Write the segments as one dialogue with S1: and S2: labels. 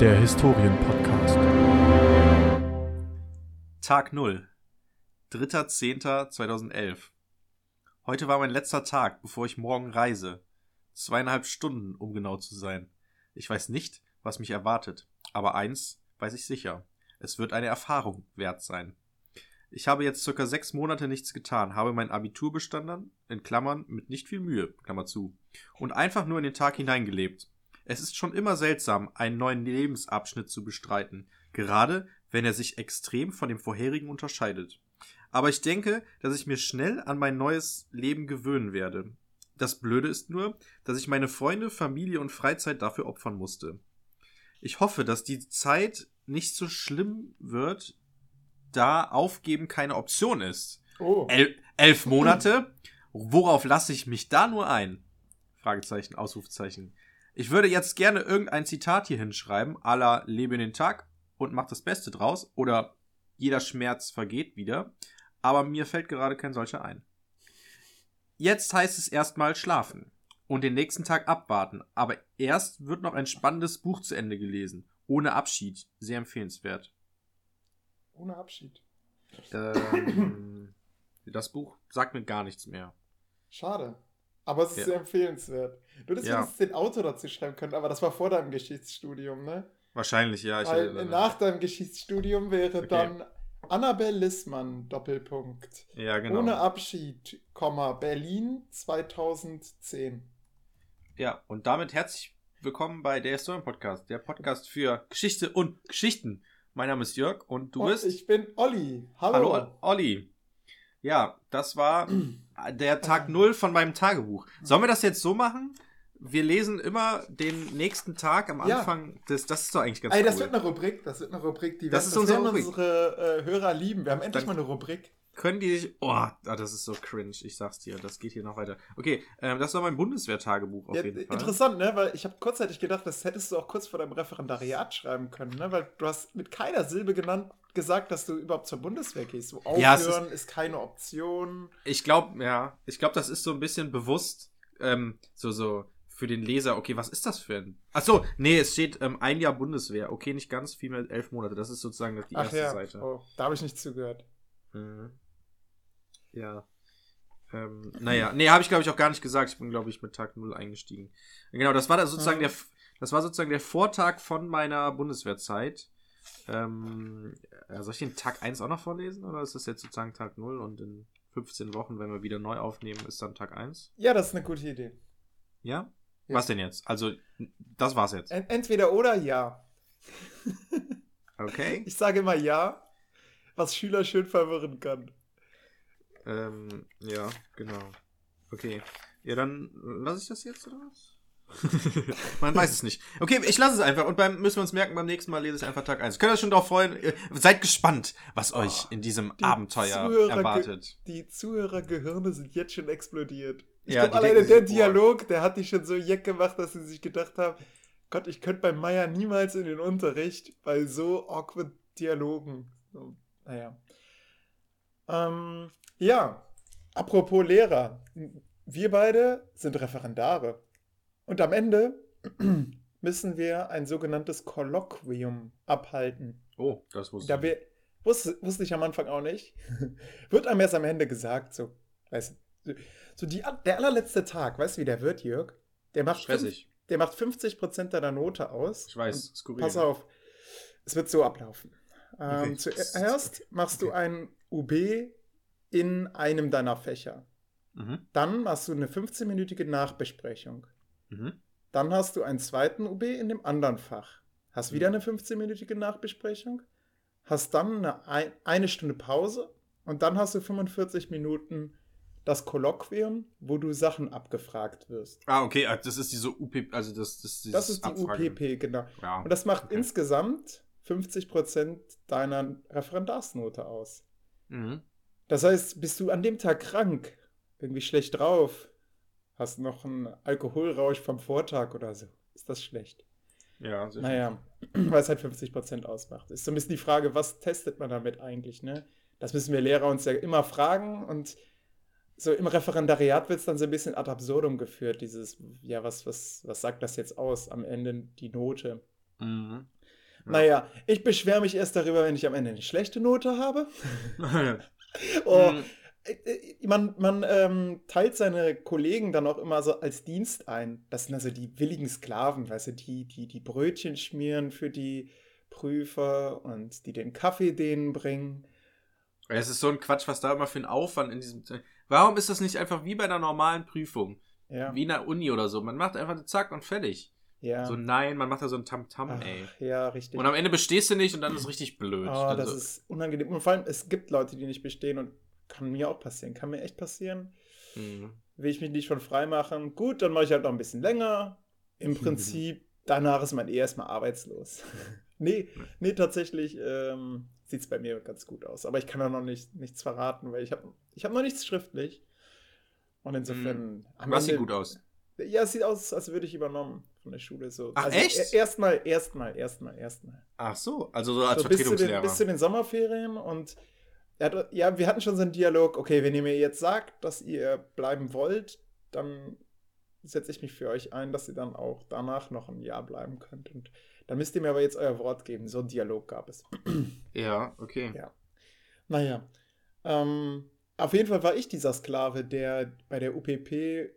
S1: der Historien-Podcast.
S2: Tag 0. 3.10.2011. Heute war mein letzter Tag, bevor ich morgen reise. Zweieinhalb Stunden, um genau zu sein. Ich weiß nicht, was mich erwartet, aber eins weiß ich sicher. Es wird eine Erfahrung wert sein. Ich habe jetzt circa sechs Monate nichts getan, habe mein Abitur bestanden, in Klammern mit nicht viel Mühe, Klammer zu, und einfach nur in den Tag hineingelebt. Es ist schon immer seltsam, einen neuen Lebensabschnitt zu bestreiten, gerade wenn er sich extrem von dem vorherigen unterscheidet. Aber ich denke, dass ich mir schnell an mein neues Leben gewöhnen werde. Das Blöde ist nur, dass ich meine Freunde, Familie und Freizeit dafür opfern musste. Ich hoffe, dass die Zeit nicht so schlimm wird, da Aufgeben keine Option ist.
S3: Oh.
S2: El elf Monate? Worauf lasse ich mich da nur ein? Fragezeichen, Ausrufzeichen. Ich würde jetzt gerne irgendein Zitat hier hinschreiben, la lebe in den Tag und mach das Beste draus oder jeder Schmerz vergeht wieder, aber mir fällt gerade kein solcher ein. Jetzt heißt es erstmal schlafen und den nächsten Tag abwarten, aber erst wird noch ein spannendes Buch zu Ende gelesen, ohne Abschied, sehr empfehlenswert.
S3: Ohne Abschied.
S2: Ähm, das Buch sagt mir gar nichts mehr.
S3: Schade. Aber es ist
S2: Ja.
S3: sehr empfehlenswert. Du hättest
S2: Ja.
S3: wenigstens den Autor dazu schreiben können, aber das war vor deinem Geschichtsstudium, ne?
S2: Wahrscheinlich, ja.
S3: Weil nach deinem Geschichtsstudium wäre
S2: Okay.
S3: dann Annabel Lissmann, Doppelpunkt.
S2: ja, genau.
S3: Ohne Abschied, Komma, Berlin 2010.
S2: Ja, und damit herzlich willkommen bei der Historien Podcast, der Podcast für Geschichte und Geschichten. Mein Name ist Jörg und du
S3: Und
S2: bist.
S3: ich bin Olli. Hallo.
S2: Hallo, Olli. Ja, das war der Tag Null von meinem Tagebuch. Sollen wir das jetzt so machen? Wir lesen immer den nächsten Tag am
S3: Ja.
S2: Anfang des. Das ist doch eigentlich ganz
S3: Ey, das
S2: cool.
S3: wird eine Rubrik, das wird eine Rubrik, die
S2: Das
S3: werden-
S2: ist unsere
S3: unsere äh, Hörer lieben. Wir haben endlich
S2: Dann-
S3: mal eine Rubrik.
S2: Können die sich. Oh, ah, das ist so cringe. Ich sag's dir. Das geht hier noch weiter. Okay, ähm, das war mein Bundeswehr-Tagebuch auf
S3: Ja,
S2: jeden Fall.
S3: interessant, ne? Weil ich habe kurzzeitig gedacht, das hättest du auch kurz vor deinem Referendariat schreiben können, ne? Weil du hast mit keiner Silbe genannt gesagt, dass du überhaupt zur Bundeswehr gehst. So aufhören
S2: Ja, ist-
S3: ist, keine Option.
S2: Ich glaube, ja, ich glaube, das ist so ein bisschen bewusst, ähm, so, so, für den Leser, okay, was ist das für ein. Ach so, nee, es steht ähm, ein Jahr Bundeswehr. Okay, nicht ganz, vielmehr elf Monate. Das ist sozusagen die erste
S3: ja,
S2: Seite.
S3: oh, da habe ich nicht zugehört.
S2: Mhm. Ja. Ähm, naja, nee, habe ich glaube ich auch gar nicht gesagt. Ich bin, glaube ich, mit Tag 0 eingestiegen. Genau, das war da sozusagen
S3: Mhm.
S2: der, das war sozusagen der Vortag von meiner Bundeswehrzeit. Ähm, äh, soll ich den Tag 1 auch noch vorlesen? Oder ist das jetzt sozusagen Tag 0 und in 15 Wochen, wenn wir wieder neu aufnehmen, ist dann Tag 1?
S3: Ja, das ist eine gute Idee.
S2: Ja?
S3: Ja.
S2: Was denn jetzt? Also, das war's jetzt.
S3: En entweder oder ja.
S2: Okay.
S3: Ich sage immer ja, was Schüler schön verwirren kann.
S2: Ähm, ja, genau. Okay. Ja, dann lasse ich das jetzt oder was? Man weiß es nicht. Okay, ich lasse es einfach und beim müssen wir uns merken, beim nächsten Mal lese ich einfach Tag 1. Könnt ihr euch schon darauf freuen? Seid gespannt, was euch in diesem
S3: Die
S2: Abenteuer
S3: Zuhörer-
S2: erwartet.
S3: Die Zuhörergehirne sind jetzt schon explodiert. Ich
S2: Ja,
S3: glaube, alleine der
S2: sich, boah.
S3: Dialog, der hat die schon so jeck gemacht, dass sie sich gedacht haben, Gott, ich könnte bei Meier niemals in den Unterricht bei so awkward Dialogen. So, naja. Ähm, ja, apropos Lehrer. Wir beide sind Referendare. Und am Ende müssen wir ein sogenanntes Kolloquium abhalten.
S2: Oh, das wusste
S3: Da
S2: ich.
S3: wir, wusste, wusste ich am Anfang auch nicht. wird einem erst am Ende gesagt, so, weißt du, so die, der allerletzte Tag, weißt du, wie der wird, Jörg? Der macht,
S2: Stressig.
S3: der macht 50% deiner Note aus.
S2: Ich weiß, skurril.
S3: Pass auf, es wird so ablaufen. Ähm,
S2: Okay.
S3: Zuerst machst du
S2: Okay.
S3: UB in einem deiner Fächer.
S2: Mhm.
S3: Dann machst du eine 15-minütige Nachbesprechung.
S2: Mhm.
S3: Dann hast du einen zweiten UB in dem anderen Fach. Hast wieder eine 15-minütige Nachbesprechung. Hast dann eine, ein- eine Stunde Pause. Und dann hast du 45 Minuten das Kolloquium, wo du Sachen abgefragt wirst.
S2: Ah, okay, ah, das ist diese UP, also das, das, dieses
S3: Das ist die
S2: Abfragen.
S3: UPP, genau.
S2: Ja.
S3: Und das macht
S2: Okay.
S3: insgesamt 50% deiner Referendarsnote aus.
S2: Mhm.
S3: Das heißt, bist du an dem Tag krank, irgendwie schlecht drauf, hast noch einen Alkoholrausch vom Vortag oder so, ist das schlecht.
S2: Ja, sehr
S3: Naja, weil es halt 50% ausmacht. Ist so ein bisschen die Frage, was testet man damit eigentlich, ne? Das müssen wir Lehrer uns ja immer fragen und so im Referendariat wird es dann so ein bisschen ad absurdum geführt, dieses, ja, was, was, was sagt das jetzt aus am Ende die Note?
S2: Mhm.
S3: Naja, ich beschwere mich erst darüber, wenn ich am Ende eine schlechte Note habe. oh,
S2: Mhm.
S3: äh, äh, man man ähm, teilt seine Kollegen dann auch immer so als Dienst ein. Das sind also die willigen Sklaven, weißt du, die, die die Brötchen schmieren für die Prüfer und die den Kaffee denen bringen.
S2: Es ist so ein Quatsch, was da immer für ein Aufwand in diesem. Warum ist das nicht einfach wie bei einer normalen Prüfung?
S3: Ja,
S2: Wie in der Uni oder so. Man macht einfach zack und fertig.
S3: Ja.
S2: So nein, man macht da so ein Tamtam,
S3: Ach,
S2: ey.
S3: ja, richtig.
S2: Und am Ende bestehst du nicht und dann ist es richtig blöd.
S3: Oh,
S2: Also,
S3: das ist unangenehm. Und vor allem, es gibt Leute, die nicht bestehen und kann mir auch passieren. Kann mir echt passieren.
S2: mh.
S3: Will ich mich nicht von frei machen. Gut, dann mache ich halt noch ein bisschen länger. Im Prinzip, danach ist man eh erstmal arbeitslos. nee, nee, tatsächlich ähm, sieht es bei mir ganz gut aus. Aber ich kann da noch nicht, nichts verraten, weil ich habe ich hab noch nichts schriftlich. Und insofern. am
S2: Was sieht gut aus?
S3: Ja, es sieht aus, als würde ich übernommen von der Schule. So.
S2: Ach,
S3: also,
S2: echt?
S3: e- Erstmal, erstmal, erstmal, erstmal.
S2: Ach so, also so als
S3: so bis, zu den,
S2: Vertretungslehrer.
S3: bis zu den Sommerferien und hat, ja, wir hatten schon so einen Dialog, okay, wenn ihr mir jetzt sagt, dass ihr bleiben wollt, dann setze ich mich für euch ein, dass ihr dann auch danach noch ein Jahr bleiben könnt. Und dann müsst ihr mir aber jetzt euer Wort geben. So einen Dialog gab es.
S2: ja, okay.
S3: Ja. Naja. Ähm, auf jeden Fall war ich dieser Sklave, der bei der UPP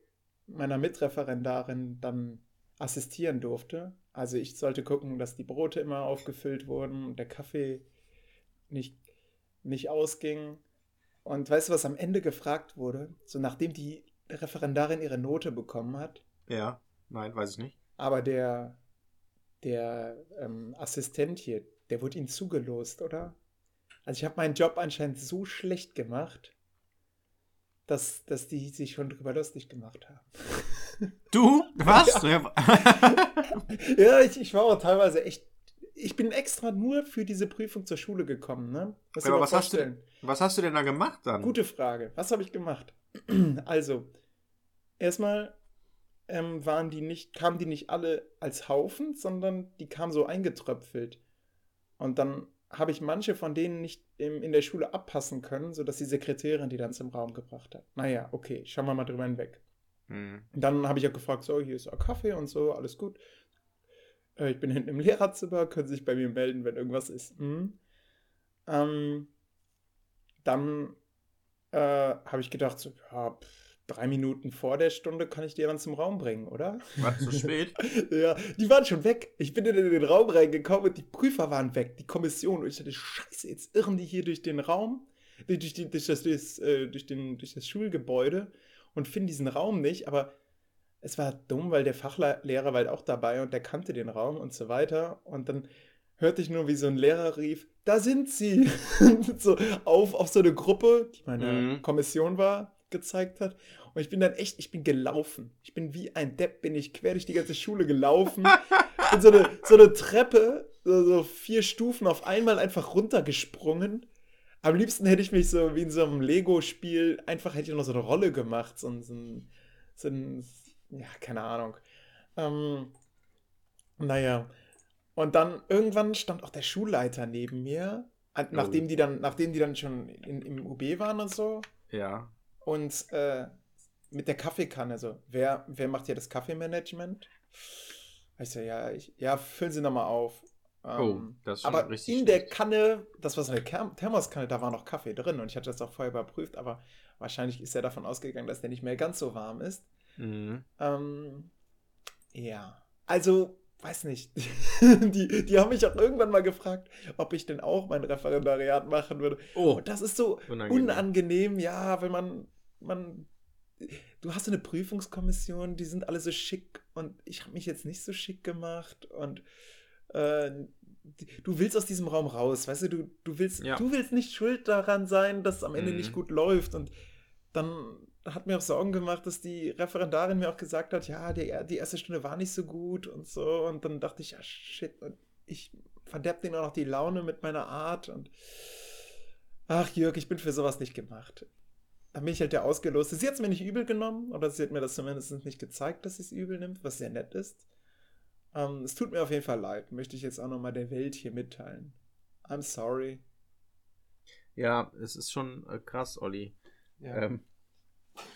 S3: meiner Mitreferendarin dann assistieren durfte. Also ich sollte gucken, dass die Brote immer aufgefüllt wurden und der Kaffee nicht, nicht ausging. Und weißt du, was am Ende gefragt wurde? So nachdem die Referendarin ihre Note bekommen hat,
S2: Ja, nein, weiß ich nicht.
S3: aber der, der ähm, Assistent hier, der wurde ihnen zugelost, oder? Also ich habe meinen Job anscheinend so schlecht gemacht, dass, dass die sich schon drüber lustig gemacht haben.
S2: Du? Was? Ja.
S3: ja, ich, ich war auch teilweise echt. Ich bin extra nur für diese Prüfung zur Schule gekommen, ne? Dir
S2: Aber was hast du. Was hast du denn da gemacht dann?
S3: Gute Frage. Was habe ich gemacht? Also, erstmal ähm, waren die nicht, kamen die nicht alle als Haufen, sondern die kamen so eingetröpfelt. Und dann habe ich manche von denen nicht im, in der Schule abpassen können, sodass die Sekretärin die dann zum Raum gebracht hat. Naja, okay, schauen wir mal drüber hinweg.
S2: Hm.
S3: Und dann habe ich auch gefragt, so, hier ist auch Kaffee und so, alles gut. Äh, ich bin hinten im Lehrerzimmer, können Sie sich bei mir melden, wenn irgendwas ist. Mhm. Ähm, dann äh, habe ich gedacht, so, ja, pff, drei Minuten vor der Stunde kann ich die dann zum Raum bringen, oder?
S2: War zu spät?
S3: ja, die waren schon weg. Ich bin in den Raum reingekommen und die Prüfer waren weg, die Kommission. Und ich dachte, scheiße, jetzt irren die hier durch den Raum, durch, durch, die, durch, das, durch, äh, durch, den, durch das Schulgebäude und finden diesen Raum nicht. Aber es war dumm, weil der Fachlehrer war halt auch dabei und der kannte den Raum und so weiter. Und dann hörte ich nur, wie so ein Lehrer rief, da sind sie! so auf, auf so eine Gruppe, die meine
S2: Mhm.
S3: Kommission war, gezeigt hat. Und ich bin dann echt, ich bin gelaufen. Ich bin wie ein Depp, bin ich quer durch die ganze Schule gelaufen. bin so eine, so eine Treppe, so, so vier Stufen auf einmal einfach runtergesprungen. Am liebsten hätte ich mich so wie in so einem Lego-Spiel einfach hätte ich noch so eine Rolle gemacht. So, ein- so, ein, so ein, ja, keine Ahnung. Ähm, naja. Und dann irgendwann stand auch der Schulleiter neben mir,
S2: Oh.
S3: nachdem die dann, nachdem die dann schon in, im UB waren und so.
S2: Ja.
S3: Und äh, mit der Kaffeekanne, so, wer, wer macht hier das Kaffeemanagement? Ich so, ja, ich, ja, füllen Sie nochmal auf.
S2: Oh,
S3: Ähm,
S2: das ist schon
S3: aber
S2: richtig
S3: in der
S2: schlecht.
S3: Kanne, das war so eine Thermoskanne, da war noch Kaffee drin und ich hatte das auch vorher überprüft, aber wahrscheinlich ist er davon ausgegangen, dass der nicht mehr ganz so warm ist.
S2: Mhm.
S3: Ähm, ja, also, weiß nicht. die, die haben mich auch irgendwann mal gefragt, ob ich denn auch mein Referendariat machen würde.
S2: Oh,
S3: Und das ist so
S2: unangenehm.
S3: unangenehm, ja, weil man, man, du hast so eine Prüfungskommission, die sind alle so schick und ich habe mich jetzt nicht so schick gemacht und äh, du willst aus diesem Raum raus, weißt du, du, du willst,
S2: Ja.
S3: du willst nicht schuld daran sein, dass es am Ende
S2: Mhm.
S3: nicht gut läuft und dann hat mir auch Sorgen gemacht, dass die Referendarin mir auch gesagt hat, ja, die, die erste Stunde war nicht so gut und so und dann dachte ich, ja, shit, und ich verderb denen auch noch die Laune mit meiner Art und ach Jörg, ich bin für sowas nicht gemacht. Dann bin ich halt der Ausgeloste. Sie hat es mir nicht übel genommen, oder sie hat mir das zumindest nicht gezeigt, dass sie es übel nimmt, was sehr nett ist. Ähm, es tut mir auf jeden Fall leid, möchte ich jetzt auch nochmal der Welt hier mitteilen. I'm sorry.
S2: Ja, es ist schon äh, krass, Olli.
S3: Ja.
S2: Ähm,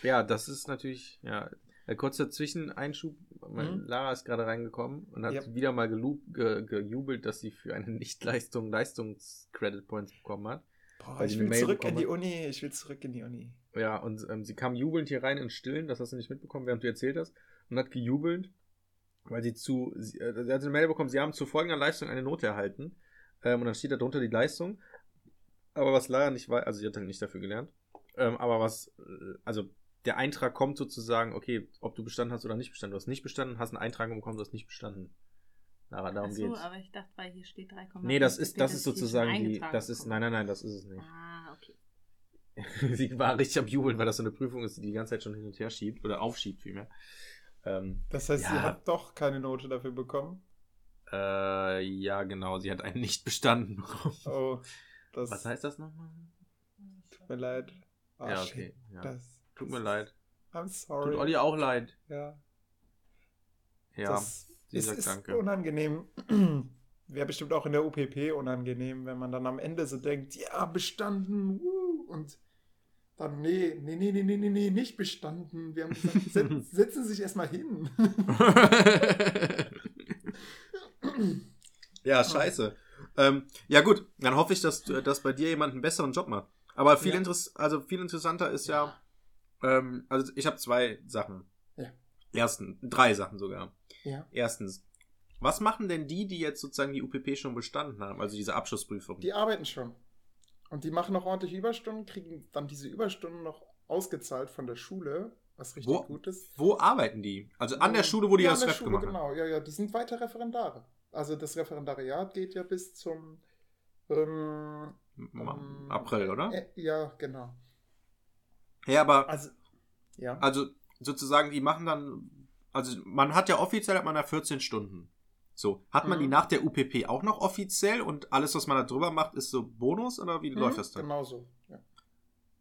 S2: ja, das ist natürlich, ja. Kurzer Zwischeneinschub.
S3: Mhm.
S2: Lara ist gerade reingekommen und hat
S3: Ja.
S2: wieder mal ge gejubelt, dass sie für eine Nichtleistung Leistungs-Credit-Points bekommen hat.
S3: Boah, ich will zurück in die Uni. Ich will zurück in die Uni.
S2: Ja, und ähm, sie kam jubelnd hier rein in Stillen, das hast du nicht mitbekommen, während du erzählt hast, und hat gejubelt, weil sie zu, sie, äh, sie hat eine Mail bekommen, sie haben zu folgender Leistung eine Note erhalten. Ähm, und dann steht da drunter die Leistung. Aber was Lara nicht weiß, also sie hat halt nicht dafür gelernt, ähm, aber was, äh, also der Eintrag kommt sozusagen, okay, ob du bestanden hast oder nicht bestanden. Du hast nicht bestanden, hast einen Eintrag bekommen, du hast nicht bestanden. Lara, darum
S4: Ach so,
S2: geht's.
S4: aber ich dachte, weil hier steht 3,5.
S2: Nee, das ist, das
S4: wird
S2: ist sozusagen die, das ist, nein, nein, nein, das ist es nicht.
S4: Ah, okay.
S2: sie war richtig am Jubeln, weil das so eine Prüfung ist, die die ganze Zeit schon hin und her schiebt oder aufschiebt vielmehr. Ähm,
S3: Das heißt, sie
S2: Ja.
S3: hat doch keine Note dafür bekommen.
S2: äh, ja, genau, sie hat einen nicht bestanden bekommen.
S3: Oh, das
S2: Was heißt das nochmal?
S3: tut mir leid. Ah,
S2: ja, okay. Ja.
S3: Das,
S2: Tut mir leid.
S3: I'm sorry.
S2: Tut Olli auch leid.
S3: Ja,
S2: Ja,
S3: das
S2: sie
S3: ist,
S2: sagt
S3: ist
S2: danke.
S3: unangenehm. Wäre bestimmt auch in der UPP unangenehm, wenn man dann am Ende so denkt, ja, bestanden, wuh, und dann, nee, nee, nee, nee, nee, nee, nee, nicht bestanden. Wir haben gesagt, set, setzen Sie sich erstmal hin.
S2: ja, scheiße. Ähm, ja, gut, dann hoffe ich, dass, dass bei dir jemand einen besseren Job macht. Aber viel,
S3: Ja.
S2: interess also viel interessanter ist ja, ähm, also ich habe zwei Sachen.
S3: Ja.
S2: Erstens, drei Sachen sogar.
S3: Ja.
S2: Erstens, was machen denn die, die jetzt sozusagen die UPP schon bestanden haben, also diese Abschlussprüfung?
S3: Die arbeiten schon. Und die machen noch ordentlich Überstunden, kriegen dann diese Überstunden noch ausgezahlt von der Schule, was richtig
S2: Wo?
S3: gut ist.
S2: Wo arbeiten die? Also an der Schule, wo die
S3: ja,
S2: das
S3: an der
S2: Ref
S3: Schule,
S2: gemacht haben.
S3: Genau, ja, ja, die sind weiter Referendare. Also das Referendariat geht ja bis zum ähm, ähm,
S2: April, oder?
S3: Äh, ja, genau.
S2: Ja, aber
S3: Also, ja.
S2: also sozusagen, die machen dann, also man hat ja offiziell hat man da 14 Stunden. So, hat man
S3: Mhm.
S2: die nach der UPP auch noch offiziell und alles, was man da drüber macht, ist so Bonus oder wie
S3: Mhm,
S2: läuft das dann?
S3: Genau so. Ja,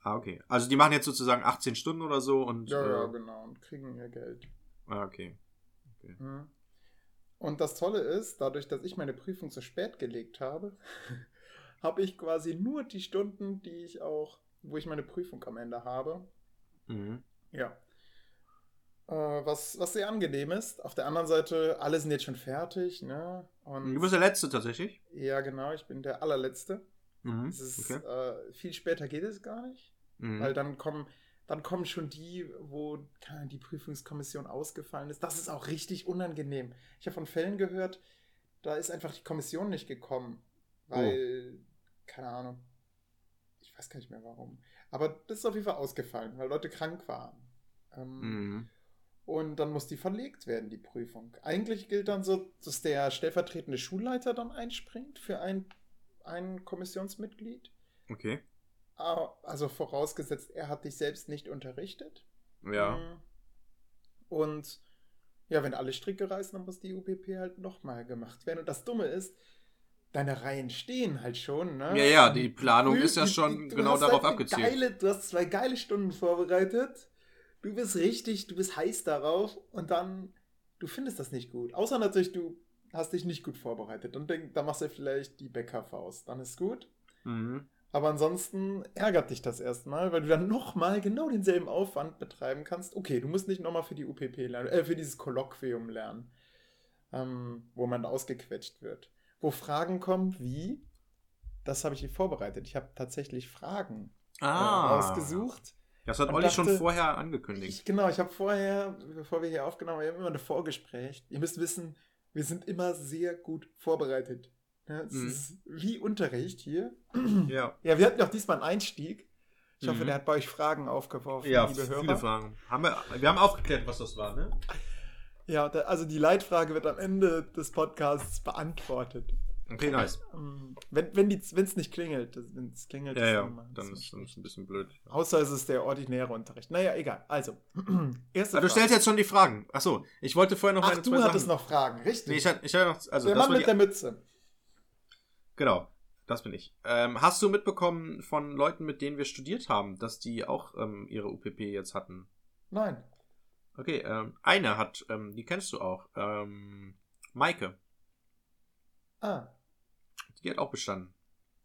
S2: Ah, okay. Also die machen jetzt sozusagen 18 Stunden oder so und.
S3: ja, ja,
S2: äh,
S3: genau. Und kriegen ihr Geld.
S2: ah, okay.
S3: Mhm. Und das Tolle ist, dadurch, dass ich meine Prüfung zu spät gelegt habe, habe ich quasi nur die Stunden, die ich auch, wo ich meine Prüfung am Ende habe.
S2: Mhm.
S3: Ja. Äh, was, was sehr angenehm ist. Auf der anderen Seite, alle sind jetzt schon fertig, ne? Und
S2: Du bist der Letzte tatsächlich.
S3: ja, genau, ich bin der allerletzte.
S2: Mhm.
S3: Ist,
S2: Okay.
S3: äh, viel später geht es gar nicht.
S2: Mhm.
S3: Weil dann kommen, dann kommen schon die, wo die Prüfungskommission ausgefallen ist. Das ist auch richtig unangenehm. Ich habe von Fällen gehört, da ist einfach die Kommission nicht gekommen. Weil, keine Ahnung, ich weiß gar nicht mehr warum. Aber das ist auf jeden Fall ausgefallen, weil Leute krank waren. Ähm,
S2: Mhm.
S3: Und dann muss die verlegt werden, die Prüfung. Eigentlich gilt dann so, dass der stellvertretende Schulleiter dann einspringt für ein, ein Kommissionsmitglied.
S2: Okay.
S3: Ah, Also vorausgesetzt, er hat dich selbst nicht unterrichtet.
S2: Ja.
S3: Mhm. Und ja, wenn alle Stricke reißen, dann muss die UPP halt nochmal gemacht werden. Und das Dumme ist, deine Reihen stehen halt schon. Ne?
S2: Ja, ja, die Planung ist ja
S3: Die-
S2: schon
S3: du
S2: genau darauf
S3: halt
S2: abgezielt.
S3: Geile, du hast zwei geile Stunden vorbereitet. Du bist richtig, du bist heiß darauf und dann, du findest das nicht gut. Außer natürlich, du hast dich nicht gut vorbereitet und denk, da machst du vielleicht die Bäckerfaust. Dann ist gut.
S2: Mhm.
S3: Aber ansonsten ärgert dich das erstmal, weil du dann nochmal genau denselben Aufwand betreiben kannst. Okay, du musst nicht nochmal für die UPP lernen, äh, für dieses Kolloquium lernen, ähm, wo man ausgequetscht wird. Wo Fragen kommen wie, das habe ich hier vorbereitet. Ich habe tatsächlich Fragen
S2: Ah.
S3: äh, ausgesucht.
S2: Das hat Olli schon vorher angekündigt.
S3: Ich, genau, ich habe vorher, bevor wir hier aufgenommen haben, wir haben immer ein Vorgespräch. Ihr müsst wissen, wir sind immer sehr gut vorbereitet. Ja, es
S2: Mhm.
S3: ist wie Unterricht hier.
S2: Ja.
S3: Ja, wir hatten auch diesmal einen Einstieg. Ich hoffe,
S2: Mhm.
S3: der hat bei euch Fragen aufgeworfen,
S2: Ja,
S3: liebe
S2: viele
S3: Hörer.
S2: Fragen. Haben wir, wir haben aufgeklärt, was das war, ne?
S3: Ja, da, also die Leitfrage wird am Ende des Podcasts beantwortet.
S2: Okay, nice.
S3: Wenn wenn es nicht klingelt, wenn es klingelt,
S2: Ja, ja, dann
S3: ist
S2: ist ein bisschen blöd.
S3: Außer es ist der ordinäre Unterricht. Naja, egal. Also, erste
S2: Ah, du stellst jetzt schon die Fragen. Achso, ich wollte vorher noch
S3: Ach,
S2: meine
S3: du hattest
S2: Sachen.
S3: noch Fragen, richtig.
S2: Nee, ich hatte, ich hatte noch. Also,
S3: der Mann mit
S2: die,
S3: der Mütze.
S2: Genau, das bin ich. Ähm, hast du mitbekommen von Leuten, mit denen wir studiert haben, dass die auch ähm, ihre UPP jetzt hatten?
S3: Nein.
S2: Okay, ähm, eine hat, ähm, die kennst du auch. Ähm, Maike,
S3: Ah,
S2: die hat auch bestanden.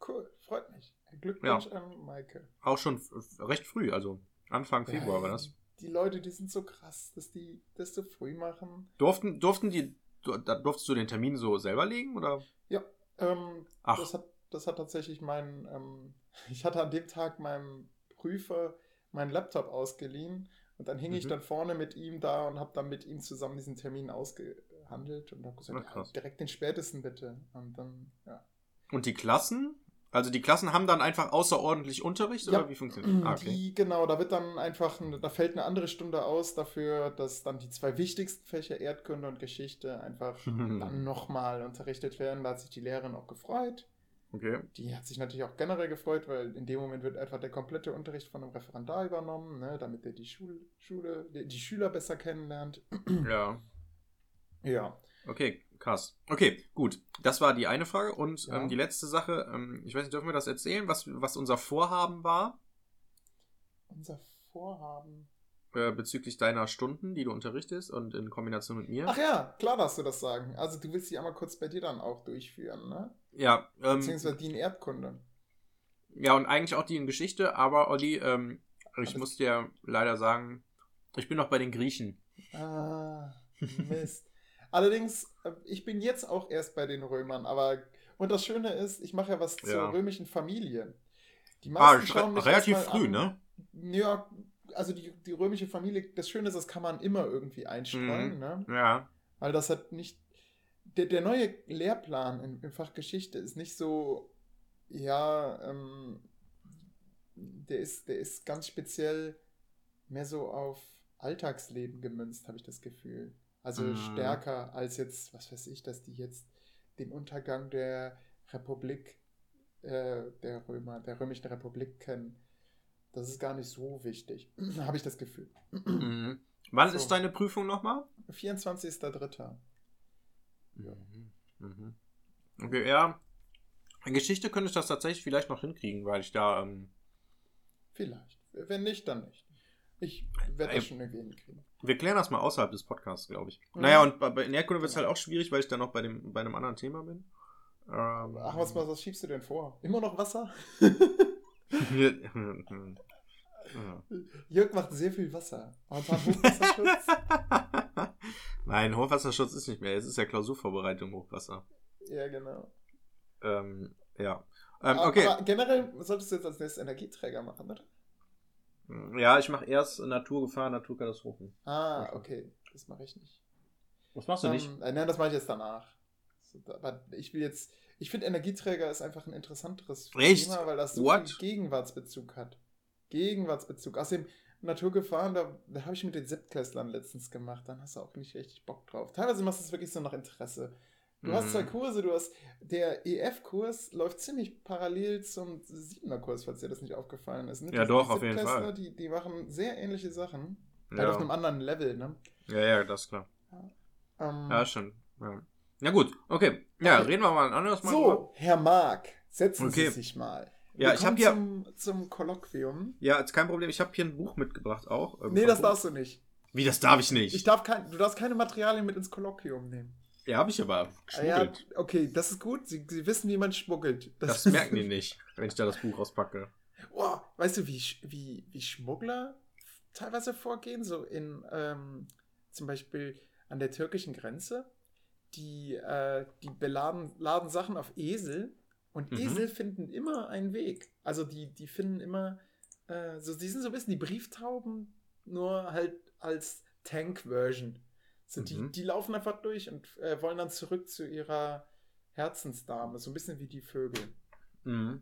S3: cool. Freut mich. Glückwunsch an Maike.
S2: Auch schon recht früh, also Anfang Februar war das.
S3: die Leute, die sind so krass, dass die das so früh machen.
S2: Durften, durften die, durftest du den Termin so selber legen, oder?
S3: Ja, ähm,
S2: Ach.
S3: das hat, das hat tatsächlich mein, ähm, ich hatte an dem Tag meinem Prüfer meinen Laptop ausgeliehen und dann hing ich
S2: Mhm.
S3: dann vorne mit ihm da und habe dann mit ihm zusammen diesen Termin ausgehandelt und habe gesagt,
S2: Na,
S3: ja, direkt den spätesten bitte. Und dann, ja.
S2: Und die Klassen? Also die Klassen haben dann einfach außerordentlich Unterricht,
S3: Ja,
S2: oder wie funktioniert das? Ah, okay.
S3: Die, genau, da wird dann einfach, ein- da fällt eine andere Stunde aus dafür, dass dann die zwei wichtigsten Fächer Erdkunde und Geschichte einfach dann nochmal unterrichtet werden. Da hat sich die Lehrerin auch gefreut.
S2: Okay.
S3: Die hat sich natürlich auch generell gefreut, weil in dem Moment wird einfach der komplette Unterricht von einem Referendar übernommen, ne, damit er die Schul Schule, die, die Schüler besser kennenlernt.
S2: Ja.
S3: Ja.
S2: Okay, krass. Okay, gut. Das war die eine Frage. Und
S3: Ja.
S2: ähm, die letzte Sache, ähm, ich weiß nicht, dürfen wir das erzählen, was, was unser Vorhaben war
S3: Unser Vorhaben.
S2: äh, bezüglich deiner Stunden, die du unterrichtest und in Kombination mit mir?
S3: Ach ja, klar darfst du das sagen. Also du willst die einmal kurz bei dir dann auch durchführen, ne?
S2: Ja, ähm,
S3: Beziehungsweise die in Erdkunde.
S2: ja, und eigentlich auch die in Geschichte, aber Olli, ähm, ich
S3: Alles-
S2: muss dir leider sagen, ich bin noch bei den Griechen.
S3: Ah, Mist. Allerdings, äh, ich bin jetzt auch erst bei den Römern, aber und das Schöne ist, ich mache ja was zur
S2: Ja.
S3: römischen Familie. Die
S2: Ah,
S3: meisten schauen mich
S2: relativ früh,
S3: an.
S2: ne?
S3: Ja, also die, die römische Familie, das Schöne ist, das kann man immer irgendwie einstreuen,
S2: Mhm.
S3: ne?
S2: Ja.
S3: Weil das hat nicht. Der, der neue Lehrplan im, im Fach Geschichte ist nicht so, ja, ähm, der ist, der ist ganz speziell mehr so auf Alltagsleben gemünzt, habe ich das Gefühl. Also
S2: Mhm.
S3: stärker als jetzt, was weiß ich, dass die jetzt den Untergang der Republik, äh, der Römer, der römischen Republik kennen. Das ist gar nicht so wichtig, habe ich das Gefühl.
S2: Mhm. Wann
S3: So.
S2: ist deine Prüfung nochmal?
S3: 24.03. Ja.
S2: Mhm. Mhm. Okay, ja. In Geschichte könnte ich das tatsächlich vielleicht noch hinkriegen, weil ich da, ähm,
S3: Vielleicht. Wenn nicht, dann nicht. Ich werde das schon irgendwie hinkriegen.
S2: wir klären das mal außerhalb des Podcasts, glaube ich.
S3: Mhm.
S2: Naja, und bei, bei in Erdkunde wird es halt auch schwierig, weil ich da noch bei, dem, bei einem anderen Thema bin. Ähm,
S3: Ach, was, was, was schiebst du denn vor? Immer noch Wasser?
S2: Ja.
S3: Jörg macht sehr viel Wasser. Momentan Hochwasserschutz.
S2: Nein, Hochwasserschutz ist nicht mehr. Es ist ja Klausurvorbereitung Hochwasser.
S3: ja, genau.
S2: Ähm, ja. Ähm, okay.
S3: Aber generell solltest du jetzt als nächstes Energieträger machen, oder?
S2: Ja, ich mache erst Naturgefahr, Naturkatastrophen.
S3: Ah,
S2: Okay.
S3: Das mache ich nicht.
S2: Was machst du nicht?
S3: Ähm, äh, nein, das mache ich jetzt danach. Aber ich will jetzt. Ich finde, Energieträger ist einfach ein interessanteres
S2: Echt?
S3: Thema, weil das so
S2: What?
S3: viel Gegenwartsbezug hat. Gegenwartsbezug. Außerdem, Naturgefahren, da, da habe ich mit den Siebtklässlern letztens gemacht. Dann hast du auch nicht richtig Bock drauf. Teilweise machst du es wirklich so nach Interesse. Du hast
S2: Mhm.
S3: zwei Kurse, du hast. Der EF-Kurs läuft ziemlich parallel zum Siebener-Kurs, falls dir das nicht aufgefallen ist. Ne?
S2: Ja,
S3: Die-
S2: doch,
S3: die
S2: auf jeden Fall.
S3: Die, die machen sehr ähnliche Sachen. Halt auf einem
S2: Ja.
S3: anderen Level, ne?
S2: ja, ja, das ist klar.
S3: Ähm,
S2: Ja, schon. Ja. Na gut, okay. Ja,
S3: Okay.
S2: reden wir mal ein anderes Mal.
S3: So, Herr Mark, setzen
S2: Okay.
S3: Sie sich mal.
S2: Ja,
S3: Wir
S2: ich hab
S3: kommen
S2: hier-
S3: Zum, zum Kolloquium.
S2: Ja, ist kein Problem. Ich habe hier ein Buch mitgebracht auch. ähm,
S3: Nee, das
S2: Buch.
S3: darfst du nicht.
S2: Wie, das darf ich nicht?
S3: Ich darf kein, du darfst keine Materialien mit ins Kolloquium nehmen.
S2: Ja, habe ich aber
S3: Ah, Ja,
S2: geschmuggelt.
S3: okay, das ist gut. Sie, Sie wissen, wie man schmuggelt.
S2: Das merken die nicht, wenn ich da das Buch auspacke.
S3: Boah, weißt du, wie, wie, wie Schmuggler teilweise vorgehen? So in, ähm, zum Beispiel an der türkischen Grenze. Die, äh, die beladen laden Sachen auf Esel und
S2: Mhm.
S3: Esel finden immer einen Weg. Also die, die finden immer, äh, so, die sind so ein bisschen die Brieftauben, nur halt als Tank-Version. Die,
S2: Mhm.
S3: die laufen einfach durch und äh, wollen dann zurück zu ihrer Herzensdame. So ein bisschen wie die Vögel.
S2: Mhm.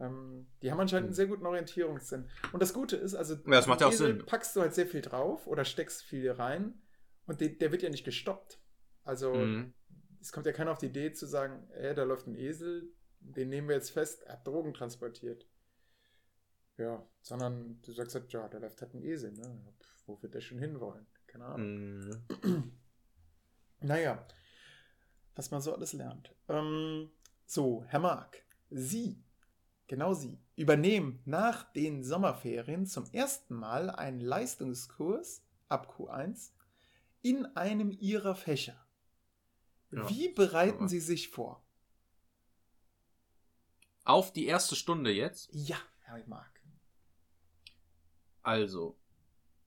S3: Ähm, die haben anscheinend einen sehr guten Orientierungssinn. Und das Gute ist, also
S2: das macht ja auch Sinn.
S3: packst du halt sehr viel drauf oder steckst viel rein und der, der wird ja nicht gestoppt. Also
S2: Mhm.
S3: es kommt ja keiner auf die Idee zu sagen, ey, da läuft ein Esel, den nehmen wir jetzt fest, er hat Drogen transportiert. Ja, sondern du sagst halt, ja, da läuft halt ein Esel, ne? Ja, Wo wird der schon hinwollen? Keine Ahnung.
S2: Mhm.
S3: Naja, was man so alles lernt. Ähm, so, Herr Mark, Sie, genau Sie, übernehmen nach den Sommerferien zum ersten Mal einen Leistungskurs ab Q1 in einem Ihrer Fächer.
S2: Ja,
S3: Wie bereiten Sie sich vor?
S2: Auf die erste Stunde jetzt.
S3: Ja, Herr Mark.
S2: Also,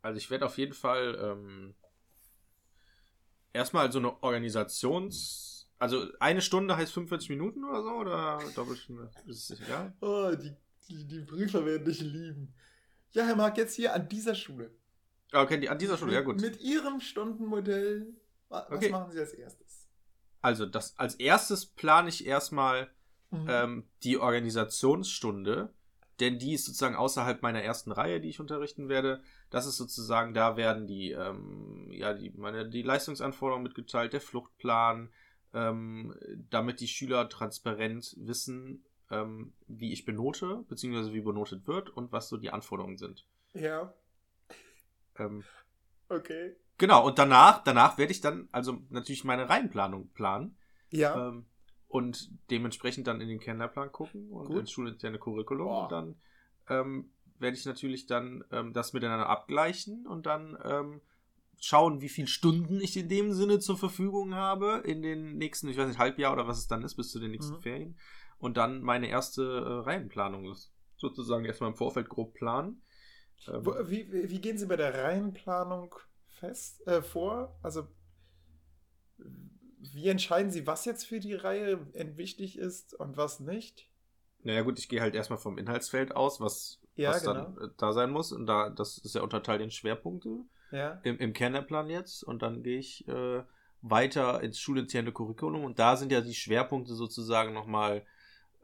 S2: Also ich werde auf jeden Fall ähm, erstmal so eine Organisations... Also eine Stunde heißt 45 Minuten oder so? Oder Doppelstunde? Ist es egal?
S3: Oh, die, die, die Prüfer werden dich lieben. Ja, Herr Marc, jetzt hier an dieser Schule.
S2: Ah, Okay, die, an dieser Stunde, ja gut.
S3: Mit, Ihrem Stundenmodell, wa- was
S2: Okay.
S3: machen Sie als erstes?
S2: Also das, als erstes plane ich erstmal
S3: Mhm.
S2: ähm, die Organisationsstunde, denn die ist sozusagen außerhalb meiner ersten Reihe, die ich unterrichten werde. Das ist sozusagen, da werden die, ähm, ja, die, meine, die Leistungsanforderungen mitgeteilt, der Fluchtplan, ähm, damit die Schüler transparent wissen, ähm, wie ich benote, beziehungsweise wie benotet wird und was so die Anforderungen sind.
S3: Ja,
S2: Ähm,
S3: okay.
S2: genau, und danach, danach werde ich dann also natürlich meine Reihenplanung planen.
S3: Ja,
S2: Ähm, und dementsprechend dann in den Kennenlernplan gucken und
S3: Gut.
S2: ins schulinterne Curriculum.
S3: Boah.
S2: Und dann ähm, werde ich natürlich dann ähm, das miteinander abgleichen und dann ähm, schauen, wie viele Stunden ich in dem Sinne zur Verfügung habe in den nächsten, ich weiß nicht, Halbjahr oder was es dann ist, bis zu den nächsten
S3: Mhm.
S2: Ferien. Und dann meine erste äh, Reihenplanung sozusagen erstmal im Vorfeld grob planen. Ähm,
S3: wie, wie wie gehen Sie bei der Reihenplanung fest, äh, vor? Also, wie entscheiden Sie, was jetzt für die Reihe wichtig ist und was nicht?
S2: naja gut, ich gehe halt erstmal vom Inhaltsfeld aus, was,
S3: Ja,
S2: was
S3: genau.
S2: dann äh, da sein muss. Und da, das ist ja unterteilt in Schwerpunkte.
S3: Ja,
S2: im, im Kernplan jetzt und dann gehe ich äh, weiter ins schulinterne Curriculum und da sind ja die Schwerpunkte sozusagen nochmal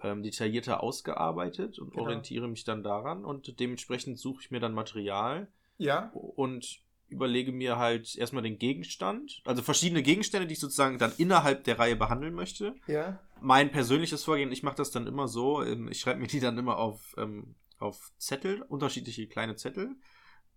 S2: ähm, detaillierter ausgearbeitet und
S3: Genau.
S2: orientiere mich dann daran und dementsprechend suche ich mir dann Material
S3: ja,
S2: und überlege mir halt erstmal den Gegenstand, also verschiedene Gegenstände, die ich sozusagen dann innerhalb der Reihe behandeln möchte.
S3: ja.
S2: Mein persönliches Vorgehen, ich mache das dann immer so, ähm, ich schreibe mir die dann immer auf, ähm, auf Zettel, unterschiedliche kleine Zettel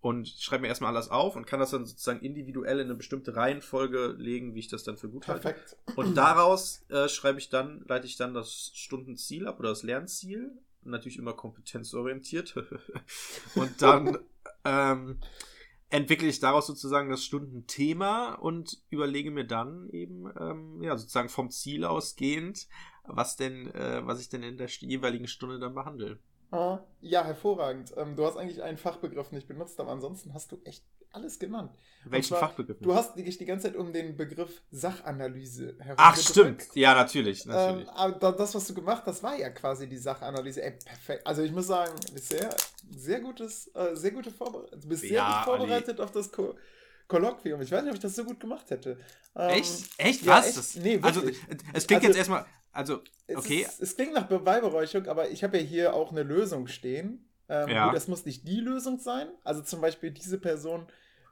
S2: und schreibe mir erstmal alles auf und kann das dann sozusagen individuell in eine bestimmte Reihenfolge legen, wie ich das dann für gut halte.
S3: Perfekt.
S2: Und daraus äh, schreibe ich dann, leite ich dann das Stundenziel ab oder das Lernziel. Natürlich immer kompetenzorientiert. und dann ähm, entwickle ich daraus sozusagen das Stundenthema und überlege mir dann eben, ähm, ja, sozusagen vom Ziel ausgehend, was denn, äh, was ich denn in der jeweiligen Stunde dann behandle.
S3: Ja, hervorragend. Ähm, du hast eigentlich einen Fachbegriff nicht benutzt, aber ansonsten hast du echt alles genannt.
S2: Welchen
S3: zwar,
S2: Fachbegriff?
S3: Du hast dich die ganze Zeit um den Begriff Sachanalyse herum.
S2: Ach, stimmt. Ja, natürlich, natürlich.
S3: Ähm, aber da- das, was du gemacht hast, war ja quasi die Sachanalyse. Ey, perfekt. Also ich muss sagen, sehr, sehr gutes, äh, sehr gute Vorbereitung. Du bist sehr
S2: Ja,
S3: gut vorbereitet auf das Ko Kolloquium. Ich weiß nicht, ob ich das so gut gemacht hätte. Ähm,
S2: echt? Echt?
S3: ja,
S2: was?
S3: echt? Nee,
S2: also, es klingt
S3: Also-
S2: jetzt erstmal, also,
S3: Es,
S2: okay.
S3: ist, es klingt nach Beweihräucherung, aber ich habe ja hier auch eine Lösung stehen. Ähm,
S2: Ja.
S3: Gut, das muss nicht die Lösung sein. Also zum Beispiel diese Person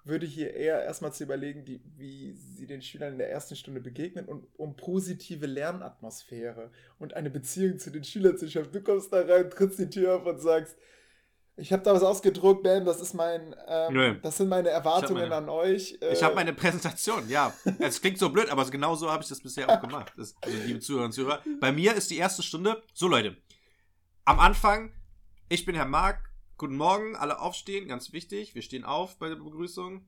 S3: würde hier eher erstmal zu überlegen, die, wie sie den Schülern in der ersten Stunde begegnen und um positive Lernatmosphäre und eine Beziehung zu den Schülern zu schaffen. Du kommst da rein, trittst die Tür auf und sagst, ich habe da was ausgedruckt, Ben, das ist mein, ähm, das sind meine Erwartungen
S2: meine-
S3: an euch. Äh,
S2: Ich habe meine Präsentation, ja. Es klingt so blöd, aber genau so habe ich das bisher auch gemacht. Das, also, liebe Zuhörer und Zuhörer. Bei mir ist die erste Stunde. So, Leute. Am Anfang, ich bin Herr Marc. Guten Morgen, alle aufstehen, ganz wichtig. Wir stehen auf bei der Begrüßung.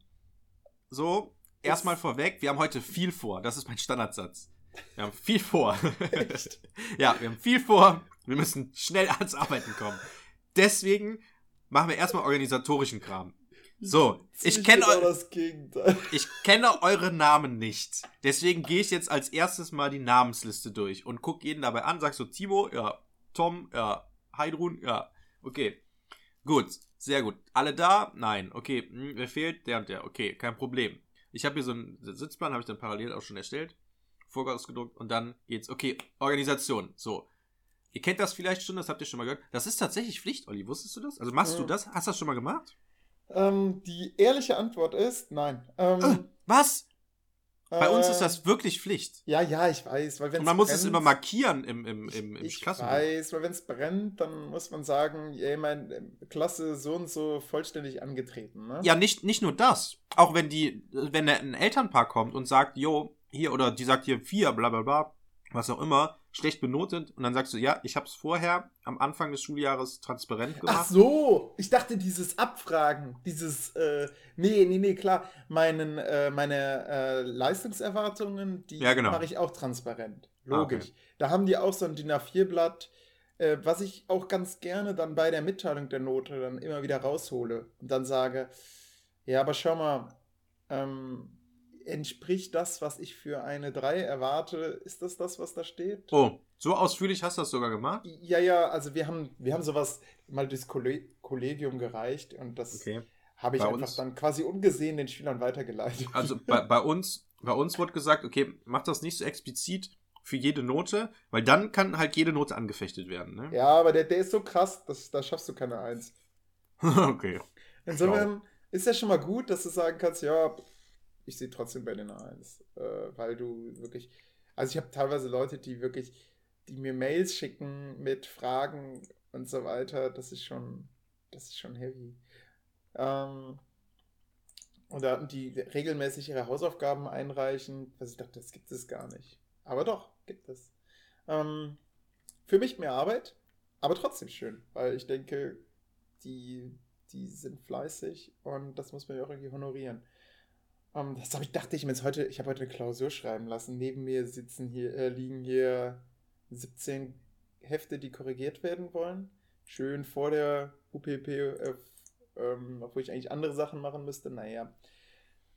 S2: So, erstmal vorweg, wir haben heute viel vor. Das ist mein Standardsatz. Wir haben viel vor.
S3: Echt?
S2: ja, wir haben viel vor. Wir müssen schnell ans Arbeiten kommen. Deswegen machen wir erstmal organisatorischen Kram. So, ich
S3: Ziemlich
S2: kenne
S3: genau
S2: eu- ich kenne eure Namen nicht. Deswegen gehe ich jetzt als erstes mal die Namensliste durch und gucke jeden dabei an. Sag so, Timo, ja. Tom, ja. Heidrun, ja. Okay. Gut, sehr gut. Alle da? Nein. Okay, hm, wer fehlt? Der und der. Okay, kein Problem. Ich habe hier so einen Sitzplan, habe ich dann parallel auch schon erstellt. Vorgabe ausgedruckt und dann geht's. Okay, Organisation. So. Ihr kennt das vielleicht schon, das habt ihr schon mal gehört. Das ist tatsächlich Pflicht, Olli. Wusstest du das? Also machst du
S3: Ja.
S2: das? Hast du das schon mal gemacht?
S3: Ähm, die ehrliche Antwort ist nein. Ähm,
S2: Äh, was? Bei uns
S3: äh,
S2: ist das wirklich Pflicht.
S3: Ja, ja, ich weiß. Weil wenn's
S2: Und man muss es
S3: brennt-
S2: immer markieren im, im, im, im
S3: Ich
S2: Klassenbuch.
S3: weiß, weil wenn es brennt, dann muss man sagen, ey, meine Klasse so und so vollständig angetreten. Ne?
S2: Ja, nicht, nicht nur das. Auch wenn die, wenn ein Elternpaar kommt und sagt, jo, hier, oder die sagt hier vier, bla bla bla, was auch immer, schlecht benotet, und dann sagst du, ja, ich hab's vorher am Anfang des Schuljahres transparent gemacht.
S3: Ach so, ich dachte dieses Abfragen, dieses, äh, nee, nee, nee, klar, meinen, äh, meine äh, Leistungserwartungen, die
S2: Ja, genau.
S3: mache ich auch transparent.
S2: Ah,
S3: Logisch.
S2: okay.
S3: Da haben die auch so ein DIN A4-Blatt, äh, was ich auch ganz gerne dann bei der Mitteilung der Note dann immer wieder raushole und dann sage, Ja, aber schau mal, ähm, entspricht das, was ich für eine 3 erwarte? Ist das das, was da steht?
S2: Oh, so ausführlich hast du das sogar gemacht?
S3: Ja, ja, also wir haben, wir haben sowas mal durchs Kolleg Kollegium gereicht und das
S2: Okay.
S3: habe ich
S2: Bei
S3: einfach
S2: uns-
S3: dann quasi ungesehen den Schülern weitergeleitet.
S2: Also bei, bei uns, bei uns wurde gesagt, okay, mach das nicht so explizit für jede Note, weil dann kann halt jede Note angefechtet werden, ne?
S3: ja, aber der, der ist so krass, dass, da schaffst du keine 1.
S2: okay.
S3: Insofern ist ja schon mal gut, dass du sagen kannst, ja, ich sehe trotzdem bei den 1, äh, weil du wirklich, also ich habe teilweise Leute, die wirklich, die mir Mails schicken mit Fragen und so weiter, das ist schon, das ist schon heavy. Ähm, oder die regelmäßig ihre Hausaufgaben einreichen, was ich dachte, das gibt es gar nicht. Aber doch, gibt es. Ähm, für mich mehr Arbeit, aber trotzdem schön, weil ich denke, die, die sind fleißig und das muss man ja auch irgendwie honorieren. Ähm, das ich, dachte ich mir jetzt heute, ich habe heute eine Klausur schreiben lassen. Neben mir sitzen hier, äh, liegen hier 17 Hefte, die korrigiert werden wollen. Schön vor der UPP, äh, ähm, obwohl ich eigentlich andere Sachen machen müsste. Naja.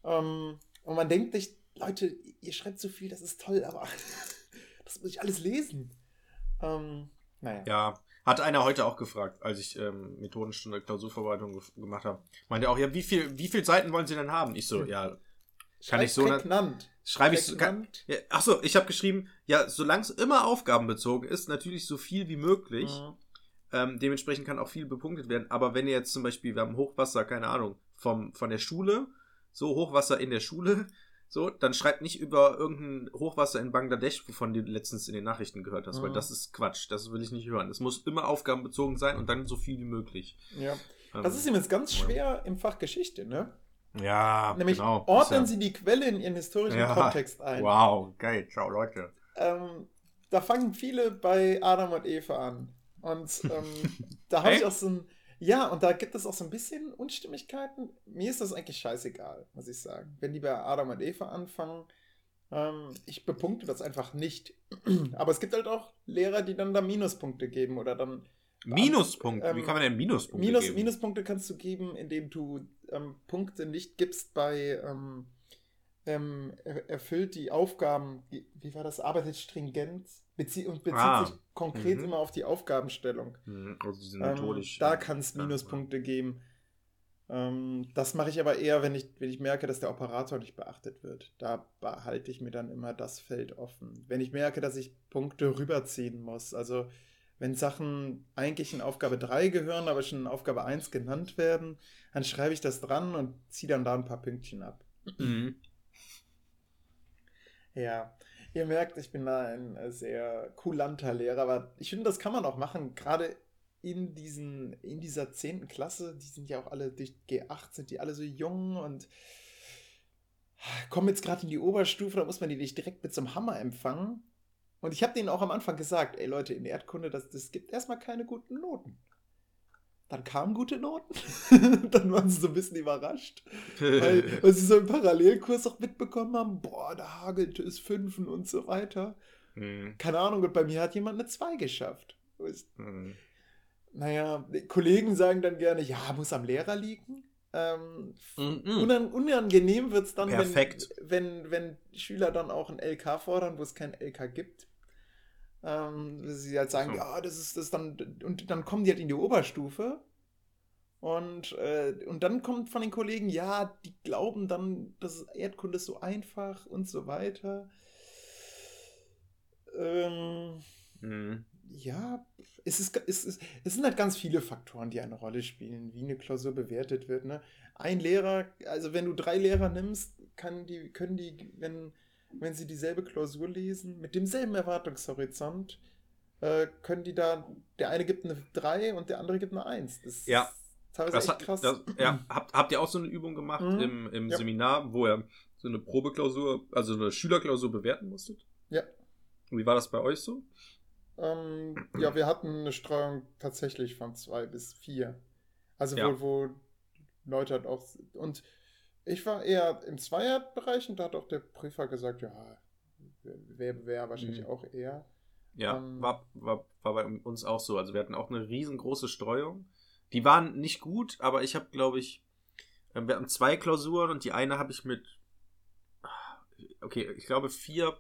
S3: Ähm, und man denkt sich, Leute, ihr schreibt so viel, das ist toll, aber das muss ich alles lesen. Ähm, naja.
S2: Ja, hat einer heute auch gefragt, als ich ähm, Methodenstunde Klausurvorbereitung gef- gemacht habe. Meinte auch, ja, wie viel, wie viel Seiten wollen Sie denn haben? Ich so, ja, kann ich so
S3: prägnant.
S2: schreibe ich so. Kann, ja, ach so, ich habe geschrieben, ja, solange es immer aufgabenbezogen ist, natürlich so viel wie möglich.
S3: Mhm.
S2: Ähm, dementsprechend kann auch viel bepunktet werden. Aber wenn ihr jetzt zum Beispiel, wir haben Hochwasser, keine Ahnung, vom, von der Schule, so Hochwasser in der Schule, so, dann schreibt nicht über irgendein Hochwasser in Bangladesch, wovon du letztens in den Nachrichten gehört hast, weil
S3: Mhm.
S2: das ist Quatsch, das will ich nicht hören. Es muss immer aufgabenbezogen sein und dann so viel wie möglich.
S3: Ja.
S2: Ähm,
S3: Das ist ihm jetzt ganz schwer im Fach Geschichte, ne?
S2: Ja,
S3: Nämlich
S2: genau.
S3: ordnen
S2: Ist
S3: Sie die Quelle in ihren historischen
S2: Ja.
S3: Kontext ein.
S2: Wow, geil, ciao Leute.
S3: Ähm, da fangen viele bei Adam und Eva an. Und ähm, da habe ich auch so ein. Ja, und da gibt es auch so ein bisschen Unstimmigkeiten. Mir ist das eigentlich scheißegal, muss ich sagen. Wenn die bei Adam und Eva anfangen, ähm, ich bepunkte das einfach nicht. Aber es gibt halt auch Lehrer, die dann da Minuspunkte geben oder dann
S2: Minuspunkte,
S3: Ähm,
S2: wie kann man denn Minuspunkte
S3: Minus,
S2: geben?
S3: Minuspunkte kannst du geben, indem du ähm, Punkte nicht gibst bei ähm, ähm, er, erfüllt die Aufgaben, wie, war das, arbeitet stringent bezie und bezieht
S2: Ah.
S3: sich konkret
S2: Mhm.
S3: immer auf die Aufgabenstellung.
S2: Hm, Also diese
S3: Ähm,
S2: methodischen.
S3: da kann es
S2: Ja,
S3: Minuspunkte geben. Ähm, das mache ich aber eher, wenn ich, wenn ich merke, dass der Operator nicht beachtet wird. Da behalte ich mir dann immer das Feld offen. Wenn ich merke, dass ich Punkte rüberziehen muss, also wenn Sachen eigentlich in Aufgabe 3 gehören, aber schon in Aufgabe 1 genannt werden, dann schreibe ich das dran und ziehe dann da ein paar Pünktchen ab.
S2: Mhm.
S3: Ja, ihr merkt, ich bin da ein äh, sehr kulanter Lehrer, aber ich finde, das kann man auch machen, gerade in diesen, in dieser 10. Klasse, die sind ja auch alle durch G8, sind die alle so jung und kommen jetzt gerade in die Oberstufe, da muss man die nicht direkt mit so einem Hammer empfangen. Und ich habe denen auch am Anfang gesagt, ey Leute, in Erdkunde, das, das gibt erstmal keine guten Noten. Dann kamen gute Noten. dann waren sie so ein bisschen überrascht. Weil, weil sie so im Parallelkurs auch mitbekommen haben, boah, da hagelte es Fünfen und so weiter.
S2: Hm,
S3: Keine Ahnung, und bei mir hat jemand eine 2 geschafft. Ist,
S2: hm.
S3: naja, die Kollegen sagen dann gerne, ja, muss am Lehrer liegen. Ähm,
S2: Mhm.
S3: unan unangenehm wird es dann, wenn, wenn, wenn Schüler dann auch ein LK fordern, wo es kein LK gibt. Ähm, sie halt sagen,
S2: So.
S3: ja, das ist das dann, und dann kommen die halt in die Oberstufe. Und, äh, und dann kommt von den Kollegen, ja, die glauben dann, das Erdkunde ist so einfach und so weiter. Ähm,
S2: Hm.
S3: ja, es, ist, es, ist, es sind halt ganz viele Faktoren, die eine Rolle spielen, wie eine Klausur bewertet wird. Ne? Ein Lehrer, also wenn du drei Lehrer nimmst, kann die, können die, wenn, wenn sie dieselbe Klausur lesen, mit demselben Erwartungshorizont, äh, können die da, der eine gibt eine 3 und der andere gibt eine 1. Das
S2: Ja.
S3: ist teilweise
S2: Das,
S3: echt
S2: hat-
S3: krass.
S2: das, ja, habt, habt ihr auch so eine Übung gemacht
S3: Mhm.
S2: im, im
S3: Ja.
S2: Seminar, wo ihr so eine Probeklausur, also eine Schülerklausur bewerten musstet?
S3: Ja.
S2: Und wie war das bei euch so?
S3: Ähm, ja, wir hatten eine Streuung tatsächlich von zwei bis vier. Also
S2: Ja.
S3: wo, wo Leute halt auch. Und ich war eher im Zweierbereich und da hat auch der Prüfer gesagt, ja, wäre wär wahrscheinlich
S2: Mhm.
S3: auch eher.
S2: Ja,
S3: Ähm.
S2: war, war, war bei uns auch so. Also wir hatten auch eine riesengroße Streuung. Die waren nicht gut, aber ich habe, glaube ich, Ähm, wir hatten zwei Klausuren und die eine habe ich mit, okay, ich glaube vier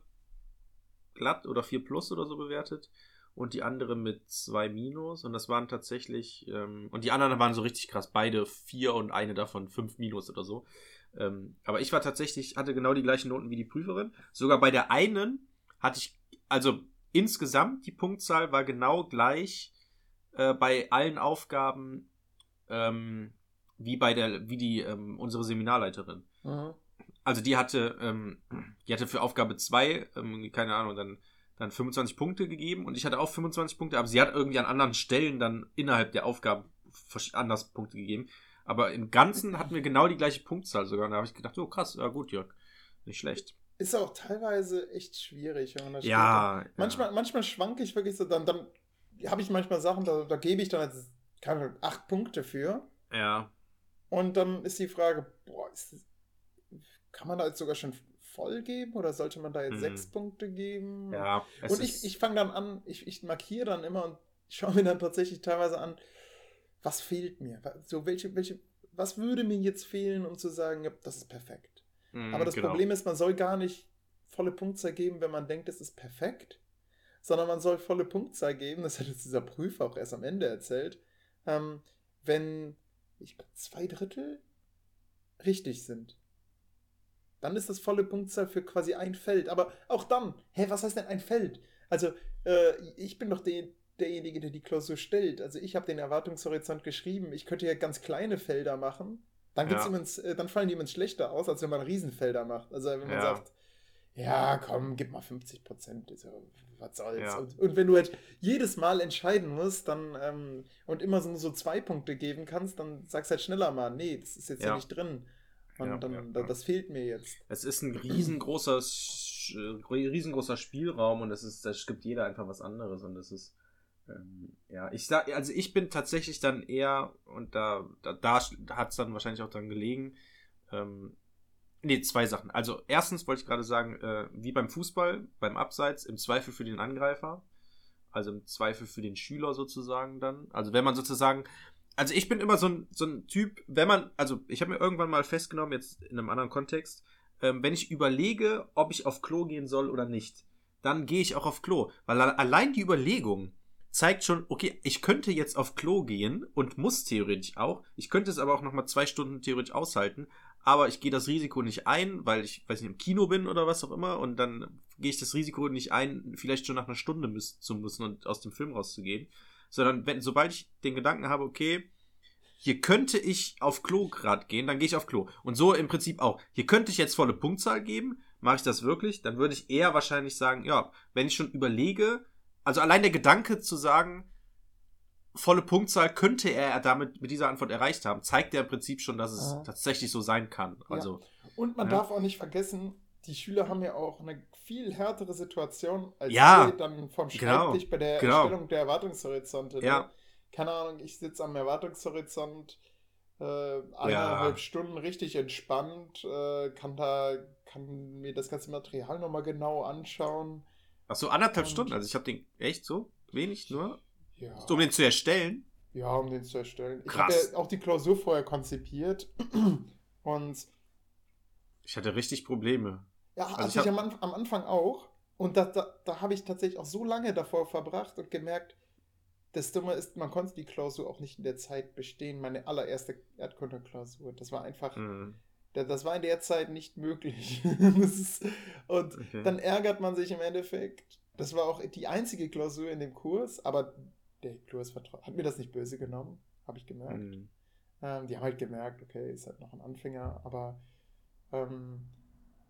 S2: glatt oder vier plus oder so bewertet und die andere mit zwei minus und das waren tatsächlich, ähm, und die anderen waren so richtig krass, beide vier und eine davon fünf minus oder so. Ähm, aber ich war tatsächlich, hatte genau die gleichen Noten wie die Prüferin. Sogar bei der einen hatte ich, also insgesamt die Punktzahl war genau gleich äh, bei allen Aufgaben ähm, wie bei der, wie die, ähm, unsere Seminarleiterin. Mhm. Also die hatte, ähm, die hatte für Aufgabe 2, ähm, keine Ahnung, dann, dann 25 Punkte gegeben und ich hatte auch 25 Punkte, aber sie hat irgendwie an anderen Stellen dann innerhalb der Aufgaben anders Punkte gegeben. Aber im Ganzen hatten wir genau die gleiche Punktzahl sogar. Und da habe ich gedacht, oh krass, ja gut, Jörg, nicht schlecht.
S3: Ist auch teilweise echt schwierig, wenn man das
S2: ja,
S3: ja, Manchmal, manchmal schwanke ich wirklich so, dann, dann habe ich manchmal Sachen, da, da gebe ich dann jetzt keine acht Punkte für.
S2: Ja.
S3: Und dann ist die Frage, boah, das, kann man da jetzt sogar schon voll geben oder sollte man da jetzt mhm. sechs Punkte geben?
S2: Ja.
S3: Und ich, ich fange dann an, ich, ich markiere dann immer und schaue mir dann tatsächlich teilweise an, was fehlt mir? So, welche, welche, was würde mir jetzt fehlen, um zu sagen, ja, das ist perfekt? Mhm, Aber das genau. Problem ist, man soll gar nicht volle Punktzahl geben, wenn man denkt, es ist perfekt, sondern man soll volle Punktzahl geben, das hat jetzt dieser Prüfer auch erst am Ende erzählt, ähm, wenn ich zwei Drittel richtig sind. Dann ist das volle Punktzahl für quasi ein Feld. Aber auch dann, hä, was heißt denn ein Feld? Also, äh, ich bin doch der, derjenige, der die Klausur stellt. Also, ich habe den Erwartungshorizont geschrieben. Ich könnte ja ganz kleine Felder machen. Dann, ja. ins, äh, dann fallen die immer schlechter aus, als wenn man Riesenfelder macht. Also, wenn man ja. sagt, ja, komm, gib mal 50 Prozent. Was soll's? Ja. Und, und, wenn du halt jedes Mal entscheiden musst dann ähm, und immer so, so zwei Punkte geben kannst, dann sagst du halt schneller mal, nee, das ist jetzt ja, nicht drin. Und ja, dann, das fehlt mir jetzt.
S2: Es ist ein riesengroßer, riesengroßer Spielraum und es ist, da gibt jeder einfach was anderes und es ist, ähm, ja, ich sag, also ich bin tatsächlich dann eher, und da, da, da hat es dann wahrscheinlich auch dran gelegen, ähm, Ne, zwei Sachen. Also erstens wollte ich gerade sagen, äh, wie beim Fußball, beim Abseits, im Zweifel für den Angreifer. Also im Zweifel für den Schüler sozusagen dann. Also wenn man sozusagen. Also ich bin immer so ein, so ein Typ, wenn man, also ich habe mir irgendwann mal festgenommen, jetzt in einem anderen Kontext, ähm, wenn ich überlege, ob ich auf Klo gehen soll oder nicht, dann gehe ich auch auf Klo. Weil allein die Überlegung zeigt schon, okay, ich könnte jetzt auf Klo gehen und muss theoretisch auch. Ich könnte es aber auch nochmal zwei Stunden theoretisch aushalten aber ich gehe das Risiko nicht ein, weil ich, weiß nicht, im Kino bin oder was auch immer und dann gehe ich das Risiko nicht ein, vielleicht schon nach einer Stunde müssen, zu müssen und aus dem Film rauszugehen, sondern wenn, sobald ich den Gedanken habe, okay, hier könnte ich auf Klo gerade gehen, dann gehe ich auf Klo. Und so im Prinzip auch. Hier könnte ich jetzt volle Punktzahl geben. Mache ich das wirklich? Dann würde ich eher wahrscheinlich sagen, ja, wenn ich schon überlege, also allein der Gedanke zu sagen, volle Punktzahl könnte er damit mit dieser Antwort erreicht haben, zeigt ja im Prinzip schon, dass es ja. tatsächlich so sein kann. Also,
S3: ja. Und man ja. darf auch nicht vergessen, die Schüler haben ja auch eine viel härtere Situation als
S2: ja,
S3: wir dann vom genau. Schreibtisch genau, bei der genau. Erstellung der Erwartungshorizonte. Ne?
S2: Ja.
S3: Keine Ahnung, ich sitze am Erwartungshorizont äh, eineinhalb Stunden richtig entspannt, äh, kann da kann mir das ganze Material nochmal genau anschauen.
S2: Ach so, anderthalb Und Stunden? Also ich habe den echt so wenig nur? Ja. Um den zu erstellen?
S3: Ja, um den zu erstellen. Krass. Ich habe ja auch die Klausur vorher konzipiert und
S2: ich hatte richtig Probleme.
S3: Ja, also hatte ich, ich am, am, Anfang auch. Und da, da, da habe ich tatsächlich auch so lange davor verbracht und gemerkt, das Dumme ist, man konnte die Klausur auch nicht in der Zeit bestehen. Meine allererste Erdkunde-Klausur. Das war einfach, mhm. Das war in der Zeit nicht möglich. ist, und okay. dann ärgert man sich im Endeffekt. Das war auch die einzige Klausur in dem Kurs, aber der Kurs hat mir das nicht böse genommen, habe ich gemerkt. Mhm. Ähm, die haben halt gemerkt, okay, ist halt noch ein Anfänger, aber ähm,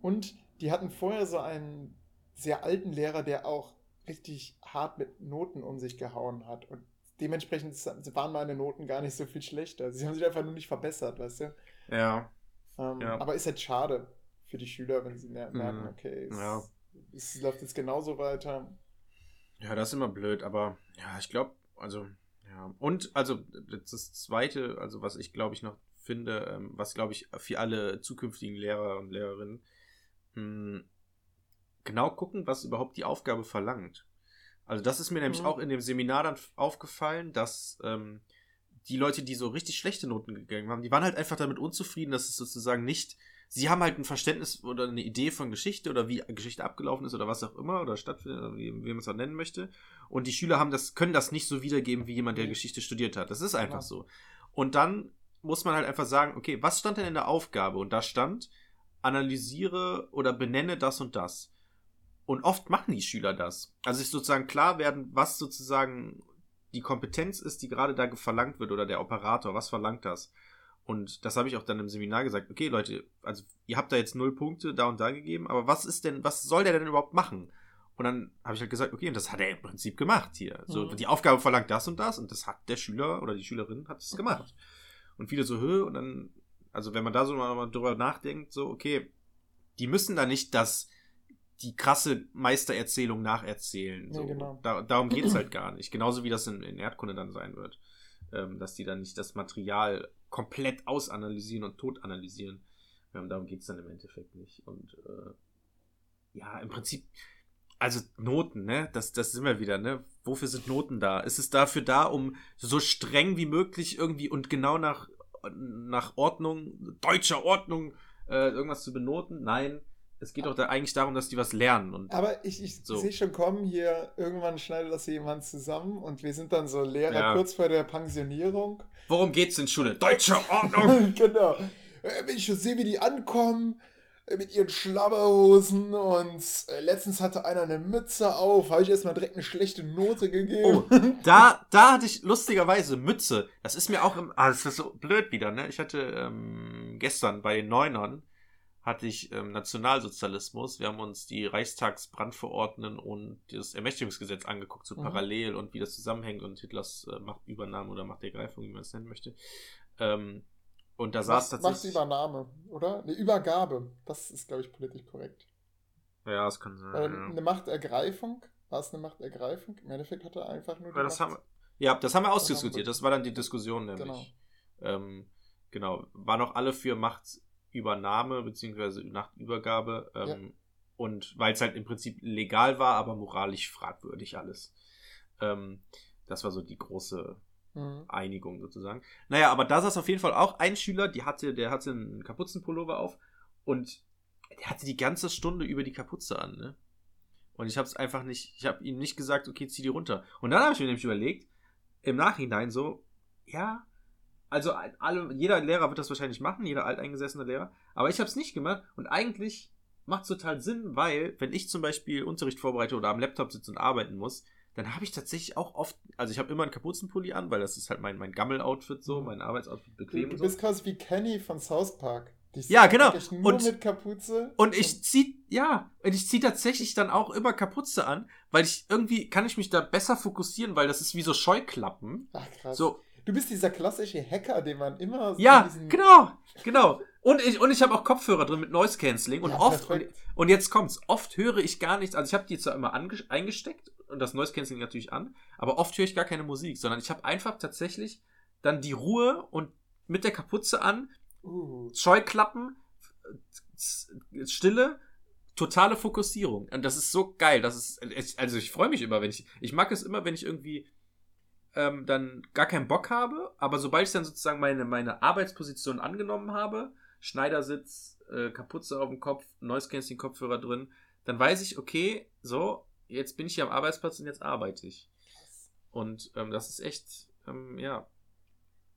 S3: und die hatten vorher so einen sehr alten Lehrer, der auch richtig hart mit Noten um sich gehauen hat und dementsprechend waren meine Noten gar nicht so viel schlechter. Sie haben sich einfach nur nicht verbessert, weißt du?
S2: Ja.
S3: Ähm, ja. Aber ist halt schade für die Schüler, wenn sie merken, mhm. okay, es, ja. es läuft jetzt genauso weiter.
S2: Ja, das ist immer blöd, aber ja, ich glaube, also, ja. Und, also, das zweite, also, was ich glaube ich noch finde, ähm, was glaube ich für alle zukünftigen Lehrer und Lehrerinnen, mh, hm, genau gucken, was überhaupt die Aufgabe verlangt. Also, das ist mir mhm. nämlich auch in dem Seminar dann aufgefallen, dass ähm, die Leute, die so richtig schlechte Noten gegangen haben, die waren halt einfach damit unzufrieden, dass es sozusagen nicht. Sie haben halt ein Verständnis oder eine Idee von Geschichte oder wie Geschichte abgelaufen ist oder was auch immer oder stattfindet, oder wie, wie man es auch nennen möchte. Und die Schüler haben das, können das nicht so wiedergeben wie jemand, der. Geschichte studiert hat. Das ist einfach
S3: Ja.
S2: so. Und dann muss man halt einfach sagen, okay, was stand denn in der Aufgabe? Und da stand, analysiere oder benenne das und das. Und oft machen die Schüler das. Also sich sozusagen klar werden, was sozusagen die Kompetenz ist, die gerade da verlangt wird oder der Operator, was verlangt das? Und das habe ich auch dann im Seminar gesagt, okay Leute, also ihr habt da jetzt null Punkte da und da gegeben, aber was ist denn, was soll der denn überhaupt machen? Und dann habe ich halt gesagt, okay, und das hat er im Prinzip gemacht hier. So,
S3: Mhm.
S2: die Aufgabe verlangt das und das und das hat der Schüler oder die Schülerin hat es gemacht. Und viele so, hö, und dann, also wenn man da so mal mal drüber nachdenkt, so, okay, die müssen da nicht das, die krasse Meistererzählung nacherzählen. So.
S3: genau.
S2: Da, darum geht's halt gar nicht. Genauso wie das in, in Erdkunde dann sein wird. Ähm, dass die dann nicht das Material komplett ausanalysieren und tot analysieren. Ähm, darum geht's dann im Endeffekt nicht. Und äh, ja, im Prinzip, also Noten, ne? Das, das sind wir wieder, ne? Wofür sind Noten da? Ist es dafür da, um so streng wie möglich irgendwie und genau nach, nach Ordnung, deutscher Ordnung, äh, irgendwas zu benoten? Nein. Es geht doch da eigentlich darum, dass die was lernen. Und
S3: Aber ich, ich
S2: So.
S3: sehe schon kommen, hier irgendwann schneidet das jemand zusammen und wir sind dann so Lehrer
S2: Ja.
S3: kurz vor der Pensionierung.
S2: worum geht's in Schule? Deutsche Ordnung!
S3: genau. Äh, Wenn ich schon sehe, wie die ankommen, äh, mit ihren Schlabberhosen und äh, letztens hatte einer eine Mütze auf, habe ich erstmal direkt eine schlechte Note gegeben.
S2: Oh, da, da hatte ich lustigerweise Mütze. Das ist mir auch im. Ah, das ist so blöd wieder, ne? Ich hatte ähm, gestern bei den Neunern hatte ich ähm, Nationalsozialismus. Wir haben uns die Reichstagsbrandverordnungen und das Ermächtigungsgesetz angeguckt, so
S3: Mhm.
S2: parallel und wie das zusammenhängt und Hitlers äh, Machtübernahme oder Machtergreifung, wie man es nennen möchte. Ähm, und da saß
S3: Macht-
S2: tatsächlich.
S3: Machtübernahme, oder? Eine Übergabe. Das ist, glaube ich, politisch korrekt.
S2: Ja, das kann sein.
S3: Ähm,
S2: ja.
S3: Eine Machtergreifung? War es eine Machtergreifung? Im Endeffekt hat er einfach nur die
S2: Ja, das
S3: Macht-
S2: haben, ja, das haben wir ausdiskutiert. Das war dann die Diskussion nämlich. Ähm, genau. Waren auch alle für Machtübernahme beziehungsweise Machtübergabe. Ähm, Und weil es halt im Prinzip legal war, aber moralisch fragwürdig alles. Ähm, das war so die große
S3: Mhm.
S2: Einigung sozusagen. Naja, aber da saß auf jeden Fall auch ein Schüler, die hatte, der hatte einen Kapuzenpullover auf und der hatte die ganze Stunde über die Kapuze an, ne? Und ich habe es einfach nicht, ich habe ihm nicht gesagt, okay, zieh die runter. Und dann habe ich mir nämlich überlegt, im Nachhinein so, ja, also alle, jeder Lehrer wird das wahrscheinlich machen, jeder alteingesessene Lehrer, aber ich habe es nicht gemacht und eigentlich macht es total Sinn, weil wenn ich zum Beispiel Unterricht vorbereite oder am Laptop sitze und arbeiten muss, dann habe ich tatsächlich auch oft, also ich habe immer einen Kapuzenpulli an, weil das ist halt mein, mein Gammel-Outfit so,
S3: Mhm.
S2: mein Arbeitsoutfit
S3: Du,
S2: bequem
S3: du
S2: so.
S3: bist quasi wie Kenny von South Park. Die
S2: Ja, genau.
S3: Nur
S2: Und-
S3: mit Kapuze.
S2: Und ich zieh, ja, und ich zieh tatsächlich dann auch immer Kapuze an, weil ich irgendwie kann ich mich da besser fokussieren, weil das ist wie so Scheuklappen.
S3: Ach krass.
S2: So,
S3: Du bist dieser klassische Hacker, den man immer so
S2: ja, genau, genau. Und ich, und ich habe auch Kopfhörer drin mit Noise Cancelling und
S3: Ja,
S2: oft, und, und jetzt kommt's, oft höre ich gar nichts, also ich habe die zwar immer eingesteckt und das Noise Cancelling natürlich an, aber oft höre ich gar keine Musik, sondern ich habe einfach tatsächlich dann die Ruhe und mit der Kapuze an,
S3: Uh,
S2: Scheuklappen, äh, Stille, totale Fokussierung. Und das ist so geil. Das ist, also ich freue mich immer, wenn ich, ich mag es immer, wenn ich irgendwie ähm, dann gar keinen Bock habe, aber sobald ich dann sozusagen meine, meine Arbeitsposition angenommen habe, Schneidersitz, äh, Kapuze auf dem Kopf, Noise Cancelling Kopfhörer drin, dann weiß ich, okay, so, jetzt bin ich hier am Arbeitsplatz und jetzt arbeite ich. Und ähm, das ist echt, ähm, ja,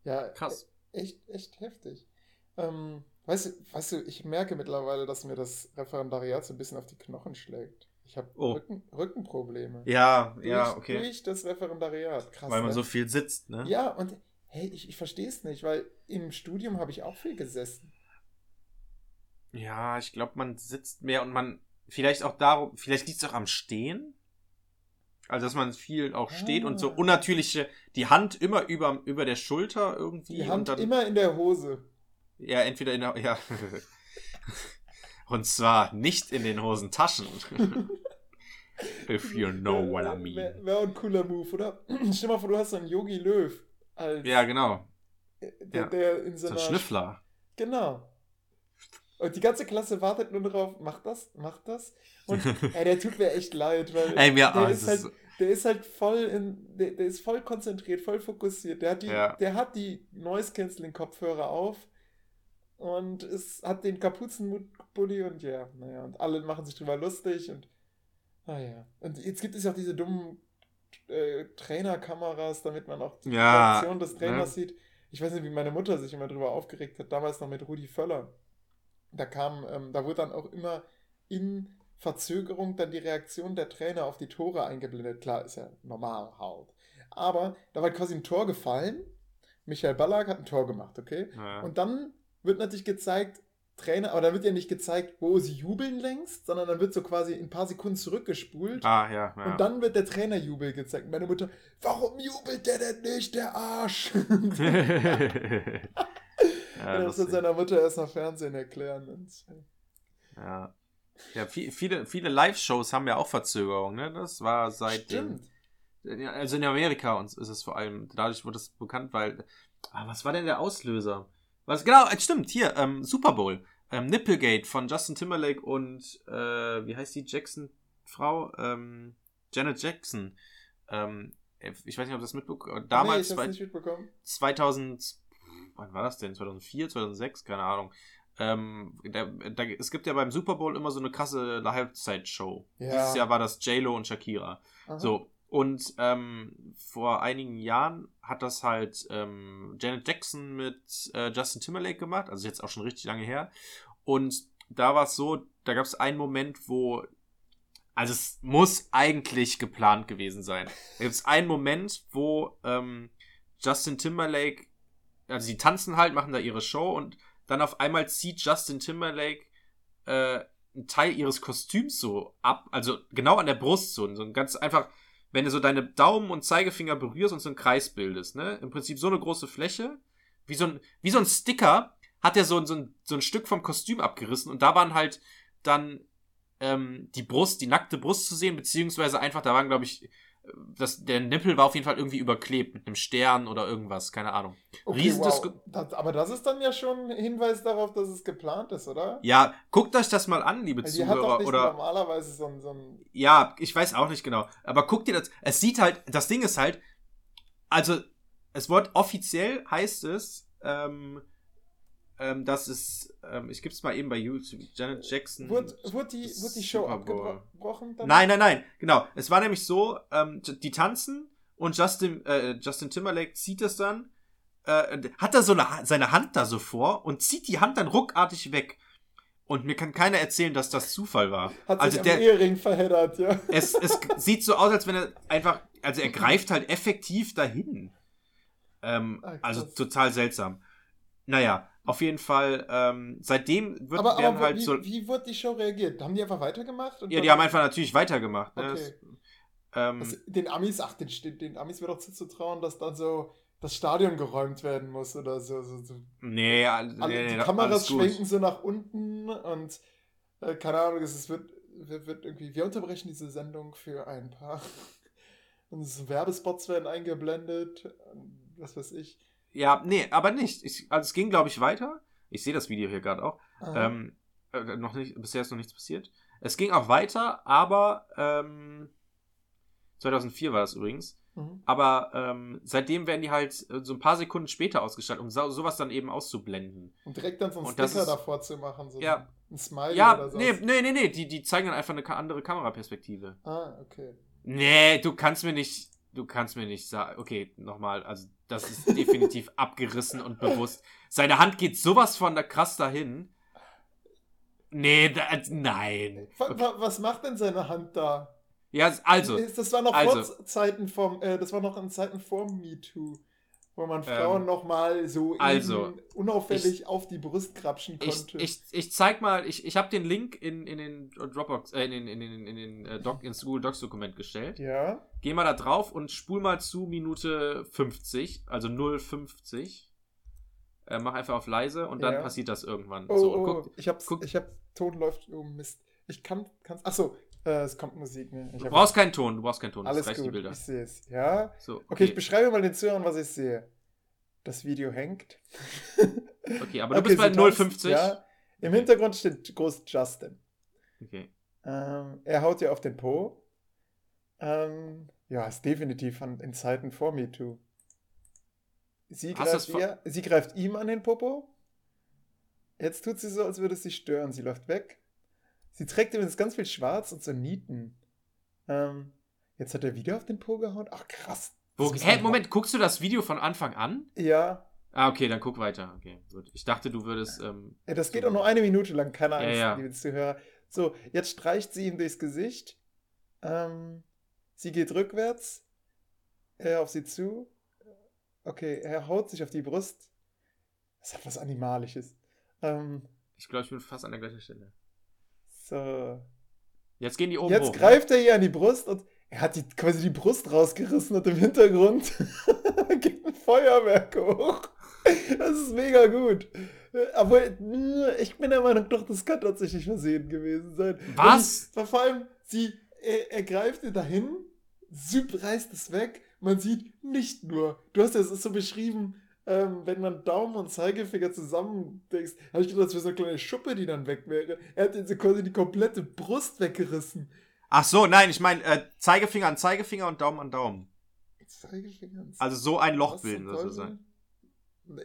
S3: ja,
S2: krass.
S3: echt, echt heftig. Ähm, weißt, du, weißt du, ich merke mittlerweile, dass mir das Referendariat so ein bisschen auf die Knochen schlägt. Ich habe
S2: Oh.
S3: Rücken, Rückenprobleme.
S2: Ja,
S3: durch, Durch das Referendariat. Krass.
S2: Weil man
S3: ne?
S2: so viel sitzt, ne?
S3: Ja, und hey, ich, ich verstehe es nicht, weil im Studium habe ich auch viel gesessen.
S2: Ja, ich glaube, man sitzt mehr und man, vielleicht auch darum, vielleicht liegt es auch am Stehen. Also, dass man viel auch steht und so
S3: Ah.
S2: unnatürliche, die Hand immer über, über der Schulter irgendwie.
S3: Die
S2: und
S3: Hand
S2: dann,
S3: immer in der Hose.
S2: Ja, entweder in der, ja. und zwar nicht in den Hosentaschen. If you know what I mean.
S3: Wäre wär ein cooler Move, oder? Stell mal vor, du hast so einen Yogi Löw als
S2: Ja, genau.
S3: der,
S2: ja.
S3: der in so
S2: So
S3: einer
S2: ein Schnüffler.
S3: Genau. Und die ganze Klasse wartet nur darauf, mach das, mach das. Und ey, der tut mir echt leid, weil
S2: Ey, mir
S3: der ist halt,
S2: so-
S3: der ist halt voll in, der, der ist voll konzentriert, voll fokussiert. Der hat die,
S2: Ja.
S3: der hat die Noise Cancelling Kopfhörer auf und es hat den Kapuzenpulli und ja, naja, und alle machen sich drüber lustig und ah ja. Und jetzt gibt es ja auch diese dummen äh, Trainerkameras, damit man auch die
S2: Ja,
S3: Reaktion des Trainers
S2: ne?
S3: sieht. Ich weiß nicht, wie meine Mutter sich immer drüber aufgeregt hat, damals noch mit Rudi Völler. Da kam, ähm, da wurde dann auch immer in Verzögerung dann die Reaktion der Trainer auf die Tore eingeblendet. Klar, ist ja normal halt. Aber da war quasi ein Tor gefallen. Michael Ballack hat ein Tor gemacht, okay?
S2: Ja.
S3: Und dann wird natürlich gezeigt, Trainer, aber da wird ja nicht gezeigt, wo sie jubeln längst, sondern dann wird so quasi in ein paar Sekunden zurückgespult.
S2: ah, ja, ja.
S3: Und dann wird der Trainerjubel gezeigt. Meine Mutter, warum jubelt der denn nicht, der Arsch?
S2: ja,
S3: das wird seiner Mutter erst nach Fernsehen erklären. Und,
S2: ja. ja vi- viele, viele Live-Shows haben ja auch Verzögerungen, ne? Das war seit
S3: Stimmt.
S2: Also in Amerika ist es vor allem, dadurch wurde es bekannt, weil. Ah, was war denn der Auslöser? Was, genau, äh, stimmt, hier, ähm, Super Bowl. Ähm, Nipplegate von Justin Timberlake und, äh, wie heißt die Jackson-Frau? Ähm, Janet Jackson. Ähm, ich weiß nicht, ob das mitbekommen
S3: nee,
S2: Damals,
S3: ich hab's
S2: zwei-
S3: nicht mitbekommen.
S2: 2000, wann war das denn? 2004, 2006? Keine Ahnung. Ähm, da, da, es gibt ja beim Super Bowl immer so eine krasse Halbzeitshow.
S3: Ja.
S2: Dieses Jahr war das J-Lo und Shakira.
S3: Aha.
S2: So, und ähm, vor einigen Jahren hat das halt ähm, Janet Jackson mit äh, Justin Timberlake gemacht, also jetzt auch schon richtig lange her. Und da war es so, da gab es einen Moment, wo, also es muss eigentlich geplant gewesen sein. Da gibt es einen Moment, wo ähm, Justin Timberlake, also sie tanzen halt, machen da ihre Show und dann auf einmal zieht Justin Timberlake äh, einen Teil ihres Kostüms so ab, also genau an der Brust so, so ein ganz einfach, wenn du so deine Daumen und Zeigefinger berührst und so einen Kreis bildest, ne? Im Prinzip so eine große Fläche, wie so ein, wie so ein Sticker, hat er so, ein- so, ein, so ein Stück vom Kostüm abgerissen und da waren halt dann ähm, die Brust, die nackte Brust zu sehen, beziehungsweise einfach, da waren, glaube ich, das, der Nippel war auf jeden Fall irgendwie überklebt mit einem Stern oder irgendwas, keine Ahnung.
S3: Okay, wow. das, aber das ist dann ja schon ein Hinweis darauf, dass es geplant ist, oder?
S2: Ja, guckt euch das mal an, liebe
S3: Weil die hat doch
S2: Zuhörer,
S3: nicht
S2: oder
S3: normalerweise so ein, so ein
S2: Ja, ich weiß auch nicht genau. Aber guck dir das. Es sieht halt, das Ding ist halt, also, es wird offiziell heißt es, ähm, ähm, dass es, ähm, ich gib's mal eben bei YouTube, Janet Jackson.
S3: Wurde, wurde, die, wurde die Show abgebrochen? dann?
S2: Nein, nein, nein, genau. Es war nämlich so, ähm, die tanzen und Justin, äh, Justin Timberlake zieht es dann, äh, hat da so eine, seine Hand da so vor und zieht die Hand dann ruckartig weg. Und mir kann keiner erzählen, dass das Zufall war.
S3: Hat
S2: also
S3: sich
S2: der,
S3: Ehering verheddert, ja.
S2: es, es sieht so aus, als wenn er einfach, also er greift halt effektiv dahin. Ähm,
S3: krass.
S2: also total seltsam. Naja, auf jeden Fall, ähm, seitdem wird,
S3: Aber,
S2: werden
S3: aber
S2: halt
S3: wie,
S2: so.
S3: wie wurde die Show reagiert? Haben die einfach weitergemacht?
S2: Ja, die haben einfach natürlich weitergemacht. Ne?
S3: Okay.
S2: Das, ähm,
S3: Das, den Amis, ach, den, den, den Amis wird doch zuzutrauen, dass dann so das Stadion geräumt werden muss oder so. so, so.
S2: nee, all- nee,
S3: Alle,
S2: nee,
S3: die
S2: nee,
S3: Kameras
S2: alles gut.
S3: schwenken so nach unten und äh, keine Ahnung, es wird, wird, wird irgendwie, wir unterbrechen diese Sendung für ein paar. Und Werbespots werden eingeblendet, und was weiß ich.
S2: Ja, nee, aber nicht. Ich, also es ging, glaube ich, weiter. Ich sehe das Video hier gerade auch.
S3: Aha.
S2: Ähm, äh, noch nicht, bisher ist noch nichts passiert. Es ging auch weiter, aber ähm, 2004 war das übrigens.
S3: Mhm.
S2: Aber ähm, seitdem werden die halt äh, so ein paar Sekunden später ausgestattet, um so, sowas dann eben auszublenden.
S3: Und direkt dann so einen Sticker
S2: ist-
S3: davor zu machen, so
S2: Ja.
S3: ein Smiley
S2: ja,
S3: oder so.
S2: nee, nee, nee, nee, die, die zeigen dann einfach eine andere Kameraperspektive.
S3: Ah, okay.
S2: Nee, du kannst mir nicht, du kannst mir nicht sagen, okay, nochmal, also das ist definitiv abgerissen und bewusst. Seine Hand geht sowas von da krass dahin. Nee, da, nein.
S3: Wa- wa- Was macht denn seine Hand da?
S2: Ja, also,
S3: das war noch
S2: also.
S3: vor Zeiten vom, äh, das war noch in Zeiten vor MeToo, wo man Frauen
S2: Ähm,
S3: noch mal so
S2: also,
S3: unauffällig auf die Brust krapschen
S2: ich,
S3: konnte.
S2: ich, ich zeig mal, ich, ich habe den Link in, in den Dropbox, äh, in den, in den, in den äh, Doc, ins Google Docs Dokument gestellt.
S3: ja.
S2: Geh mal da drauf und spul mal zu Minute 50, also 050. Äh, mach einfach auf leise und dann
S3: Ja.
S2: passiert das irgendwann.
S3: Oh,
S2: so,
S3: oh,
S2: guck,
S3: ich hab's,
S2: guck.
S3: ich hab, Ton läuft, oh Mist. Ich kann, kann's, achso, äh, es kommt Musik, ne? Ich
S2: du brauchst keinen Ton, du brauchst keinen Ton,
S3: alles gut,
S2: Bilder.
S3: ich sehe es, ja.
S2: So,
S3: Okay, ich beschreibe mal den Zuhörern, was ich sehe. Das Video hängt.
S2: okay, aber du
S3: Okay,
S2: bist bei
S3: sie tanzt,
S2: 050.
S3: Ja. Im Hintergrund steht groß Justin.
S2: Okay.
S3: Ähm, er haut ihr auf den Po. Ähm, Ja, ist definitiv von, in Zeiten vor MeToo. Sie greift, ihr, sie greift ihm an den Popo. Jetzt tut sie so, als würde es sie stören. Sie läuft weg. Sie trägt übrigens ganz viel Schwarz und so Nieten. Ähm, jetzt hat er wieder auf den Po gehauen. Ach, krass.
S2: Wo, hä, Moment, guckst du das Video von Anfang an?
S3: Ja,
S2: Ah, okay, dann guck weiter. Okay, gut. Ich dachte, du würdest. Ähm,
S3: Ja, das geht
S2: So.
S3: auch nur eine Minute lang, keine
S2: Ja,
S3: Angst,
S2: ja.
S3: liebe Zuhörer. So, jetzt streicht sie ihm durchs Gesicht. Ähm, sie geht rückwärts. Er auf sie zu. Okay, er haut sich auf die Brust. Das hat was Animalisches. Ähm,
S2: ich glaube, ich bin fast an der gleichen Stelle.
S3: So.
S2: Jetzt gehen die oben
S3: Jetzt
S2: hoch. ne?
S3: greift er ihr an die Brust und er hat die, quasi die Brust rausgerissen und im Hintergrund geht ein Feuerwerk hoch. Das ist mega gut. Aber ich bin der Meinung, doch, das kann tatsächlich versehen gewesen sein.
S2: Was?
S3: Und vor allem, sie, er, er greift ihr dahin, Süb reißt es weg. Man sieht nicht nur, du hast ja es so beschrieben, ähm, wenn man Daumen und Zeigefinger zusammendenkst, habe ich gedacht, das wäre so eine kleine Schuppe, die dann weg wäre. Er hat jetzt quasi die komplette Brust weggerissen.
S2: Ach so, nein, ich meine äh, Zeigefinger an Zeigefinger und Daumen an Daumen.
S3: Zeigefinger. und
S2: Also so ein Loch bilden sozusagen.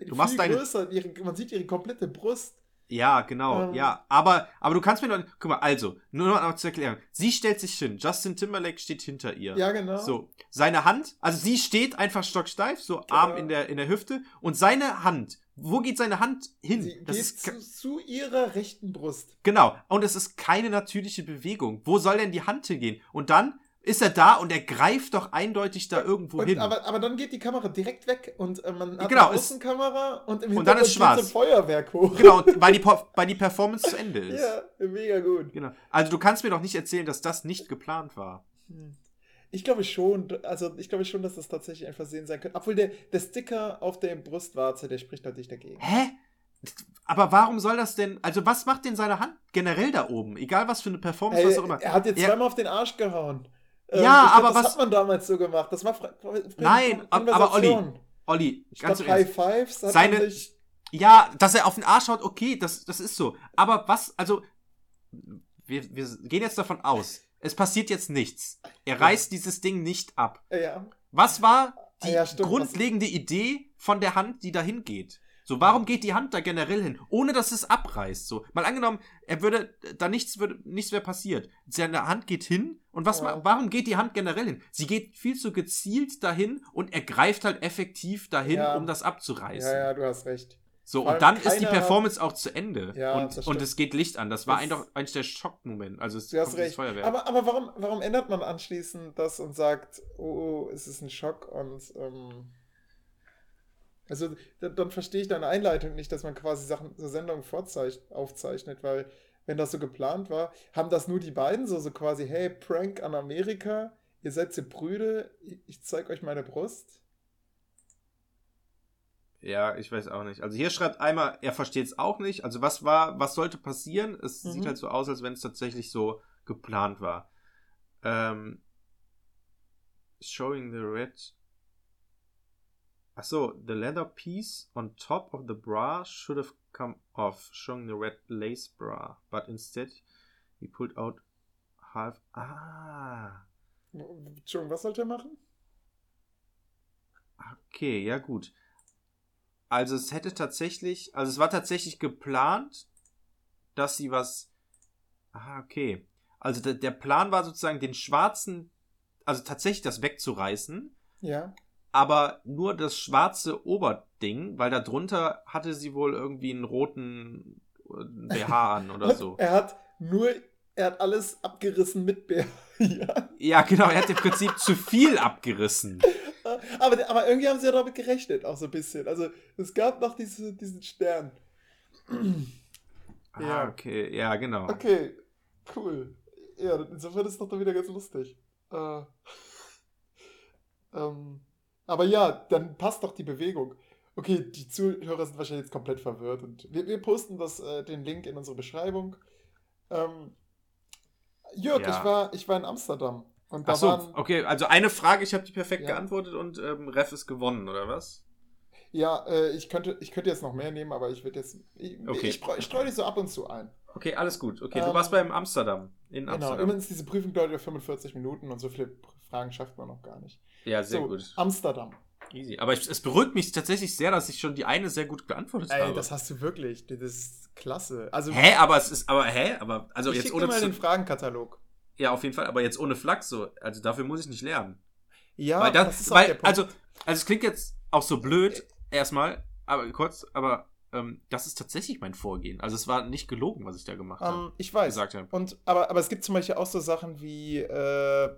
S2: Du machst deine-
S3: größer, ihre, man sieht ihre komplette Brust.
S2: Ja, genau,
S3: Ähm.
S2: ja. Aber, aber du kannst mir noch. Guck mal, also, nur noch mal zur Erklärung. Sie stellt sich hin. Justin Timberlake steht hinter ihr.
S3: Ja, genau.
S2: So, seine Hand, also sie steht einfach stocksteif, so Arm in der, in der Hüfte. Und seine Hand, wo geht seine Hand hin?
S3: Sie
S2: das
S3: geht
S2: ist,
S3: zu, zu ihrer rechten Brust.
S2: genau. Und es ist keine natürliche Bewegung. Wo soll denn die Hand hingehen? Und dann ist er da und er greift doch eindeutig da irgendwo
S3: Und,
S2: hin.
S3: aber, aber dann geht die Kamera direkt weg und äh, man hat
S2: Genau,
S3: eine Außenkamera und im
S2: ist
S3: Hintergrund geht
S2: schwarz.
S3: ein Feuerwerk hoch.
S2: genau, und weil die, weil die Performance zu Ende ist.
S3: Ja, mega gut.
S2: Genau. Also du kannst mir doch nicht erzählen, dass das nicht geplant war.
S3: Hm. Ich glaube schon, also ich glaube schon, dass das tatsächlich ein Versehen sein könnte. Obwohl der, der Sticker auf der Brustwarze, der spricht natürlich dagegen.
S2: Hä? Aber warum soll das denn? Also, was macht denn seine Hand generell da oben? Egal was für eine Performance,
S3: Ey,
S2: was auch immer.
S3: er hat jetzt zweimal auf den Arsch gehauen. Ähm,
S2: Ja,
S3: ich glaub,
S2: aber
S3: das
S2: was-
S3: hat man damals so gemacht. Das war
S2: Nein, aber Olli. Olli, ganz
S3: Statt
S2: im Ernst.
S3: High Fives hat
S2: Seine-
S3: sich
S2: Ja, dass er auf den Arsch haut, okay, das, das ist so. Aber was, also, wir, wir gehen jetzt davon aus, es passiert jetzt nichts. Er reißt dieses Ding nicht ab.
S3: ja,
S2: Was war die
S3: Ah ja, stimmt,
S2: grundlegende Idee von der Hand, die dahin geht? So, warum geht die Hand da generell hin, ohne dass es abreißt? So, mal angenommen, er würde, da nichts würde, nichts wäre passiert. Seine Hand geht hin und was,
S3: Ja.
S2: warum geht die Hand generell hin? Sie geht viel zu gezielt dahin und er greift halt effektiv dahin,
S3: Ja.
S2: um das abzureißen.
S3: ja, ja, du hast recht.
S2: So, und dann
S3: allem
S2: ist die
S3: keiner-
S2: Performance auch zu Ende.
S3: Ja,
S2: und, und es geht Licht an. Das war
S3: Das-
S2: einfach eines der Schockmomente. Also es
S3: Du hast recht.
S2: Feuerwerk.
S3: Aber, aber warum, warum ändert man anschließend das und sagt, oh, oh es ist ein Schock und ähm, also dann, dann verstehe ich deine Einleitung nicht, dass man quasi Sachen, so Sendungen vorzeich- aufzeichnet, weil wenn das so geplant war, haben das nur die beiden so, so quasi, hey, Prank an Amerika, ihr seid so Brüde, ich, ich zeig euch meine Brust.
S2: Ja, ich weiß auch nicht. Also hier schreibt einmal, er versteht es auch nicht. Also was war, was sollte passieren? Es
S3: Mhm.
S2: sieht halt so aus, als wenn es tatsächlich so geplant war. Ähm, showing the red. Ach so, the leather piece on top of the bra should have come off, showing the red lace bra. But instead, he pulled out half. Ah.
S3: Entschuldigung, was sollte er machen?
S2: Okay, ja gut. Also es hätte tatsächlich, also es war tatsächlich geplant, dass sie was. Ah, okay. Also der, der Plan war sozusagen den schwarzen, also tatsächlich das wegzureißen,
S3: Ja.
S2: Aber nur das schwarze Oberding, weil darunter hatte sie wohl irgendwie einen roten äh, BH an oder so.
S3: Er hat nur, er hat alles abgerissen mit Bär. ja.
S2: Ja, genau, er hat im Prinzip zu viel abgerissen.
S3: Aber, aber irgendwie haben sie ja damit gerechnet, auch so ein bisschen. Also es gab noch diese, diesen Stern.
S2: Ah,
S3: Ja.
S2: okay, ja, genau.
S3: Okay, cool. Ja, insofern ist es doch dann wieder ganz lustig. Äh, ähm, aber ja, dann passt doch die Bewegung. Okay, die Zuhörer sind wahrscheinlich jetzt komplett verwirrt und wir, wir posten das, äh, den Link in unsere Beschreibung. Ähm, Jörg,
S2: Ja.
S3: ich, war, ich war in Amsterdam und da
S2: Ach so,
S3: waren.
S2: okay, also eine Frage, ich habe die perfekt
S3: Ja.
S2: geantwortet und ähm, Ref ist gewonnen, oder was?
S3: Ja, äh, ich, könnte, ich könnte jetzt noch mehr nehmen, aber ich würde jetzt. Ich,
S2: Okay.
S3: ich, ich streue dich so ab und zu ein.
S2: Okay, alles gut. Okay, du
S3: Ähm,
S2: warst beim Amsterdam. In
S3: Genau,
S2: Amsterdam.
S3: immerhin ist diese Prüfung dauert ja 45 Minuten und so viele Fragen schafft man noch gar nicht.
S2: Ja, sehr
S3: so,
S2: gut.
S3: Amsterdam.
S2: Easy. Aber ich, es beruhigt mich tatsächlich sehr, dass ich schon die eine sehr gut beantwortet
S3: Ey,
S2: habe.
S3: das hast du wirklich. Das ist klasse. Also,
S2: hä, aber es ist, aber hä, aber also
S3: ich
S2: jetzt ohne
S3: dir mal den Fragenkatalog.
S2: ja auf jeden Fall, aber jetzt ohne Flachs so, also dafür muss ich nicht lernen.
S3: Ja,
S2: weil das,
S3: das ist
S2: weil
S3: Punkt.
S2: also also es klingt jetzt auch so blöd erstmal, aber kurz, aber ähm, das ist tatsächlich mein Vorgehen. Also es war nicht gelogen, was ich da gemacht habe.
S3: Ähm, ich weiß.
S2: gesagt habe.
S3: Und, aber, aber es gibt zum Beispiel auch so Sachen wie, äh,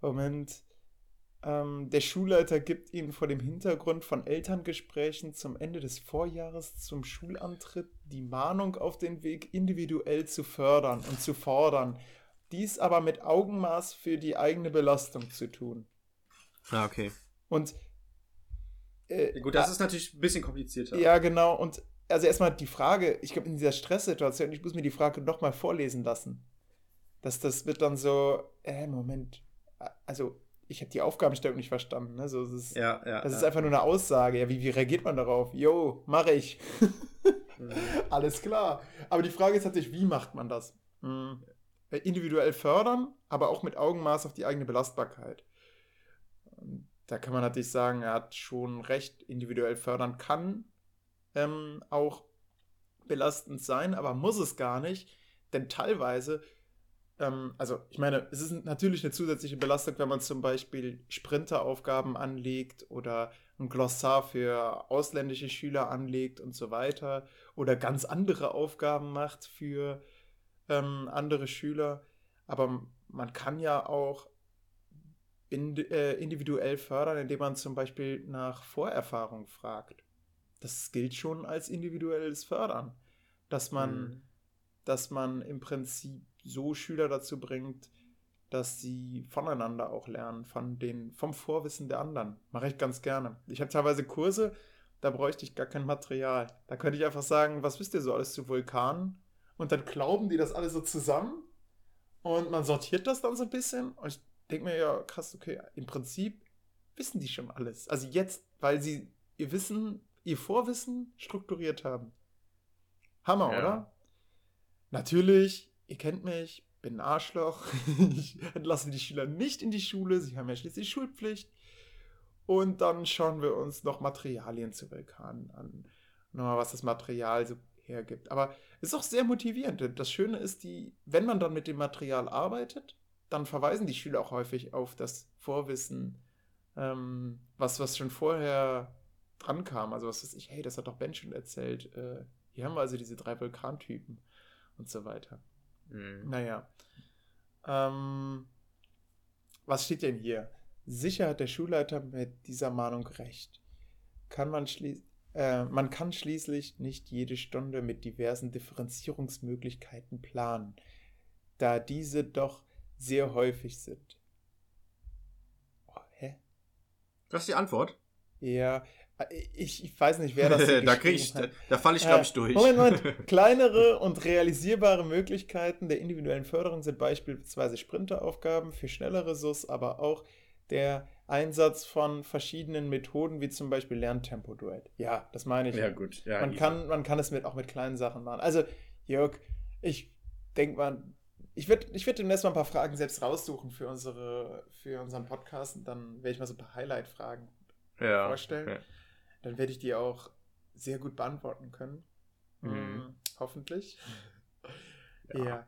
S3: Moment, ähm, der Schulleiter gibt Ihnen vor dem Hintergrund von Elterngesprächen zum Ende des Vorjahres zum Schulantritt die Mahnung auf den Weg, individuell zu fördern und zu fordern. Dies aber mit Augenmaß für die eigene Belastung zu tun.
S2: Ah, okay.
S3: Und äh,
S2: Gut, das ist natürlich ein bisschen komplizierter.
S3: ja, genau. Und also erstmal die Frage, ich glaube, in dieser Stresssituation, ich muss mir die Frage nochmal vorlesen lassen. Dass das wird dann so, äh, Moment. Also, ich habe die Aufgabenstellung nicht verstanden. Ne? So, das ist,
S2: ja, ja.
S3: das ist
S2: ja.
S3: einfach nur eine Aussage. Ja, wie, wie reagiert man darauf? Jo, mache ich.
S2: Mhm.
S3: Alles klar. Aber die Frage ist natürlich, wie macht man das? Hm. Äh, Individuell fördern, aber auch mit Augenmaß auf die eigene Belastbarkeit. Da kann man natürlich sagen, er hat schon recht, individuell fördern kann ähm, auch belastend sein, aber muss es gar nicht, denn teilweise, ähm, also ich meine, es ist natürlich eine zusätzliche Belastung, wenn man zum Beispiel Sprinteraufgaben anlegt oder ein Glossar für ausländische Schüler anlegt und so weiter oder ganz andere Aufgaben macht für ähm, andere Schüler. Aber man kann ja auch äh, individuell fördern, indem man zum Beispiel nach Vorerfahrung fragt. Das gilt schon als individuelles Fördern, dass man,
S2: Mhm.
S3: dass man im Prinzip so Schüler dazu bringt, dass sie voneinander auch lernen, von den, vom Vorwissen der anderen. Mache ich ganz gerne. Ich habe teilweise Kurse, da bräuchte ich gar kein Material. Da könnte ich einfach sagen, was wisst ihr so alles zu Vulkanen? Und dann glauben die das alles so zusammen und man sortiert das dann so ein bisschen. Und ich denke mir, ja, krass, okay, im Prinzip wissen die schon alles. Also jetzt, weil sie ihr Wissen, ihr Vorwissen strukturiert haben. Hammer,
S2: Ja.
S3: oder? Natürlich, ihr kennt mich, bin ein Arschloch. ich entlasse die Schüler nicht in die Schule, sie haben ja schließlich Schulpflicht. Und dann schauen wir uns noch Materialien zu Vulkanen an. Nochmal, was das Material so hergibt. Aber es ist auch sehr motivierend. Das Schöne ist, die, wenn man dann mit dem Material arbeitet, dann verweisen die Schüler auch häufig auf das Vorwissen, ähm, was, was schon vorher dran kam. Also was weiß ich, hey, das hat doch Ben schon erzählt. Äh, hier haben wir also diese drei Vulkantypen und so weiter.
S2: Mhm.
S3: Naja. Ähm, was steht denn hier? Sicher hat der Schulleiter mit dieser Mahnung recht. Kann man, äh, man kann schließlich nicht jede Stunde mit diversen Differenzierungsmöglichkeiten planen, da diese doch sehr häufig sind. Oh, hä?
S2: Das ist die Antwort.
S3: Ja, ich, ich weiß nicht, wer das
S2: da krieg ich,
S3: hat.
S2: da, da falle ich,
S3: Äh,
S2: glaube ich, durch.
S3: Moment, Moment. Kleinere und realisierbare Möglichkeiten der individuellen Förderung sind beispielsweise Sprinteraufgaben für schnellere SUS, aber auch der Einsatz von verschiedenen Methoden, wie zum Beispiel Lerntempo-Duett. Ja, das meine ich.
S2: ja, gut. Ja,
S3: man,
S2: easy.
S3: kann, man kann es mit, auch mit kleinen Sachen machen. Also, Jörg, ich denke mal, ich werde ich werd demnächst mal ein paar Fragen selbst raussuchen für, unsere, für unseren Podcast und dann werde ich mal so ein paar Highlight-Fragen
S2: ja,
S3: vorstellen.
S2: okay.
S3: Dann werde ich die auch sehr gut beantworten können.
S2: Mhm.
S3: Mm, hoffentlich.
S2: Ja.
S3: Ja.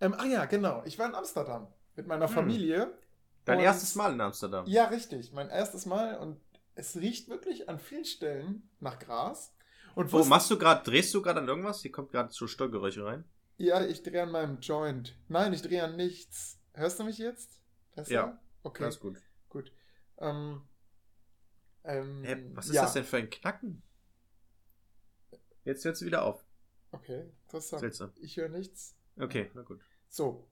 S3: Ähm, ah ja, genau. Ich war in Amsterdam mit meiner
S2: Hm.
S3: Familie.
S2: Dein
S3: Und-
S2: erstes Mal in Amsterdam.
S3: Ja, richtig. Mein erstes Mal und es riecht wirklich an vielen Stellen nach Gras. Und
S2: Oh,
S3: wusst-
S2: machst du gerade, drehst du gerade an irgendwas? Hier kommt gerade so Störgeräusche rein.
S3: Ja, ich drehe an meinem Joint. Nein, ich drehe an nichts. Hörst du mich jetzt? Besser?
S2: Ja.
S3: Okay,
S2: Alles gut.
S3: gut. Ähm, ähm,
S2: Hä, was ist
S3: ja.
S2: das denn für ein Knacken? Jetzt hört es wieder auf.
S3: Okay, interessant.
S2: Seltsam.
S3: Ich höre nichts.
S2: Okay, na gut.
S3: So.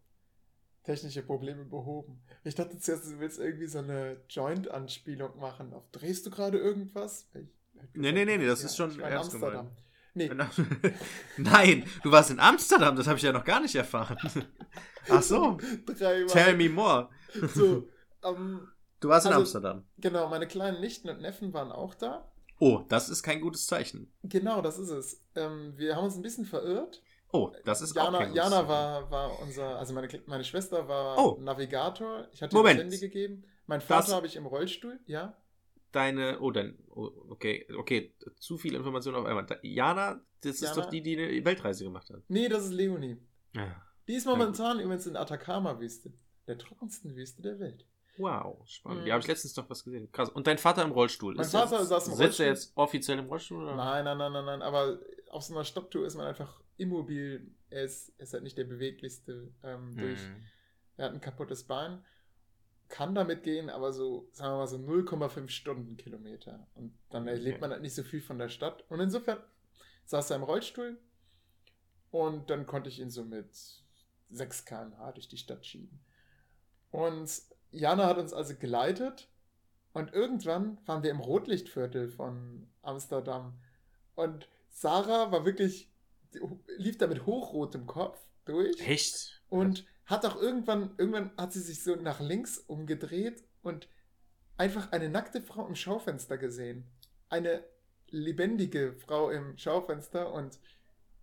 S3: Technische Probleme behoben. Ich dachte zuerst, du willst irgendwie so eine Joint-Anspielung machen. Auf drehst du gerade irgendwas? Ich,
S2: Nee, nee, nee, nee, das ist schon ernst
S3: Amsterdam. Nee,
S2: Nein, du warst in Amsterdam, das habe ich ja noch gar nicht erfahren. Ach so, tell me more.
S3: So, ähm,
S2: Du warst in
S3: Also-
S2: Amsterdam.
S3: genau, meine kleinen Nichten und Neffen waren auch da.
S2: Oh, das ist kein gutes Zeichen.
S3: Genau, das ist es. Ähm, wir haben uns ein bisschen verirrt.
S2: Oh, das ist auch
S3: Jana,
S2: kein gutes
S3: Jana
S2: Zeichen.
S3: war, war unser, also meine, meine Schwester war
S2: Oh.
S3: Navigator. Ich hatte
S2: Moment.
S3: ihr das Handy gegeben. Mein Vater habe ich im Rollstuhl, ja.
S2: Deine, oh, dein, oh, okay, okay, zu viel Information auf einmal. Jana, das ist
S3: Jana?
S2: doch die, die eine Weltreise gemacht hat.
S3: Nee, das ist Leonie.
S2: Ja.
S3: Die ist momentan übrigens in Atacama-Wüste. Der trockensten Wüste der Welt.
S2: Wow, spannend.
S3: Mhm.
S2: Ja, habe ich letztens doch was gesehen. Krass. Und dein Vater im Rollstuhl.
S3: Mein
S2: Ist
S3: Vater
S2: jetzt,
S3: saß im
S2: Sitzt
S3: Rollstuhl.
S2: er jetzt offiziell im Rollstuhl? Oder?
S3: Nein, nein, nein, nein, nein. Aber auf so einer Stopptour ist man einfach immobil. Er ist, er ist halt nicht der beweglichste. Ähm, durch,
S2: Hm.
S3: Er hat ein kaputtes Bein. Kann damit gehen, aber so, sagen wir mal so 0,5 Stundenkilometer. Und dann erlebt
S2: Okay.
S3: man halt nicht so viel von der Stadt. Und insofern saß er im Rollstuhl und dann konnte ich ihn so mit 6 km/h durch die Stadt schieben. Und Jana hat uns also geleitet und irgendwann waren wir im Rotlichtviertel von Amsterdam. Und Sarah war wirklich, lief da mit hochrotem Kopf durch.
S2: Echt?
S3: Und hat auch irgendwann, irgendwann hat sie sich so nach links umgedreht und einfach eine nackte Frau im Schaufenster gesehen. Eine lebendige Frau im Schaufenster und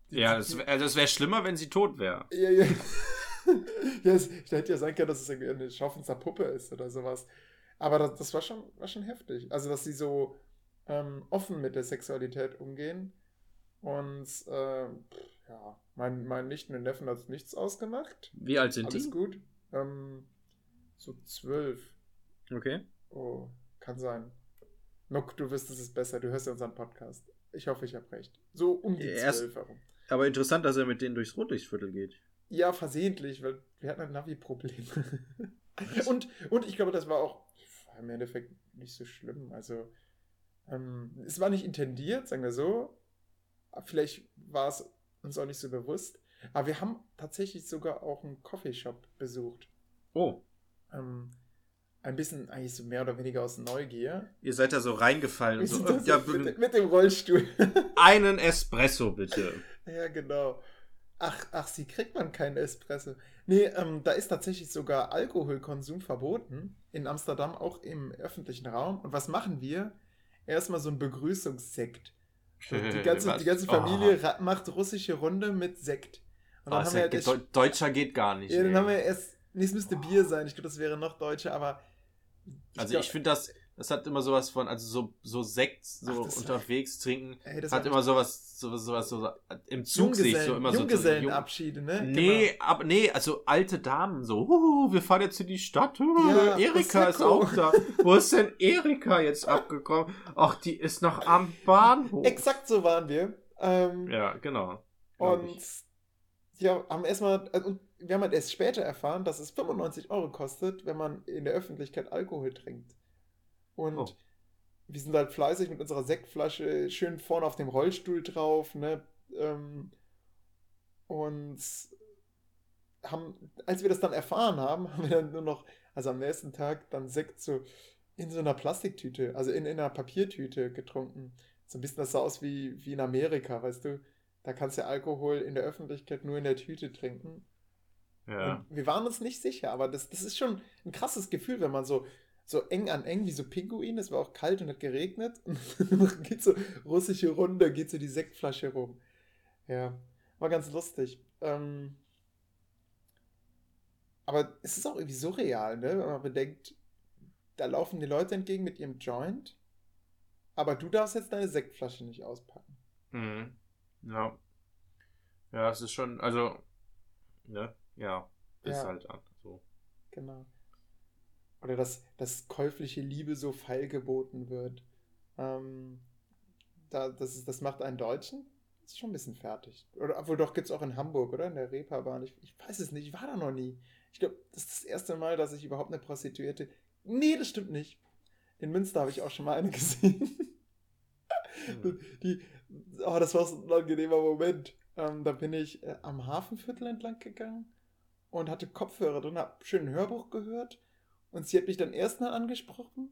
S3: die-
S2: Ja, das, wär- also das wäre schlimmer, wenn sie tot wäre.
S3: ja, ja. ja, es hätte ja sein können, dass es irgendwie eine Schaufensterpuppe ist oder sowas. Aber das, das war, schon, war schon heftig. Also, dass sie so ähm, offen mit der Sexualität umgehen. Und ähm, ja, mein, mein Nichten und Neffen hat nichts ausgemacht.
S2: Wie alt sind
S3: Alles
S2: die?
S3: gut. Ähm, so zwölf.
S2: Okay.
S3: Oh, kann sein. Nock, du wüsstest es besser. Du hörst ja unseren Podcast. Ich hoffe, ich habe recht. So um die zwölf herum.
S2: Aber interessant, dass er mit denen durchs Rotlichtviertel geht.
S3: Ja, versehentlich, weil wir hatten ein Navi-Problem. und, und ich glaube, das war auch war im Endeffekt nicht so schlimm. Also, ähm, es war nicht intendiert, sagen wir so. Vielleicht war es uns auch nicht so bewusst. Aber wir haben tatsächlich sogar auch einen Coffeeshop besucht.
S2: Oh,
S3: Ähm, ein bisschen eigentlich so mehr oder weniger aus Neugier.
S2: ihr seid da so reingefallen. So, ja,
S3: mit, mit dem Rollstuhl.
S2: einen Espresso bitte.
S3: Ja, genau. Ach, ach, sie kriegt man keinen Espresso. Nee, ähm, da ist tatsächlich sogar Alkoholkonsum verboten. In Amsterdam, auch im öffentlichen Raum. Und was machen wir? Erstmal so ein Begrüßungssekt. Die ganze, die ganze Familie ra- macht russische Runde mit Sekt. Und
S2: Oh,
S3: dann
S2: ist
S3: haben wir halt
S2: Deutscher geht gar nicht.
S3: ja, dann
S2: ey.
S3: haben wir erst, nee, es müsste Bier sein. Ich glaube, das wäre noch deutscher, aber.
S2: also
S3: glaub-
S2: ich finde das, das hat immer sowas von, also so, so Sekt, so
S3: Ach, das war-
S2: unterwegs trinken,
S3: Ey,
S2: hat immer sowas, sowas, sowas, so im Zug sich so immer so.
S3: Junggesellenabschiede, ne?
S2: Nee, aber nee, also alte Damen so, huhu, wir fahren jetzt in die Stadt. Huhu,
S3: Ja,
S2: Erika ist auch da. Wo ist denn Erika jetzt abgekommen? Ach, die ist noch am Bahnhof.
S3: Genau. Exakt so waren wir. Ähm,
S2: Ja, genau.
S3: Und
S2: ich.
S3: ja, haben erstmal, und wir haben halt erst später erfahren, dass es 95 Euro kostet, wenn man in der Öffentlichkeit Alkohol trinkt. Und
S2: Oh.
S3: wir sind halt fleißig mit unserer Sektflasche schön vorne auf dem Rollstuhl drauf, ne? Ähm, und haben, als wir das dann erfahren haben, haben wir dann nur noch, also am nächsten Tag dann Sekt so in so einer Plastiktüte, also in, in einer Papiertüte getrunken. So ein bisschen das sah aus wie, wie in Amerika, weißt du? Da kannst du Alkohol in der Öffentlichkeit nur in der Tüte trinken.
S2: Ja.
S3: Wir waren uns nicht sicher, aber das, das ist schon ein krasses Gefühl, wenn man so, so eng an eng wie so Pinguin, es war auch kalt und hat geregnet und dann geht so russische Runde, geht so die Sektflasche rum. Ja, war ganz lustig. Ähm, aber es ist auch irgendwie surreal, ne? wenn man bedenkt, da laufen die Leute entgegen mit ihrem Joint, aber du darfst jetzt deine Sektflasche nicht auspacken.
S2: Mhm. Ja. Ja, es ist schon, also, ne, ja, ist
S3: Ja.
S2: halt an. So.
S3: Genau. Oder dass, dass käufliche Liebe so feilgeboten wird. Ähm, da, das, ist, das macht einen Deutschen. Das ist schon ein bisschen fertig. Oder obwohl doch gibt es auch in Hamburg, oder? In der Reeperbahn. Ich, ich weiß es nicht, ich war da noch nie. Ich glaube, das ist das erste Mal, dass ich überhaupt eine Prostituierte. Nee, das stimmt nicht. In Münster habe ich auch schon mal eine gesehen.
S2: Hm.
S3: Die, oh, das war so ein unangenehmer Moment. Ähm, da bin ich äh, am Hafenviertel entlang gegangen und hatte Kopfhörer drin, hab schön ein Hörbuch gehört und sie hat mich dann erstmal angesprochen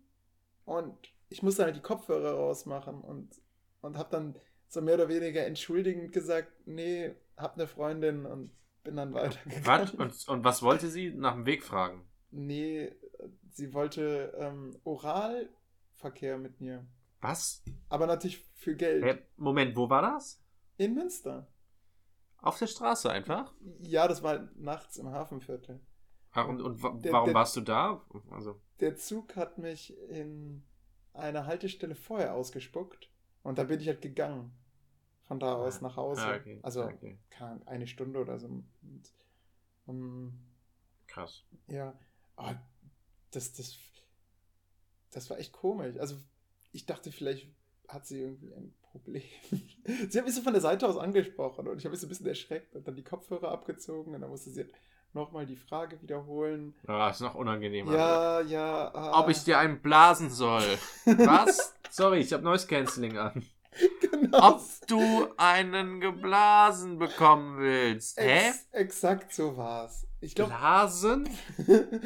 S3: und ich musste halt die Kopfhörer rausmachen und, und hab dann so mehr oder weniger entschuldigend gesagt, nee, hab eine Freundin und bin dann weitergegangen.
S2: Was? Und, und was wollte sie? Nach dem Weg fragen.
S3: Nee, sie wollte ähm, Oralverkehr mit mir.
S2: Was?
S3: Aber natürlich für Geld.
S2: Hä, Moment, wo war das?
S3: In Münster.
S2: Auf der Straße einfach?
S3: Ja, das war halt nachts im Hafenviertel.
S2: Ah, Und, und wa-
S3: Der-
S2: warum
S3: der-
S2: warst du da? Also,
S3: Der Zug hat mich in einer Haltestelle vorher ausgespuckt und da bin ich halt gegangen. Von da aus nach Hause.
S2: ah, okay.
S3: Also
S2: okay.
S3: eine Stunde oder so. Und, ähm,
S2: Krass.
S3: ja, aber das, das, das war echt komisch. Also ich dachte, vielleicht hat sie irgendwie ein Problem. sie hat mich so von der Seite aus angesprochen und ich habe mich so ein bisschen erschreckt und dann die Kopfhörer abgezogen und dann musste sie nochmal die Frage wiederholen.
S2: Ah, ist noch unangenehmer.
S3: Ja, ja. ah,
S2: Ob ich dir einen blasen soll. Was? Sorry, ich habe Noise Cancelling an.
S3: genau.
S2: Ob du einen geblasen bekommen willst. Hä?
S3: Ex exakt so war's. Ich glaube.
S2: Blasen?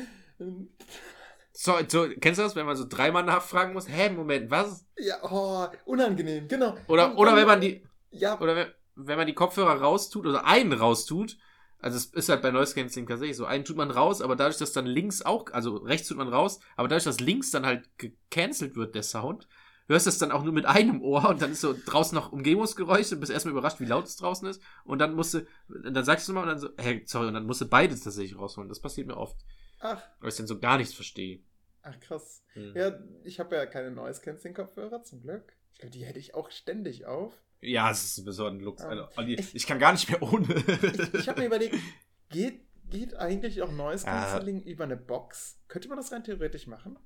S2: So, so, kennst du das, wenn man so dreimal nachfragen muss? Hä, Moment, was?
S3: ja, oh, unangenehm, genau.
S2: Oder, oder wenn man die,
S3: Ja,
S2: oder wenn, wenn man die Kopfhörer raustut, oder einen raustut, also es ist halt bei Noise Cancelling tatsächlich so, einen tut man raus, aber dadurch, dass dann links auch, also rechts tut man raus, aber dadurch, dass links dann halt gecancelt wird, der Sound, hörst du es dann auch nur mit einem Ohr und dann ist so draußen noch Umgebungsgeräusche und bist erstmal überrascht, wie laut es draußen ist und dann musst du, dann sagst du mal und dann so, hey, sorry, und dann musst du beides tatsächlich rausholen. Das passiert mir oft,
S3: ach,
S2: weil ich dann so gar nichts verstehe.
S3: ach krass.
S2: Hm.
S3: Ja, ich habe ja keine Noise Cancelling Kopfhörer zum Glück. Ich glaube, die hätte ich auch ständig auf.
S2: Ja, es ist ein besonderer Lux.
S3: Ja.
S2: Also,
S3: Ich-
S2: ich kann gar nicht mehr ohne.
S3: Ich, ich habe mir überlegt, geht, geht eigentlich auch Noise
S2: Ja.
S3: Cancelling über eine Box? Könnte man das rein theoretisch machen?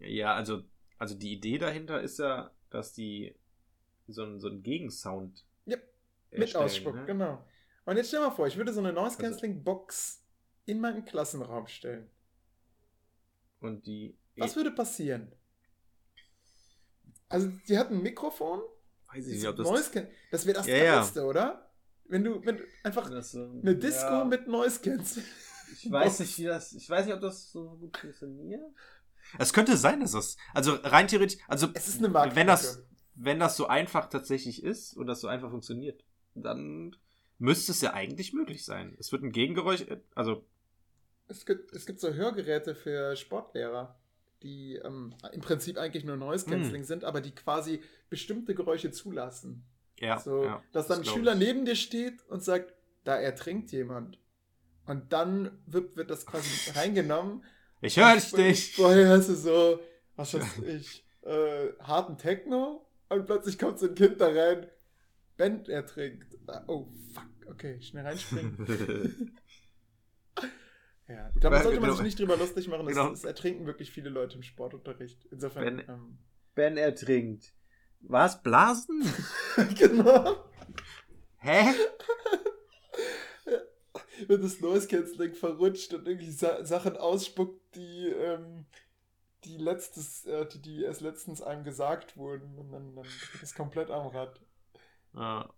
S2: Ja, also, also die Idee dahinter ist ja, dass die so einen, so einen Gegensound
S3: Yep, Mit
S2: erstellen,
S3: Ausspuck,
S2: ne?
S3: genau. Und jetzt stell mal vor, ich würde so eine Noise
S2: Also-
S3: Cancelling Box in meinen Klassenraum stellen.
S2: Und die.
S3: Was würde passieren? Also, die hat ein Mikrofon.
S2: weiß ich nicht, ob das.
S3: Noise Can das wäre das
S2: Ja, ja.
S3: Geilste, oder? Wenn du, wenn du einfach
S2: das so,
S3: eine Disco
S2: ja,
S3: mit Noise Cancelling.
S2: Ich weiß nicht, wie das. Ich weiß nicht, ob das so gut funktioniert. Es könnte sein, dass das. Also rein theoretisch. Also,
S3: Es ist eine Marktlücke.
S2: wenn das, wenn das so einfach tatsächlich ist und das so einfach funktioniert, dann müsste es ja eigentlich möglich sein. Es wird ein Gegengeräusch. Also,
S3: Es gibt, es gibt so Hörgeräte für Sportlehrer, die ähm, im Prinzip eigentlich nur Noise
S2: Hm.
S3: Cancelling sind, aber die quasi bestimmte Geräusche zulassen.
S2: ja.
S3: so,
S2: ja,
S3: dass dann ein Schüler
S2: ich.
S3: neben dir steht und sagt, da ertrinkt jemand. Und dann wird, wird das quasi reingenommen.
S2: Ich höre dich nicht.
S3: Vorher hast du so, was weiß ich, äh, harten Techno und plötzlich kommt so ein Kind da rein, Band ertrinkt. Ah, Oh, fuck, okay, schnell reinspringen. Ja, da
S2: Weil-
S3: sollte man
S2: genau.
S3: sich nicht drüber lustig machen. Es,
S2: Genau.
S3: es ertrinken wirklich viele Leute im Sportunterricht. Insofern,
S2: Wenn-
S3: ähm,
S2: Ben ertrinkt. Was? Blasen?
S3: genau.
S2: Hä?
S3: Wenn das Noise Cancelling verrutscht und irgendwie Sa Sachen ausspuckt, die, ähm, die letztes, äh, die, die erst letztens einem gesagt wurden und dann, dann es komplett am Rad.
S2: Ja.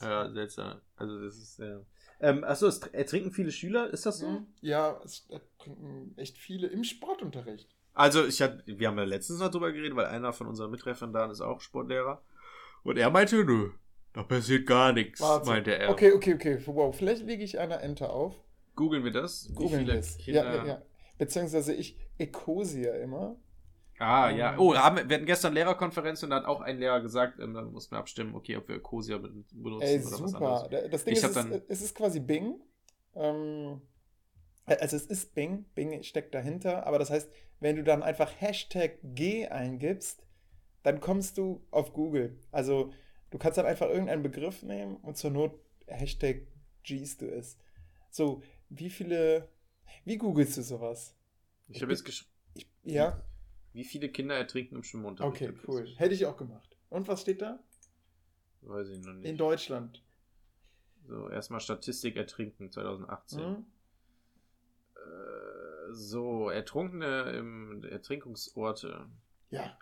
S2: Ja, seltsam. Also das ist ja. Ähm, achso, es tr- ertrinken viele Schüler, ist das so?
S3: Mhm. Ja, es ertrinken echt viele im Sportunterricht.
S2: Also ich hatte, wir haben ja letztens noch drüber geredet, weil einer von unseren Mitreferendaren ist auch Sportlehrer. Und er meinte, nö, da passiert gar nichts,
S3: Warte.
S2: meinte er.
S3: Okay, okay, okay. Wow, vielleicht lege ich einer Ente auf.
S2: Googeln wir das?
S3: Googeln wir.
S2: Kinder?
S3: Ja, ja, ja. Beziehungsweise ich Ecosia immer.
S2: Ah, ja.
S3: Ähm.
S2: Oh, haben, wir wir hatten gestern Lehrerkonferenz und da hat auch ein Lehrer gesagt, ähm, dann mussten wir abstimmen, okay, ob wir Ecosia ben- benutzen
S3: Ey,
S2: oder was
S3: super.
S2: anderes.
S3: Da- Das Ding
S2: Ich
S3: ist,
S2: dann-
S3: ist, es ist quasi Bing. Ähm, also es ist Bing. Bing steckt dahinter. Aber das heißt, wenn du dann einfach Hashtag G eingibst, dann kommst du auf Google. Also du kannst dann einfach irgendeinen Begriff nehmen und zur Not Hashtag G's du es. So, wie viele... Wie googelst du sowas?
S2: Ich habe jetzt geschrieben,
S3: Ich, ja,
S2: wie viele Kinder ertrinken im Schwimmunterricht?
S3: okay, cool. Hätte ich auch gemacht. Und was steht da?
S2: Weiß ich noch nicht.
S3: In Deutschland.
S2: So, erstmal Statistik ertrinken 2018.
S3: Hm?
S2: Äh, so, Ertrunkene im Ertrinkungsorte.
S3: Ja.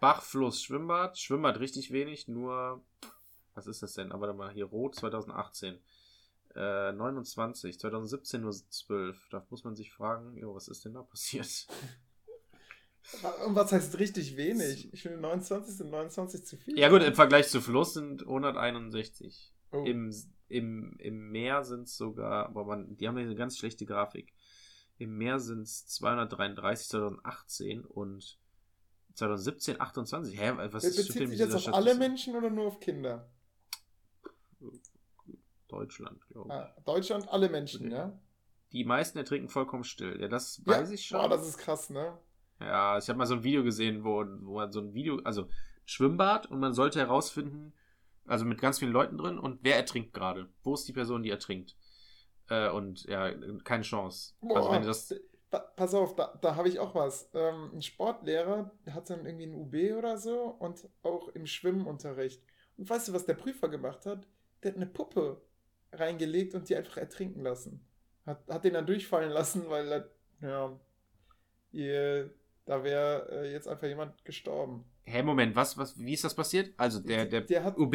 S2: Bach, Fluss, Schwimmbad. Schwimmbad richtig wenig, nur. Was ist das denn? Aber dann mal hier rot 2018. Äh, 29, 2017 nur 12. Da muss man sich fragen, jo, was ist denn da passiert?
S3: Und was heißt richtig wenig? Ich finde 29 sind 29 zu viel.
S2: Ja gut, im Vergleich zu Fluss sind 161.
S3: Oh.
S2: Im, im, Im Meer sind es sogar, aber man, die haben hier eine ganz schlechte Grafik. Im Meer sind es 233 2018 und 2017, 28. Hä, was
S3: Be
S2: ist mit
S3: bezieht sich
S2: dieser
S3: jetzt auf alle
S2: Statistik?
S3: Menschen oder nur auf Kinder?
S2: Deutschland, glaube ich.
S3: Ah, Deutschland, alle Menschen, ja?
S2: Die meisten ertrinken vollkommen still. Ja, das
S3: Ja,
S2: weiß ich schon.
S3: Boah, das ist krass, ne?
S2: Ja, ich habe mal so ein Video gesehen, wo, wo man so ein Video, also Schwimmbad und man sollte herausfinden, also mit ganz vielen Leuten drin und wer ertrinkt gerade. Wo ist die Person, die ertrinkt? Äh, und ja, keine Chance.
S3: Boah,
S2: Also wenn du das.
S3: Pa pass auf, da, da habe ich auch was. Ähm, ein Sportlehrer hat dann irgendwie ein UB oder so und auch im Schwimmunterricht. Und weißt du, was der Prüfer gemacht hat? Der hat eine Puppe reingelegt und die einfach ertrinken lassen. Hat, hat den dann durchfallen lassen, weil er, ja, ihr, da wäre äh, jetzt einfach jemand gestorben.
S2: Hä, Moment, was, was, wie ist das passiert? Also der, der,
S3: der hat,
S2: UB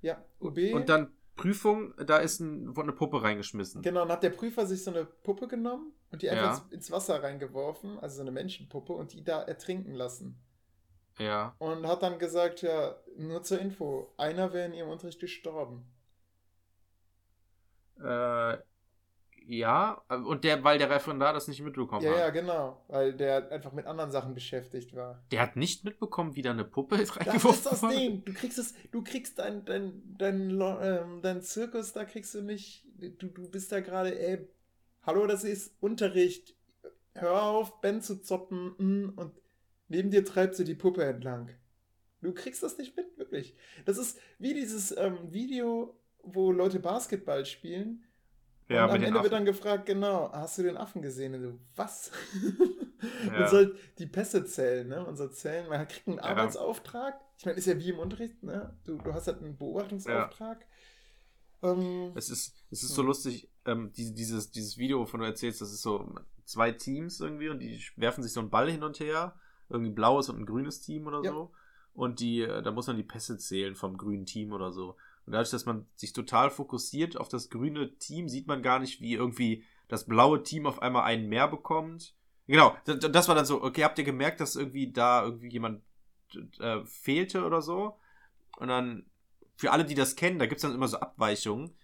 S3: ja, UB.
S2: und dann Prüfung, da ist ein, wurde eine Puppe reingeschmissen.
S3: Genau, dann hat der Prüfer sich so eine Puppe genommen und die einfach
S2: Ja.
S3: ins, ins Wasser reingeworfen, also so eine Menschenpuppe, und die da ertrinken lassen.
S2: Ja.
S3: Und hat dann gesagt, ja, nur zur Info, einer wäre in ihrem Unterricht gestorben.
S2: Äh, ja, und der, weil der Referendar das nicht mitbekommen
S3: Ja,
S2: hat.
S3: ja, genau, weil der einfach mit anderen Sachen beschäftigt war.
S2: Der hat nicht mitbekommen, wie da eine Puppe
S3: Das
S2: reingeworfen
S3: ist das. Ding. Du kriegst es, du kriegst dein, dein, dein, Lo- ähm, dein Zirkus, da kriegst du nicht, du, du bist da gerade, ey, hallo, das ist Unterricht. Hör auf, Ben zu zoppen mm, und neben dir treibt sie die Puppe entlang. Du kriegst das nicht mit, wirklich. Das ist wie dieses ähm, Video, wo Leute Basketball spielen.
S2: Ja,
S3: und am Ende wird
S2: Affen.
S3: dann gefragt, genau, hast du den Affen gesehen? Und du, was?
S2: Ja.
S3: Man soll die Pässe zählen, ne? Man soll zählen, man kriegt einen
S2: Ja.
S3: Arbeitsauftrag. Ich meine, ist ja wie im Unterricht, ne? Du, du hast halt einen Beobachtungsauftrag. Ähm,
S2: Es ist, es ist so lustig, ähm, diese, dieses, dieses Video, wovon du erzählst, das ist so zwei Teams irgendwie und die werfen sich so einen Ball hin und her. Irgendwie ein blaues und ein grünes Team oder
S3: Ja.
S2: so. Und die, äh, da muss man die Pässe zählen vom grünen Team oder so. Und dadurch, dass man sich total fokussiert auf das grüne Team, sieht man gar nicht, wie irgendwie das blaue Team auf einmal einen mehr bekommt. Genau, das, war dann so, okay, habt ihr gemerkt, dass irgendwie da irgendwie jemand äh, fehlte oder so? Und dann, für alle, die das kennen, da gibt es dann immer so Abweichungen.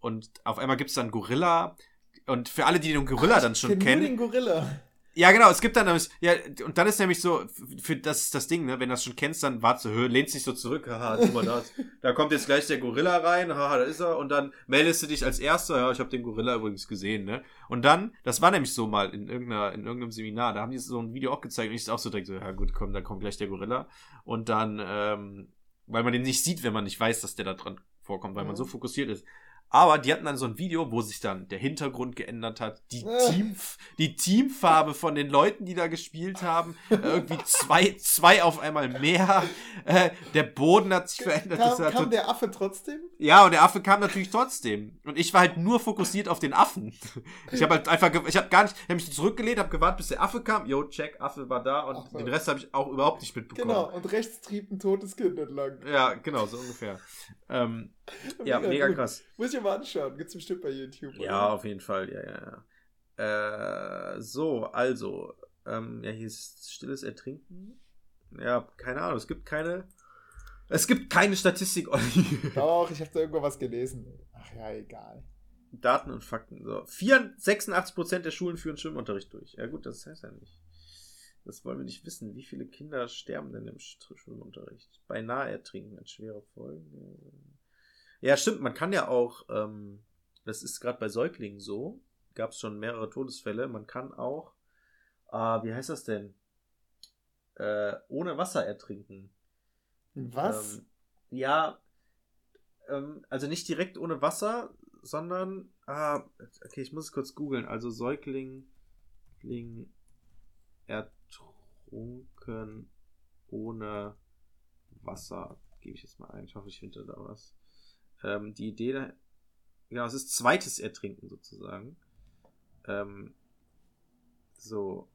S2: Und auf einmal gibt es dann Gorilla. Und für alle, die den Gorilla dann schon
S3: kenn nur
S2: kennen.
S3: den Gorilla.
S2: Ja, genau, es gibt dann nämlich, ja, und dann ist nämlich so, für das ist das Ding, ne, wenn du das schon kennst, dann warte, hö, lehnst dich so zurück, haha, guck mal da, da kommt jetzt gleich der Gorilla rein, haha, da ist er, und dann meldest du dich als Erster, ja, ich habe den Gorilla übrigens gesehen, ne, und dann, das war nämlich so mal in irgendeiner, in irgendeinem Seminar, da haben die so ein Video auch gezeigt, und ich auch so direkt so, ja gut, komm, dann kommt gleich der Gorilla, und dann, ähm, weil man den nicht sieht, wenn man nicht weiß, dass der da dran vorkommt, weil man
S3: Mhm.
S2: so fokussiert ist. Aber die hatten dann so ein Video, wo sich dann der Hintergrund geändert hat, die,
S3: Ah.
S2: Team, die Teamfarbe von den Leuten, die da gespielt haben, irgendwie zwei, zwei auf einmal mehr, äh, der Boden hat sich verändert.
S3: Kam, kam der Affe trotzdem?
S2: ja, und der Affe kam natürlich trotzdem. Und ich war halt nur fokussiert auf den Affen. Ich habe halt einfach, ich habe gar nicht, ich habe mich zurückgelehnt, habe gewartet, bis der Affe kam. Yo, check, Affe war da und
S3: so.
S2: den Rest habe ich auch überhaupt nicht mitbekommen.
S3: Genau, und rechts trieb ein totes Kind entlang.
S2: Ja, genau, so ungefähr. Ähm, ja, mega
S3: gut.
S2: krass.
S3: Muss ich mal anschauen, gibt's bestimmt bei YouTube.
S2: Ja, auf jeden Fall, ja, ja, ja. Äh, so, also, ähm, ja, hier ist stilles Ertrinken. Ja, keine Ahnung, es gibt keine, es gibt keine Statistik, Olli.
S3: Doch, ich habe da irgendwo was gelesen. Ach ja, egal.
S2: Daten und Fakten. So. 84, 86% der Schulen führen Schwimmunterricht durch. Ja gut, das heißt ja nicht. Das wollen wir nicht wissen. Wie viele Kinder sterben denn im Sch- Schwimmunterricht? Beinahe ertrinken an schwere Folgen. Ja, stimmt. Man kann ja auch, ähm, das ist gerade bei Säuglingen so, gab es schon mehrere Todesfälle. Man kann auch, ah, wie heißt das denn? Äh, ohne Wasser ertrinken.
S3: Was?
S2: Ähm, ja, ähm, also nicht direkt ohne Wasser, sondern, ah, okay, ich muss es kurz googeln. Also Säugling Ling ertrunken ohne Wasser. Gebe ich jetzt mal ein. Ich hoffe, ich finde da was. Ähm, die Idee, da, genau, es ist zweites Ertrinken sozusagen. Ähm, so,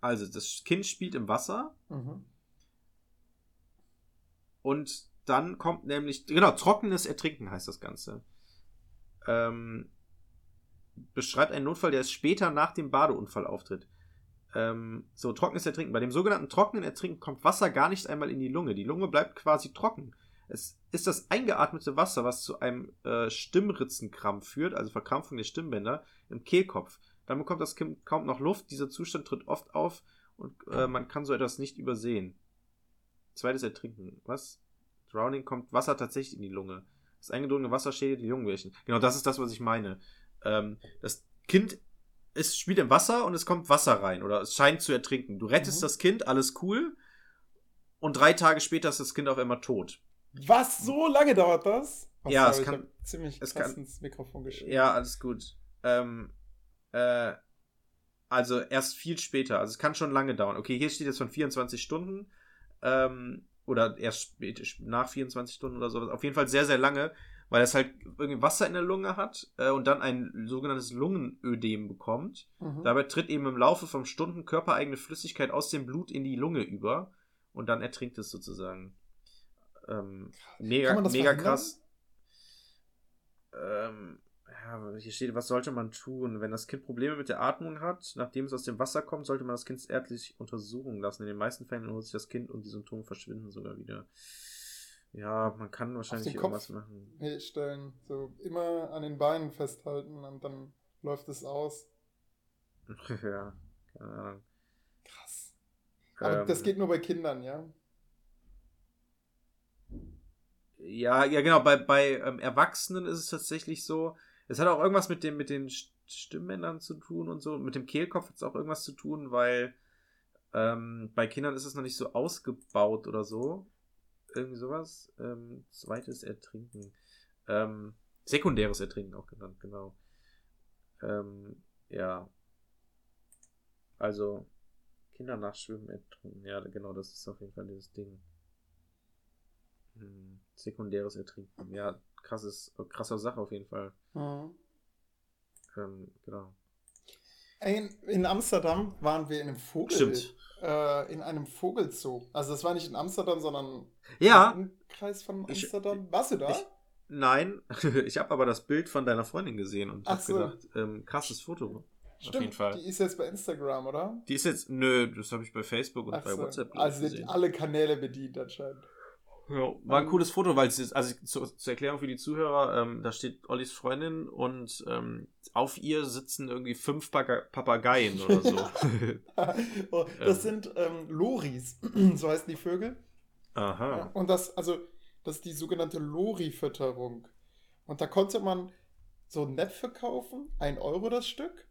S2: also das Kind spielt im Wasser.
S3: Mhm.
S2: Und dann kommt nämlich, genau, trockenes Ertrinken heißt das Ganze. Ähm, beschreibt einen Notfall, der später nach dem Badeunfall auftritt. Ähm, so, trockenes Ertrinken. Bei dem sogenannten trockenen Ertrinken kommt Wasser gar nicht einmal in die Lunge. Die Lunge bleibt quasi trocken. Es ist das eingeatmete Wasser, was zu einem äh, Stimmritzenkrampf führt, also Verkrampfung der Stimmbänder im Kehlkopf. Dann bekommt das Kind kaum noch Luft. Dieser Zustand tritt oft auf und äh, man kann so etwas nicht übersehen. zweites Ertrinken. Was? Drowning kommt Wasser tatsächlich in die Lunge. Das eingedrungene Wasser schädigt die Lungenwäschen. Genau, das ist das, was ich meine. Ähm, das Kind es spielt im Wasser und es kommt Wasser rein oder es scheint zu ertrinken. Du rettest
S3: Mhm.
S2: das Kind, alles cool. Und drei Tage später ist das Kind auf einmal tot.
S3: Was? So lange dauert das? Oh,
S2: Ja, es
S3: ich
S2: kann-
S3: ziemlich
S2: es kann-
S3: ins Mikrofon geschrieben.
S2: Ja, alles gut. Ähm, äh, also erst viel später. Also es kann schon lange dauern. Okay, hier steht jetzt von 24 Stunden. Ähm, oder erst spät, nach 24 Stunden oder sowas. Auf jeden Fall sehr, sehr lange, weil es halt irgendwie Wasser in der Lunge hat äh, und dann ein sogenanntes Lungenödem bekommt.
S3: Mhm.
S2: Dabei tritt eben im Laufe von Stunden körpereigene Flüssigkeit aus dem Blut in die Lunge über und dann ertrinkt es sozusagen. Ähm, mega, mega
S3: verhindern?
S2: krass. Ähm, ja, hier steht, was sollte man tun? Wenn das Kind Probleme mit der Atmung hat, nachdem es aus dem Wasser kommt, sollte man das Kind ärztlich untersuchen lassen. In den meisten Fällen erholt sich das Kind und die Symptome verschwinden sogar wieder. Ja, man kann wahrscheinlich irgendwas machen.
S3: Stellen. So immer an den Beinen festhalten und dann läuft es aus.
S2: ja, keine Ahnung.
S3: Krass. Aber
S2: Ähm,
S3: das geht nur bei Kindern, ja?
S2: Ja, ja, genau. Bei, bei ähm, Erwachsenen ist es tatsächlich so. Es hat auch irgendwas mit dem, mit den St- Stimmbändern zu tun und so. Mit dem Kehlkopf hat es auch irgendwas zu tun, weil ähm, bei Kindern ist es noch nicht so ausgebaut oder so. Irgendwie sowas. Ähm, zweites Ertrinken. Ähm, sekundäres Ertrinken auch genannt, genau. Ähm, ja. Also, Kinder nachschwimmen ertrinken. Ja, genau, das ist auf jeden Fall dieses Ding. Hm, sekundäres Ertrinken. Ja, krasses, krasser Sache auf jeden Fall.
S3: Mhm.
S2: Ähm, genau.
S3: In, in Amsterdam waren wir in einem Vogel.
S2: Stimmt.
S3: Äh, in einem Vogelzoo. Also das war nicht in Amsterdam, sondern
S2: Ja,
S3: im Kreis von
S2: Ich-
S3: Amsterdam. Warst du da?
S2: ich- nein. ich habe aber das Bild von deiner Freundin gesehen und habe
S3: so.
S2: gedacht, ähm, krasses Foto.
S3: Stimmt,
S2: jeden Fall.
S3: die ist jetzt bei Instagram, oder?
S2: Die ist jetzt, nö, das habe ich bei Facebook und
S3: Ach
S2: bei
S3: so.
S2: WhatsApp
S3: Also
S2: gesehen.
S3: alle Kanäle bedient anscheinend.
S2: Ja, war ein
S3: Ähm,
S2: cooles Foto, weil es ist, also zu, zur Erklärung für die Zuhörer, ähm, da steht Ollis Freundin und ähm, auf ihr sitzen irgendwie fünf Paga Papageien oder so.
S3: oh, das sind ähm, Loris, so heißen die Vögel.
S2: Aha.
S3: Und das, also, das ist die sogenannte Lori-Fütterung. Und da konnte man so Näpfe kaufen, ein Euro das Stück,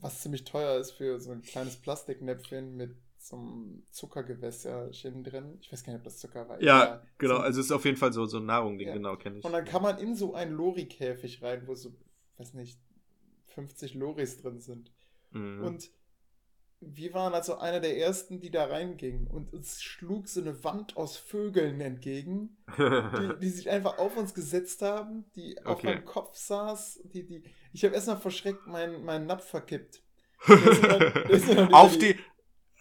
S3: was ziemlich teuer ist für so ein kleines Plastiknäpfchen mit so einem Zuckergewässerchen drin. Ich weiß gar nicht, ob das Zucker war.
S2: Ja,
S3: Egal.
S2: genau,
S3: So,
S2: also es ist auf jeden Fall so, so ein Nahrung-Ding,
S3: Ja.
S2: genau, kenne ich.
S3: und dann kann man in so einen Lori-Käfig rein, wo so, weiß nicht, 50 Loris drin sind.
S2: Mhm.
S3: Und wir waren also einer der ersten, die da reingingen. Und uns schlug so eine Wand aus Vögeln entgegen, die, die sich einfach auf uns gesetzt haben, die auf
S2: Okay.
S3: meinem Kopf saß. Die, die, ich habe erstmal verschreckt meinen, meinen Napf verkippt. ist dann- der ist
S2: Auf
S3: die.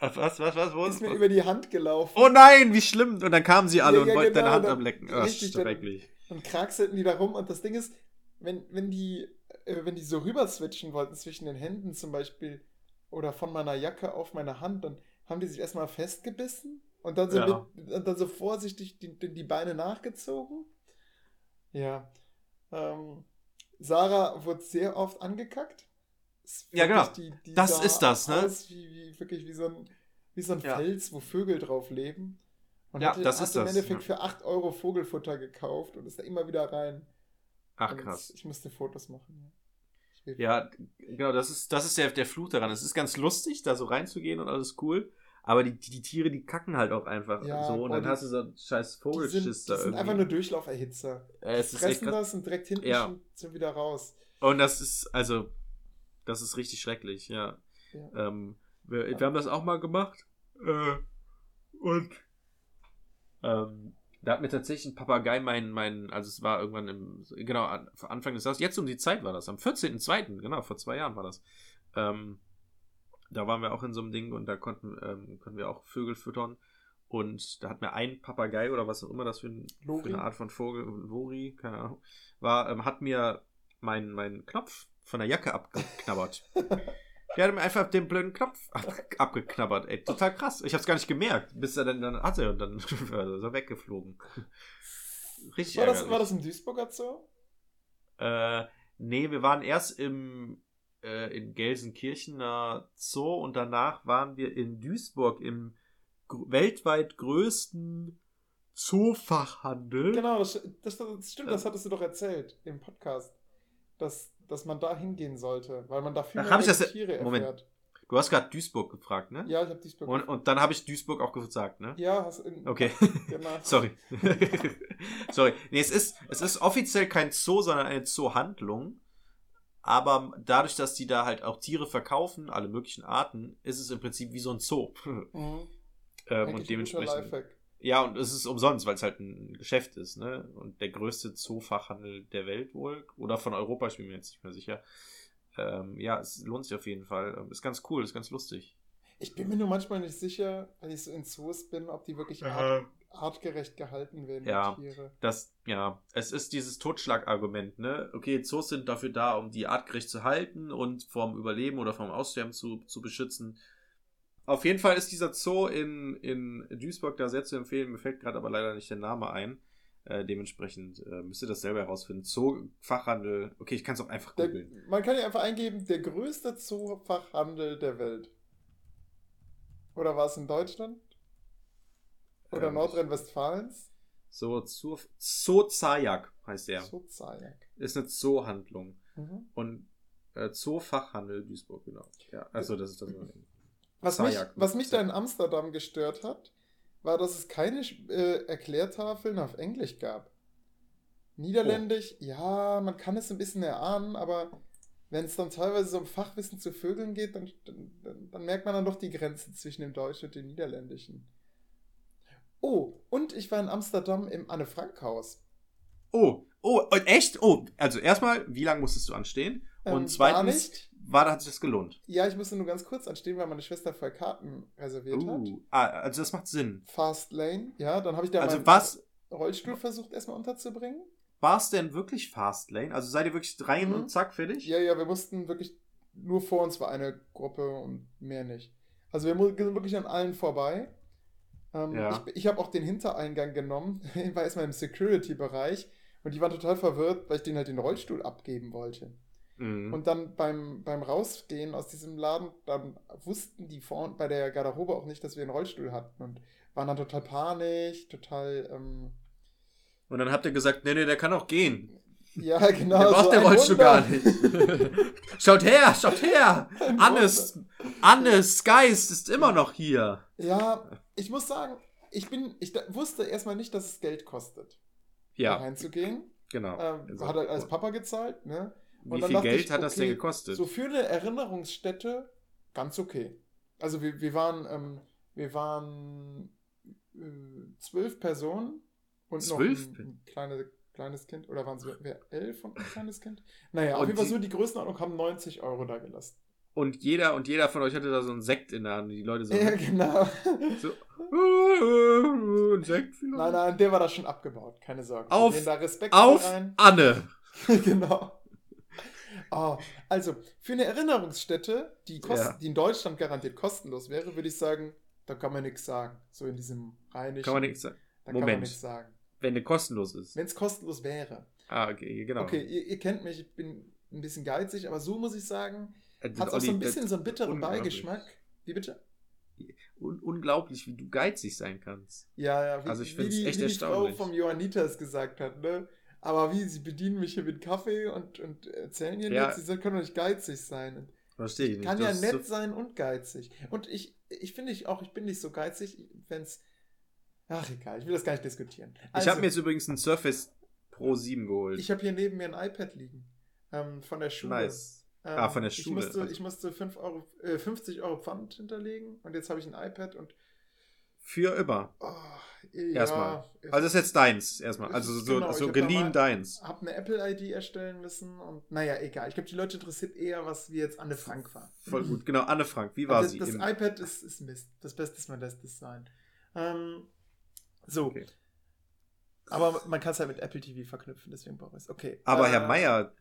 S2: Was, was, was, wo?
S3: Ist mir über die Hand gelaufen.
S2: Oh nein, wie schlimm! Und dann kamen sie alle
S3: Ja,
S2: und
S3: ja,
S2: wollten deine
S3: genau,
S2: Hand
S3: dann-
S2: ablecken. Oh,
S3: richtig, dann-
S2: schrecklich.
S3: Und kraxelten die da rum. Und das Ding ist, wenn, wenn die, äh, wenn die so rüber switchen wollten zwischen den Händen zum Beispiel oder von meiner Jacke auf meine Hand, dann haben die sich erstmal festgebissen und dann so,
S2: Ja.
S3: mit, dann so vorsichtig die, die die Beine nachgezogen. Ja. Ähm, Sarah wurde sehr oft angekackt.
S2: Ja, genau.
S3: Die, die
S2: Das
S3: sah
S2: ist das, ne?
S3: Aus wie, wie, wirklich wie so ein, wie so ein
S2: Ja.
S3: Fels, wo Vögel drauf leben. Und
S2: Ja,
S3: hatte,
S2: das
S3: hat
S2: ist
S3: im
S2: das,
S3: Endeffekt
S2: ja.
S3: für 8 Euro Vogelfutter gekauft und ist da immer wieder rein.
S2: Ach
S3: Und
S2: krass.
S3: Ich musste Fotos machen.
S2: Ja, genau, das ist, das ist der, der Fluch daran. Es ist ganz lustig, da so reinzugehen und alles cool. Aber die, die Tiere, die kacken halt auch einfach
S3: Ja,
S2: so. Und
S3: boah,
S2: dann
S3: die-
S2: hast du so einen scheiß
S3: Die sind,
S2: Vogelschiss
S3: die
S2: da
S3: sind
S2: irgendwie.
S3: einfach nur Durchlauferhitzer.
S2: Äh, es ist echt
S3: Fressen
S2: krass.
S3: das und direkt hinten
S2: Ja.
S3: schon wieder raus.
S2: Und das ist, also, das ist richtig schrecklich, ja.
S3: Ja.
S2: Ähm, wir, wir haben das auch mal gemacht. Äh, und ähm, da hat mir tatsächlich ein Papagei mein, mein, also es war irgendwann im, genau, an, Anfang des Jahres, jetzt um die Zeit war das, am 14.02., genau, vor zwei Jahren war das. Ähm, da waren wir auch in so einem Ding und da konnten, ähm, konnten wir auch Vögel füttern. Und da hat mir ein Papagei oder was auch immer das für, ein, für eine Art von Vogel, Lori, keine Ahnung, war, ähm, hat mir meinen mein Knopf von der Jacke abgeknabbert. Der hat mir einfach den blöden Knopf ab, abgeknabbert, ey. Total krass. Ich hab's gar nicht gemerkt, bis er dann, dann hatte und dann ist er weggeflogen. Richtig
S3: War das, war das im Duisburger Zoo?
S2: Äh, nee, wir waren erst im, äh, in Gelsenkirchener Zoo und danach waren wir in Duisburg im weltweit größten Zoofachhandel.
S3: Genau, das, das, das stimmt, das hattest du doch erzählt im Podcast. Dass, dass man da hingehen sollte, weil man da viel mehr
S2: das-
S3: Tiere
S2: Moment.
S3: erfährt.
S2: Du hast gerade Duisburg gefragt, ne?
S3: Ja, ich habe Duisburg.
S2: Und, und dann habe ich Duisburg auch gesagt, ne?
S3: ja, hast in,
S2: Okay.
S3: Genau.
S2: Sorry. Sorry. Nee, es ist, es ist offiziell kein Zoo, sondern eine Zoohandlung. Aber dadurch, dass die da halt auch Tiere verkaufen, alle möglichen Arten, ist es im Prinzip wie so ein Zoo.
S3: Mhm.
S2: ähm,
S3: ein
S2: und dementsprechend.
S3: Lifehack.
S2: Ja, und es ist umsonst, weil es halt ein Geschäft ist, ne? Und der größte Zoofachhandel der Welt wohl. Oder von Europa, ich bin mir jetzt nicht mehr sicher. Ähm, ja, es lohnt sich auf jeden Fall. Ähm, Ist ganz cool, ist ganz lustig.
S3: Ich bin mir nur manchmal nicht sicher, wenn ich so in Zoos bin, ob die wirklich art, artgerecht gehalten werden,
S2: Ja.
S3: die Tiere.
S2: Das, ja, es ist dieses Totschlagargument, ne? Okay, Zoos sind dafür da, um die artgerecht zu halten und vom Überleben oder vom Aussterben zu, zu beschützen. Auf jeden Fall ist dieser Zoo in, in Duisburg da sehr zu empfehlen. Mir fällt gerade aber leider nicht der Name ein. Äh, dementsprechend äh, müsst ihr das selber herausfinden. Zoo, Fachhandel. Okay, ich kann es auch einfach
S3: Der,
S2: googeln.
S3: man kann ja einfach eingeben, der größte Zoofachhandel der Welt. Oder war es in Deutschland? Oder
S2: Ähm,
S3: Nordrhein-Westfalens?
S2: So, Zoo, Zoo Zayak heißt der.
S3: Zoozajak.
S2: Ist eine Zoohandlung.
S3: Mhm.
S2: Und äh, Zoofachhandel Duisburg, genau. Ja, also das ist das.
S3: Was mich, was mich da in Amsterdam gestört hat, war, dass es keine äh, Erklärtafeln auf Englisch gab. Niederländisch, ja, man kann es ein bisschen erahnen, aber wenn es dann teilweise so um Fachwissen zu Vögeln geht, dann, dann, dann merkt man dann doch die Grenzen zwischen dem Deutschen und dem Niederländischen. Oh, und ich war in Amsterdam im Anne-Frank-Haus.
S2: Oh, oh, und echt? Oh, also erstmal, wie lange musstest du anstehen?
S3: Ähm,
S2: Und
S3: gar
S2: zweitens,
S3: nicht.
S2: war, hat sich das gelohnt?
S3: Ja, ich musste nur ganz kurz anstehen, weil meine Schwester voll Karten reserviert hat.
S2: Uh, ah, also das macht Sinn.
S3: Fast Lane, ja, dann habe ich da
S2: Also
S3: meinen
S2: was,
S3: Rollstuhl versucht erstmal unterzubringen.
S2: war es denn wirklich Fastlane? Also seid ihr wirklich rein
S3: Mhm.
S2: und zack, fertig?
S3: Ja, ja, wir mussten wirklich, nur vor uns war eine Gruppe und mehr nicht. Also wir sind wirklich an allen vorbei. Ähm,
S2: Ja.
S3: Ich, ich habe auch den Hintereingang genommen, war erstmal im Security-Bereich und die waren total verwirrt, weil ich denen halt den Rollstuhl abgeben wollte.
S2: Mhm.
S3: Und dann beim, beim Rausgehen aus diesem Laden, dann wussten die vorn bei der Garderobe auch nicht, dass wir einen Rollstuhl hatten und waren dann total panisch, total, ähm,
S2: Und dann habt ihr gesagt, nee, nee, der kann auch gehen.
S3: ja, genau.
S2: der braucht
S3: so
S2: der
S3: ein
S2: Rollstuhl
S3: Wunder.
S2: gar nicht. schaut her, schaut her!
S3: Ein
S2: Annes, Annes Geist ist immer noch hier.
S3: Ja, ich muss sagen, ich bin, ich da- wusste erstmal nicht, dass es Geld kostet, da
S2: Ja,
S3: reinzugehen.
S2: genau.
S3: Ähm,
S2: Also,
S3: hat halt als Papa gezahlt, ne? Und
S2: Wie viel Geld
S3: ich,
S2: hat das denn
S3: okay,
S2: gekostet?
S3: So für eine Erinnerungsstätte ganz okay. Also wir, wir waren, ähm, wir waren äh, zwölf Personen und
S2: Zwölf
S3: noch ein, ein kleine, kleines Kind. Oder waren es elf und ein kleines Kind? Naja, auf jeden Fall so die Größenordnung haben 90 Euro da gelassen.
S2: Und jeder und jeder von euch hatte da so einen Sekt in der Hand. Die Leute so.
S3: Ja, genau.
S2: so ein Sekt vielleicht?
S3: Nein, nein, der war da schon abgebaut, keine Sorge.
S2: Auf- Auf. Anne.
S3: genau. Oh, also, für eine Erinnerungsstätte, die, kost
S2: Ja.
S3: die in Deutschland garantiert kostenlos wäre, würde ich sagen, da kann man nichts sagen. So in diesem rheinischen.
S2: Kann man nichts sagen.
S3: Da kann man
S2: Moment.
S3: nichts sagen.
S2: Wenn der kostenlos ist.
S3: Wenn es kostenlos wäre.
S2: Ah, okay, genau.
S3: Okay, ihr, ihr kennt mich, ich bin ein bisschen geizig, aber so muss ich sagen,
S2: Äh,
S3: hat auch
S2: Olli,
S3: so ein bisschen so einen bitteren. Beigeschmack. Wie bitte?
S2: Un unglaublich, wie du geizig sein kannst.
S3: Ja, ja, wie,
S2: Also ich
S3: wie die,
S2: echt
S3: wie die Frau vom Johanniters gesagt hat, ne? Aber wie, sie bedienen mich hier mit Kaffee und, und erzählen ihr
S2: Ja.
S3: nichts, sie können doch nicht geizig sein.
S2: Verstehe ich nicht.
S3: Kann ja nett
S2: so-
S3: sein und geizig. Und ich, ich finde ich auch, ich bin nicht so geizig, wenn es. Ach egal, ich will das gar nicht diskutieren.
S2: Ich habe mir jetzt übrigens einen Surface Pro 7 geholt.
S3: ich habe hier neben mir ein iPad liegen. Ähm, von der Schule.
S2: nice.
S3: Ähm,
S2: Ah, von der
S3: Ich
S2: Schule.
S3: musste, ich musste 5 Euro, äh, 50 Euro Pfand hinterlegen und jetzt habe ich ein iPad und.
S2: Für immer.
S3: Oh,
S2: Erstmal. Also das ist jetzt deins erstmal. Also so,
S3: Genau, ich
S2: so
S3: hab
S2: geliehen
S3: mal-
S2: deins.
S3: habe eine Apple-ID erstellen müssen und naja, egal. Ich glaube, die Leute interessiert eher, was wie jetzt Anne Frank war.
S2: Voll gut. Genau, Anne Frank, wie war
S3: Also
S2: sie?
S3: das
S2: Im-
S3: iPad ist, ist Mist. Das Beste ist mein letztes sein. Ähm, so.
S2: Okay.
S3: Aber man kann es halt mit Apple TV verknüpfen, deswegen brauche ich es. Okay.
S2: Aber
S3: äh,
S2: Herr Meier.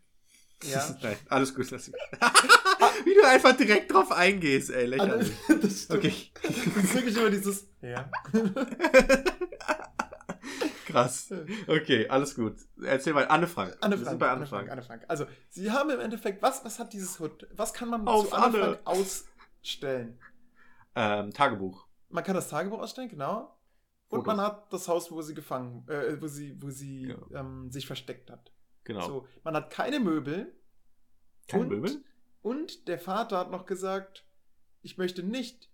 S3: Ja.
S2: Nein, alles gut. Lass wie du einfach direkt drauf eingehst, ey.
S3: Also,
S2: Lächerlich.
S3: das stimmt.
S2: Okay.
S3: Das ist wirklich immer dieses. Ja.
S2: Krass. Okay, alles gut. Erzähl mal, Anne Frank.
S3: Anne
S2: Wir
S3: Frank,
S2: sind bei
S3: Anne Frank, Anne Frank. Also, sie haben im Endeffekt, was, was hat dieses Hut, was kann man
S2: Auf
S3: zu Anne
S2: Anne.
S3: Frank ausstellen?
S2: Ähm, Tagebuch.
S3: man kann das Tagebuch ausstellen, genau. Und
S2: Fotos.
S3: man hat das Haus, wo sie gefangen, äh, wo sie, wo sie
S2: Ja.
S3: ähm, sich versteckt hat.
S2: Genau.
S3: So, man hat keine Möbel.
S2: Kein
S3: und,
S2: Möbel?
S3: Und der Vater hat noch gesagt, ich möchte nicht,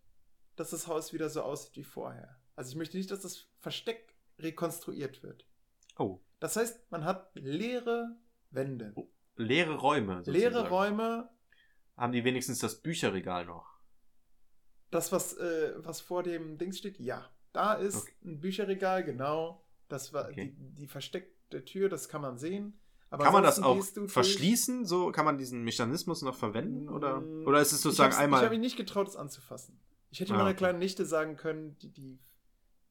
S3: dass das Haus wieder so aussieht wie vorher. Also ich möchte nicht, dass das Versteck rekonstruiert wird.
S2: Oh.
S3: Das heißt, man hat leere Wände.
S2: Leere Räume.
S3: Leere
S2: sozusagen.
S3: Räume,
S2: Haben die wenigstens das Bücherregal noch?
S3: das, was, äh, was vor dem Dings steht, ja. Da ist
S2: Okay.
S3: ein Bücherregal, genau. Das war
S2: Okay.
S3: die, die versteckte Tür, das kann man sehen. Aber
S2: kann man das auch verschließen? So kann man diesen Mechanismus noch verwenden? Oder,
S3: Mm,
S2: oder ist es sozusagen
S3: ich hab's- Ich
S2: einmal.
S3: habe mich nicht getraut, es anzufassen. Ich hätte
S2: Ah,
S3: meiner
S2: okay.
S3: kleinen Nichte sagen können, die, die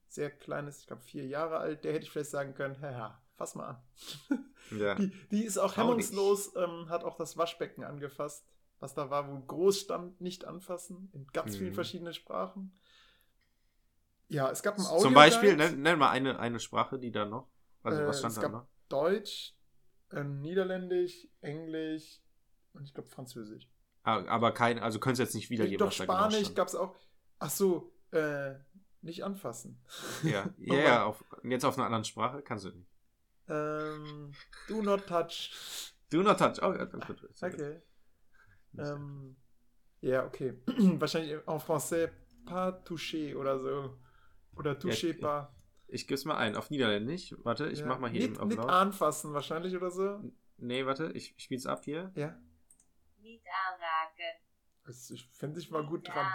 S3: sehr klein ist, ich glaube vier Jahre alt, der hätte ich vielleicht sagen können, ja, fass mal an.
S2: ja.
S3: Die, die ist auch hemmungslos, ähm, hat auch das Waschbecken angefasst, was da war, wo groß stand, nicht anfassen, in ganz vielen
S2: Mhm.
S3: verschiedenen Sprachen. Ja, es gab ein Audio
S2: Zum Beispiel, nenn, nenn mal eine, eine Sprache, die da noch. Also,
S3: Äh,
S2: was stand da noch?
S3: Deutsch, äh, Niederländisch, Englisch und ich glaube Französisch.
S2: Ah, aber kein, also könntest jetzt nicht wiedergeben.
S3: Doch
S2: genau
S3: Spanisch gab es auch. Ach so, äh, nicht anfassen.
S2: Ja, ja, ja auf, jetzt auf einer anderen Sprache kannst du nicht.
S3: Ähm, do not touch.
S2: Do not touch. Oh, ja, gut. okay.
S3: Okay. Ähm, ja, okay. Wahrscheinlich en français pas toucher oder so. Oder toucher
S2: Ja,
S3: pas.
S2: Ich gebe es mal ein. Auf Niederländisch. Warte, ich
S3: Ja.
S2: mach mal hier
S3: Nicht,
S2: eben auf
S3: nicht
S2: laut.
S3: anfassen wahrscheinlich oder so.
S2: Nee, warte, ich spiel's ab hier.
S3: Ja.
S4: Niet aanraken.
S3: Das, ich finde ich mal gut dran.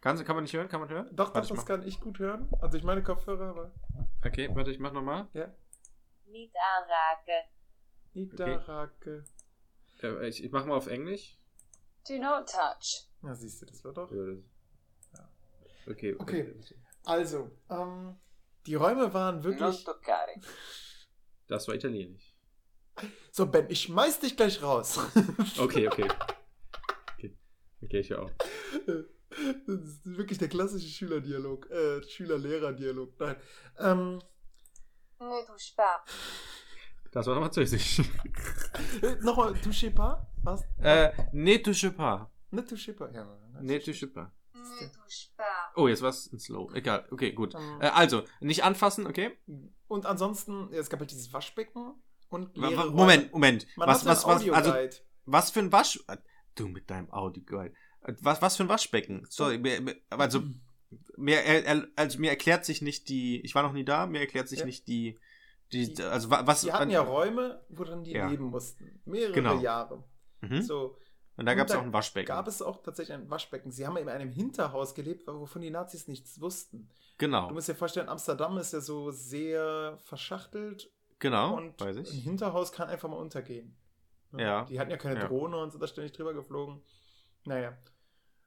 S2: Kann, kann man nicht hören? Kann man hören?
S3: Doch,
S2: Warte,
S3: doch, das
S2: mach-
S3: kann ich gut hören. Also ich meine Kopfhörer, aber
S2: Okay, warte, ich mach nochmal.
S3: ja.
S4: Niet aanraken.
S3: Niederrake.
S2: Äh, ich, ich mach mal auf Englisch.
S4: Do not touch.
S3: Ja, siehst du, das war doch.
S2: Ja, das- Okay.
S3: Okay. Also, ähm, die Räume waren
S4: Non
S3: wirklich.
S4: toccare.
S2: Das war Italienisch.
S3: So, Ben, ich schmeiß dich gleich raus.
S2: Okay, okay. Okay, okay ich auch.
S3: Das ist wirklich der klassische Schülerdialog. Äh, Schüler-Lehrer-Dialog. Nein. Ähm,
S4: Ne touche pas.
S2: Das war nochmal Französisch.
S3: äh, Nochmal, touché pas? Was?
S2: äh, ne touche pas.
S3: Ne touché pas? Ja,
S2: Ne touche pas.
S4: Ne touche pas.
S2: Oh, jetzt war's in Slow. Egal, okay, gut.
S3: Ähm,
S2: Äh, also, nicht anfassen, okay?
S3: Und ansonsten, es gab halt dieses Waschbecken und leere.
S2: Moment, Moment.
S3: Man
S2: was, was, was, also, was für ein Wasch... Du mit deinem Audioguide. Was, was für ein Waschbecken? Sorry, also, mir, also, mir erklärt sich nicht die... Ich war noch nie da, mir erklärt sich
S3: Ja.
S2: nicht die... Die,
S3: Die-
S2: also, wa- was...
S3: Die hatten ja Räume, wo dann die
S2: Ja.
S3: leben mussten. Mehrere
S2: Genau.
S3: Jahre.
S2: Mhm.
S3: So,
S2: Und da gab es auch ein Waschbecken.
S3: gab es auch tatsächlich ein Waschbecken. Sie haben in einem Hinterhaus gelebt, wovon die Nazis nichts wussten. Du
S2: genau,
S3: musst dir vorstellen, Amsterdam ist ja so sehr verschachtelt
S2: genau,
S3: und ein. Hinterhaus kann einfach mal untergehen. Ne?
S2: Ja.
S3: Die hatten ja keine
S2: Ja.
S3: Drohne und sind da ständig drüber geflogen. Naja.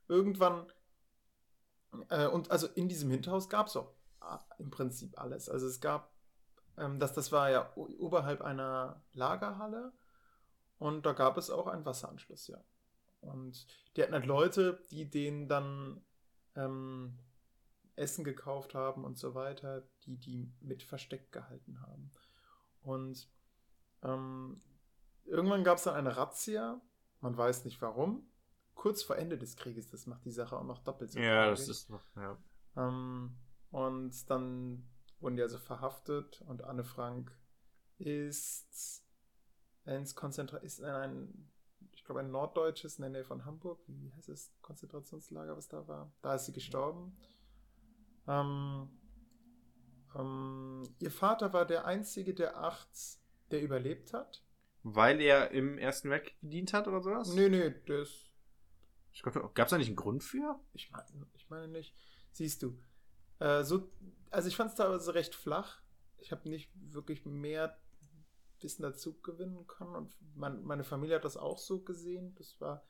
S3: Irgendwann, äh, und also in diesem Hinterhaus gab es auch äh, im Prinzip alles. Also es gab, ähm, das, das war ja oberhalb einer Lagerhalle und da gab es auch einen Wasseranschluss, ja. Und die hatten halt Leute, die denen dann ähm, Essen gekauft haben und so weiter, die die mit versteckt gehalten haben. Und ähm, irgendwann gab es dann eine Razzia, man weiß nicht warum, kurz vor Ende des Krieges, das macht die Sache auch noch doppelt so
S2: Ja, das ist noch... Ja.
S3: Ähm, und dann wurden die also verhaftet und Anne Frank ist ins Konzentra ist in ein, ich glaube, ein norddeutsches in der Nähe von Hamburg, wie heißt es, Konzentrationslager, was da war. Da ist sie gestorben. Ähm, ähm, ihr Vater war der einzige der acht, der überlebt hat.
S2: Weil er im Ersten Weltkrieg gedient hat oder sowas?
S3: Nee, nee, das
S2: Gab es da nicht einen Grund für?
S3: Ich meine, ich meine nicht. Siehst du. Äh, so, also ich fand es teilweise recht flach. Ich habe nicht wirklich mehr Wissen dazu gewinnen können. Und mein, meine Familie hat das auch so gesehen. Das war,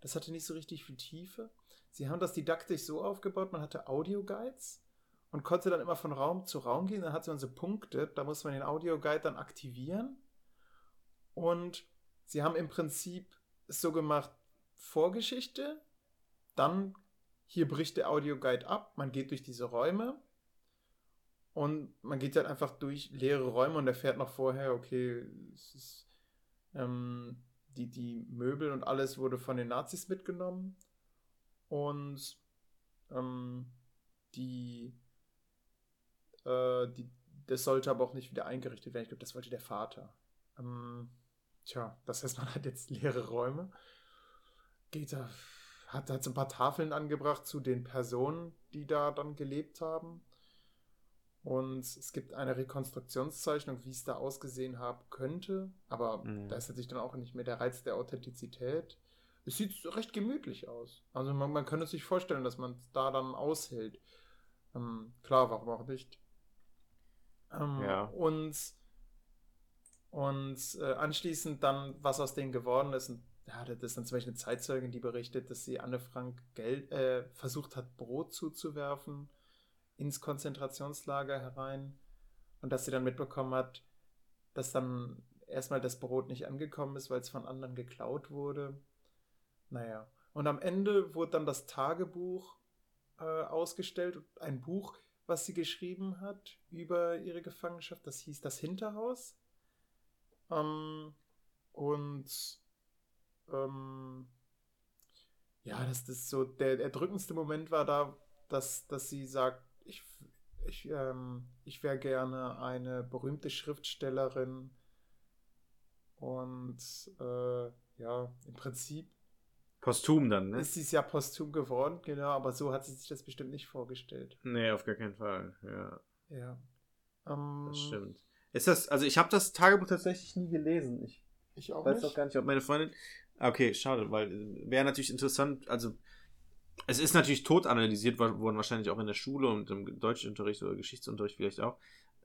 S3: das hatte nicht so richtig viel Tiefe. Sie haben das didaktisch so aufgebaut, man hatte Audioguides und konnte dann immer von Raum zu Raum gehen. Dann hatte man so Punkte, da muss man den Audioguide dann aktivieren. Und sie haben im Prinzip es so gemacht, Vorgeschichte, dann hier bricht der Audioguide ab, man geht durch diese Räume und man geht dann einfach durch leere Räume und erfährt noch vorher, okay, es ist, ähm, die, die Möbel und alles wurde von den Nazis mitgenommen und ähm, die, äh, die, das sollte aber auch nicht wieder eingerichtet werden. Ich glaube, das wollte der Vater. Ähm, tja, das heißt, man hat jetzt leere Räume. Geht da, hat, hat so ein paar Tafeln angebracht zu den Personen, die da dann gelebt haben. Und es gibt eine Rekonstruktionszeichnung, wie es da ausgesehen haben könnte. Aber
S2: Mhm.
S3: da ist natürlich dann auch nicht mehr der Reiz der Authentizität. Es sieht recht gemütlich aus. Also man, man könnte sich vorstellen, dass man es da dann aushält. Ähm, klar, warum auch nicht. Ähm,
S2: Ja.
S3: Und, und äh, anschließend dann, was aus denen geworden ist. Und, ja, das ist dann zum Beispiel eine Zeitzeugin, die berichtet, dass sie Anne Frank Geld, äh, versucht hat, Brot zuzuwerfen ins Konzentrationslager herein. Und dass sie dann mitbekommen hat, dass dann erstmal das Brot nicht angekommen ist, weil es von anderen geklaut wurde. Naja. Und am Ende wurde dann das Tagebuch äh, ausgestellt. Ein Buch, was sie geschrieben hat über ihre Gefangenschaft. Das hieß Das Hinterhaus. Ähm, und ähm, ja, das ist so, der erdrückendste Moment war da, dass, dass sie sagt, ich, ich, ähm, ich wäre gerne eine berühmte Schriftstellerin. Und äh, ja, im Prinzip
S2: Posthum dann, ne?
S3: ist sie es ja posthum geworden, genau, aber so hat sie sich das bestimmt nicht vorgestellt.
S2: Nee, auf gar keinen Fall. Ja,
S3: Ja. Ähm,
S2: das stimmt. Ist das, also ich habe das Tagebuch tatsächlich nie gelesen. Ich
S3: Ich auch
S2: weiß
S3: nicht.
S2: auch gar nicht, ob meine Freundin. Okay, schade, weil äh, wäre natürlich interessant, also es ist natürlich tot analysiert wo- worden, wahrscheinlich auch in der Schule und im Deutschunterricht oder Geschichtsunterricht vielleicht auch.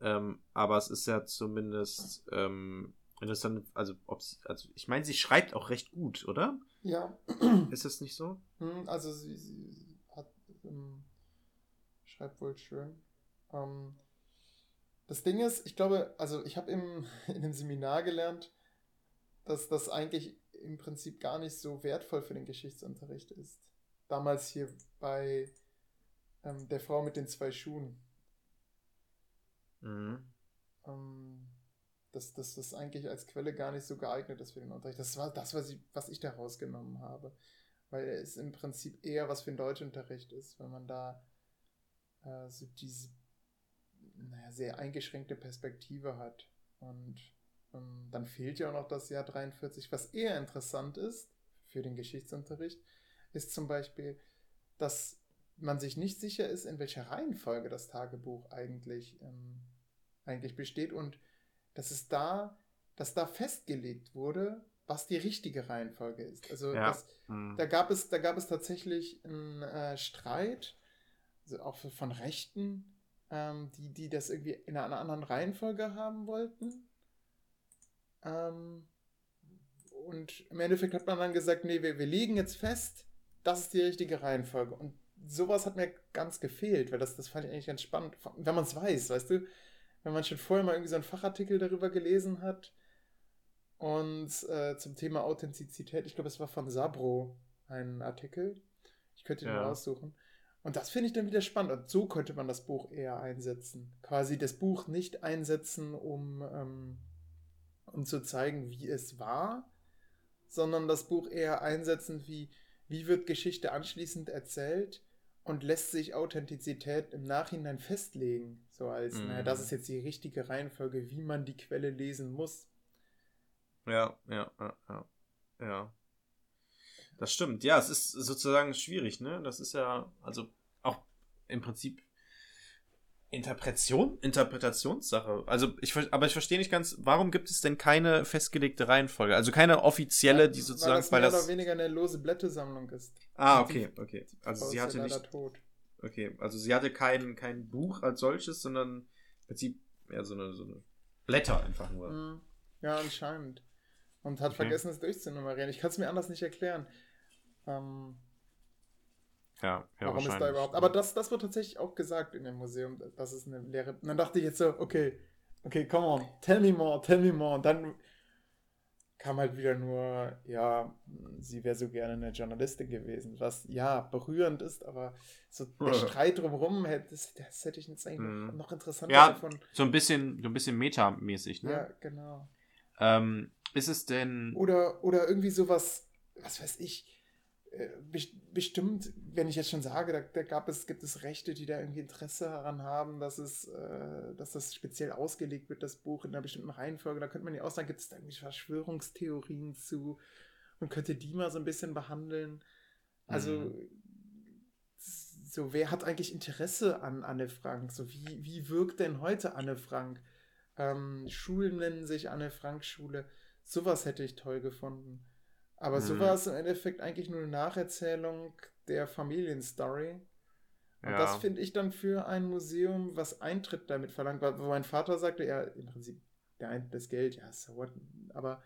S2: Ähm, aber es ist ja zumindest ähm, interessant, also also ich meine, sie schreibt auch recht gut, oder?
S3: Ja.
S2: Ist das nicht so?
S3: Hm, Also sie, sie hat ähm, schreibt wohl schön. Ähm, das Ding ist, ich glaube, also ich habe im in einem Seminar gelernt, dass das eigentlich im Prinzip gar nicht so wertvoll für den Geschichtsunterricht ist. Damals hier bei ähm, der Frau mit den zwei Schuhen.
S2: Mhm.
S3: ähm, dass, dass das eigentlich als Quelle gar nicht so geeignet ist für den Unterricht. Das war das, was ich, was ich da rausgenommen habe. Weil es im Prinzip eher was für den Deutschunterricht ist, wenn man da äh, so diese naja, sehr eingeschränkte Perspektive hat. Und ähm, dann fehlt ja auch noch das Jahr 43. Was eher interessant ist für den Geschichtsunterricht, ist zum Beispiel, dass man sich nicht sicher ist, in welcher Reihenfolge das Tagebuch eigentlich, ähm, eigentlich besteht und dass es da, dass da festgelegt wurde, was die richtige Reihenfolge ist. Also
S2: Ja.
S3: das,
S2: Mhm.
S3: da gab es, da gab es tatsächlich einen äh, Streit, also auch von Rechten, ähm, die, die das irgendwie in einer anderen Reihenfolge haben wollten. Ähm, und im Endeffekt hat man dann gesagt, nee, wir, wir legen jetzt fest, das ist die richtige Reihenfolge. Und sowas hat mir ganz gefehlt, weil das, das fand ich eigentlich ganz spannend, wenn man es weiß, weißt du? Wenn man schon vorher mal irgendwie so einen Fachartikel darüber gelesen hat und äh, zum Thema Authentizität, ich glaube, es war von Sabro ein Artikel. Ich könnte ihn
S2: Ja.
S3: mal raussuchen. Und das finde ich dann wieder spannend. Und so könnte man das Buch eher einsetzen. Quasi das Buch nicht einsetzen, um, ähm, um zu zeigen, wie es war, sondern das Buch eher einsetzen, wie, wie wird Geschichte anschließend erzählt und lässt sich Authentizität im Nachhinein festlegen. So als,
S2: Mhm.
S3: naja, das ist jetzt die richtige Reihenfolge, wie man die Quelle lesen muss.
S2: Ja, ja, ja, ja. Ja. Das stimmt. Ja, es ist sozusagen schwierig, ne? Das ist ja, also auch im Prinzip Interpretation, Interpretationssache. Also ich, aber ich verstehe nicht ganz, warum gibt es denn keine festgelegte Reihenfolge? Also keine offizielle, die sozusagen,
S3: weil das
S2: weil
S3: mehr
S2: das.
S3: oder weniger eine lose Blättesammlung ist.
S2: ah, okay, okay. Also sie hatte nicht,
S3: tot.
S2: okay, also sie hatte kein, kein Buch als solches, sondern im Prinzip ja so eine, so eine Blätter einfach nur.
S3: Mhm. Ja, anscheinend. Und hat
S2: Okay.
S3: vergessen, es durchzunummerieren. Ich kann es mir anders nicht erklären. Ähm,
S2: Ja, ja,
S3: warum ist da überhaupt. Aber das, das wird tatsächlich auch gesagt in dem Museum. Das ist eine leere. Und dann dachte ich jetzt so, okay, okay, come on, tell me more, tell me more. Und dann kam halt wieder nur, ja, sie wäre so gerne eine Journalistin gewesen, was ja berührend ist, aber so der. Streit drumherum, das, das hätte ich jetzt eigentlich
S2: Mhm.
S3: noch interessanter
S2: Ja,
S3: gefunden.
S2: So ein bisschen, so ein bisschen metamäßig, ne?
S3: Ja, genau.
S2: Ähm, ist es denn.
S3: Oder, oder irgendwie sowas, was weiß ich, bestimmt, wenn ich jetzt schon sage, da, da gab es, gibt es Rechte, die da irgendwie Interesse daran haben, dass es, äh, dass das speziell ausgelegt wird, das Buch in einer bestimmten Reihenfolge. Da könnte man ja auch sagen, gibt es da irgendwie Verschwörungstheorien zu und könnte die mal so ein bisschen behandeln. Also,
S2: Mhm.
S3: so, wer hat eigentlich Interesse an Anne Frank? So, wie, wie wirkt denn heute Anne Frank? Ähm, Schulen nennen sich Anne Frank Schule. Sowas hätte ich toll gefunden. Aber so
S2: Mhm.
S3: war es im Endeffekt eigentlich nur eine Nacherzählung der Familienstory. Und
S2: Ja.
S3: das finde ich dann für ein Museum, was Eintritt damit verlangt, weil wo mein Vater sagte, ja, im Prinzip, der Ein- das Geld, ja, so what, aber,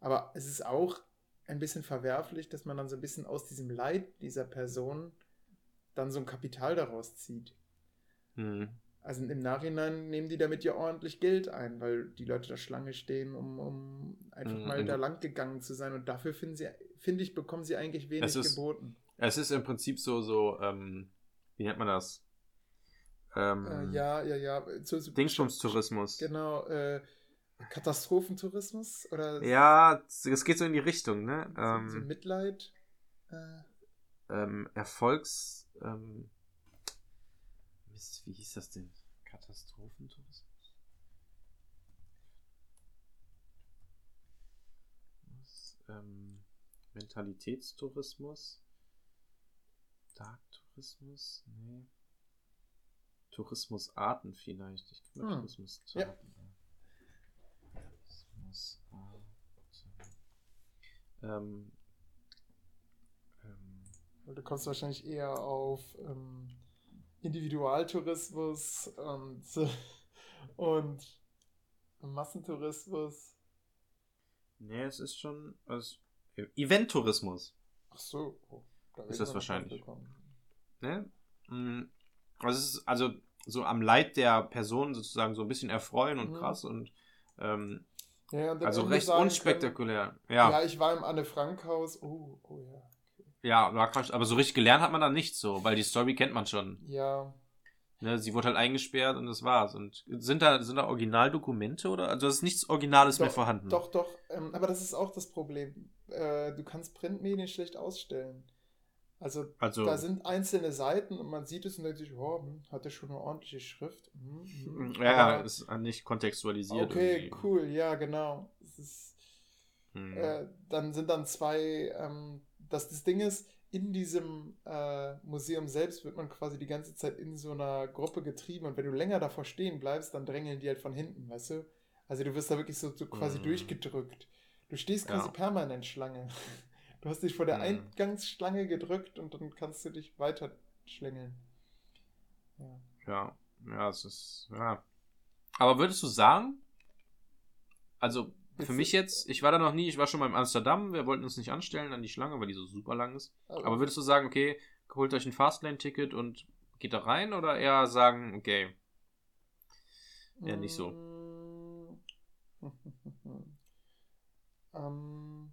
S3: aber es ist auch ein bisschen verwerflich, dass man dann so ein bisschen aus diesem Leid dieser Person dann so ein Kapital daraus zieht.
S2: Hm.
S3: Also im Nachhinein nehmen die damit ja ordentlich Geld ein, weil die Leute da Schlange stehen, um, um einfach
S2: Mhm.
S3: mal da lang gegangen zu sein. Und dafür finden sie, finde ich, bekommen sie eigentlich wenig
S2: Es ist-
S3: geboten.
S2: Es ist im Prinzip so, so, ähm, wie nennt man das? Ähm,
S3: Äh, ja, ja, ja. So, so,
S2: Dingsbums-Tourismus.
S3: Genau, äh, Katastrophentourismus oder
S2: Ja, es geht so in die Richtung, ne?
S3: so, so
S2: Ähm,
S3: Mitleid. Äh,
S2: ähm, Erfolgs. Ähm, Mist, wie hieß das denn? Katastrophentourismus? Was? Ähm, Mentalitätstourismus? Dark-Tourismus? Nee. Tourismusarten vielleicht. Ich glaube,
S3: Hm.
S2: Tourismusarten.
S3: Ja.
S2: Tourismusarten. Ähm, ähm,
S3: du kommst wahrscheinlich eher auf ähm, Individualtourismus und, und Massentourismus.
S2: Nee, es ist schon. Also, Eventtourismus.
S3: Ach so. Oh, da
S2: Ist das wahrscheinlich. Ne? Mm, Also, es ist also so am Leid der Person sozusagen so ein bisschen erfreuen und
S3: Mhm.
S2: krass und ähm,
S3: Ja,
S2: also
S3: Ende
S2: recht unspektakulär.
S3: Können,
S2: Ja,
S3: ja, ich war im Anne-Frank-Haus. Oh, oh ja.
S2: Ja, war krass. Aber so richtig gelernt hat man da nicht so, weil die Story kennt man schon.
S3: Ja,
S2: Ne? Sie wurde halt eingesperrt und das war's. Und sind da, sind da Originaldokumente oder? Also, es ist nichts Originales mehr
S3: Doch,
S2: vorhanden.
S3: Doch, doch. Ähm, aber das ist auch das Problem. Äh, du kannst Printmedien schlecht ausstellen. Also,
S2: Also,
S3: da sind einzelne Seiten und man sieht es und denkt sich, oh, hm, hat der schon eine ordentliche Schrift? Hm, hm.
S2: ja,
S3: Aber-
S2: ist nicht kontextualisiert.
S3: Okay,
S2: irgendwie.
S3: cool, ja, genau. Ist,
S2: Hm.
S3: äh, dann sind dann zwei, ähm, das, das Ding ist, in diesem äh, Museum selbst wird man quasi die ganze Zeit in so einer Gruppe getrieben und wenn du länger davor stehen bleibst, dann drängeln die halt von hinten, weißt du? Also du wirst da wirklich so, so quasi
S2: Mhm.
S3: durchgedrückt. Du stehst quasi
S2: Ja.
S3: permanent Schlange. Du hast dich vor der
S2: Mhm.
S3: Eingangsschlange gedrückt und dann kannst du dich weiter schlängeln. Ja.
S2: Ja, ja, es ist, ja. Aber würdest du sagen, also für mich jetzt, ich war da noch nie, ich war schon mal in Amsterdam, wir wollten uns nicht anstellen an die Schlange, weil die so super lang ist. Aber würdest du sagen, okay, holt euch ein Fastlane-Ticket und geht da rein oder eher sagen, okay, eher nicht so.
S3: Ähm,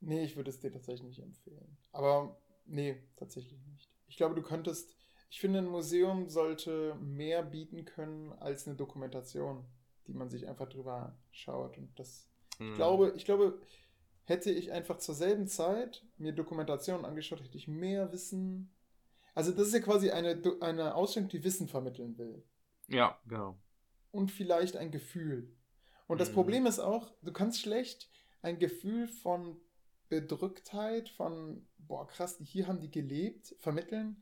S3: nee, ich würde es dir tatsächlich nicht empfehlen. Aber nee, tatsächlich nicht. Ich glaube, du könntest. Ich finde, ein Museum sollte mehr bieten können als eine Dokumentation, die man sich einfach drüber schaut. Und das
S2: hm,
S3: ich glaube, ich glaube, hätte ich einfach zur selben Zeit mir Dokumentationen angeschaut, hätte ich mehr Wissen. Also das ist ja quasi eine, eine Ausstellung, die Wissen vermitteln will.
S2: Ja, genau.
S3: Und vielleicht ein Gefühl. Und das
S2: Mhm.
S3: Problem ist auch, du kannst schlecht ein Gefühl von Bedrücktheit, von, boah, krass, hier haben die gelebt, vermitteln,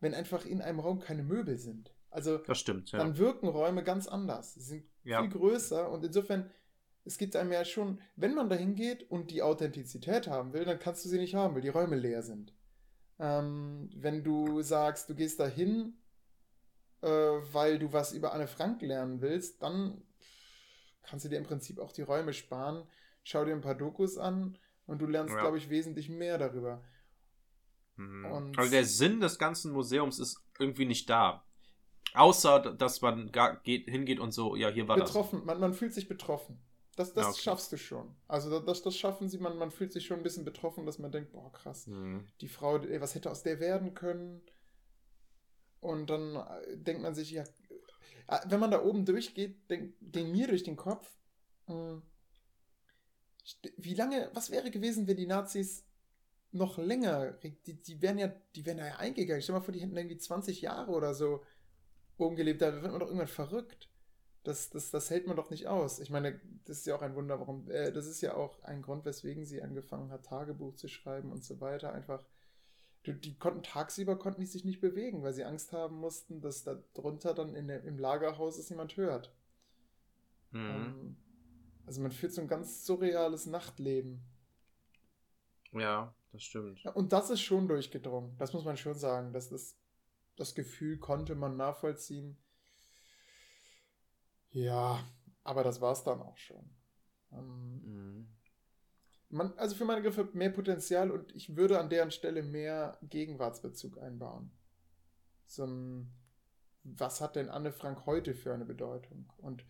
S3: wenn einfach in einem Raum keine Möbel sind. Also
S2: Das stimmt, ja.
S3: dann wirken Räume ganz anders. Sie sind
S2: Ja.
S3: viel größer und insofern, es gibt einem ja schon, wenn man dahin geht und die Authentizität haben will, dann kannst du sie nicht haben, weil die Räume leer sind. Ähm, wenn du sagst, du gehst dahin, äh, weil du was über Anne Frank lernen willst, dann kannst du dir im Prinzip auch die Räume sparen. Schau dir ein paar Dokus an und du lernst,
S2: Ja.
S3: glaube ich, wesentlich mehr darüber.
S2: Hm.
S3: und-
S2: Also der Sinn des ganzen Museums ist irgendwie nicht da. Außer, dass man gar geht, hingeht und so, ja, hier war das.
S3: betroffen, man, man fühlt sich betroffen. Das, das
S2: okay.
S3: schaffst du schon. Also das, das schaffen sie, man, man fühlt sich schon ein bisschen betroffen, dass man denkt, boah, krass,
S2: Hm.
S3: die Frau, ey, was hätte aus der werden können? Und dann äh, denkt man sich, ja, äh, wenn man da oben durchgeht, denk, ging mir durch den Kopf, mh, St- Wie lange, was wäre gewesen, wenn die Nazis noch länger, die, die wären ja, die wären ja eingegangen. Stell dir mal vor, die hätten irgendwie 20 Jahre oder so umgelebt, da wird man doch irgendwann verrückt. Das, das, das hält man doch nicht aus. Ich meine, das ist ja auch ein Wunder, warum, äh, das ist ja auch ein Grund, weswegen sie angefangen hat, Tagebuch zu schreiben und so weiter. Einfach, die, die konnten tagsüber konnten die sich nicht bewegen, weil sie Angst haben mussten, dass da drunter dann in der, im Lagerhaus es niemand hört.
S2: Mhm.
S3: Ähm, also man führt so ein ganz surreales Nachtleben.
S2: Ja, das stimmt.
S3: Ja, Und das ist schon durchgedrungen. Das muss man schon sagen. Das, ist, das Gefühl konnte man nachvollziehen. Ja, aber das war es dann auch schon. Ähm,
S2: Mhm.
S3: man, also für meine Begriffe mehr Potenzial und ich würde an deren Stelle mehr Gegenwartsbezug einbauen. So ein, was hat denn Anne Frank heute für eine Bedeutung? Und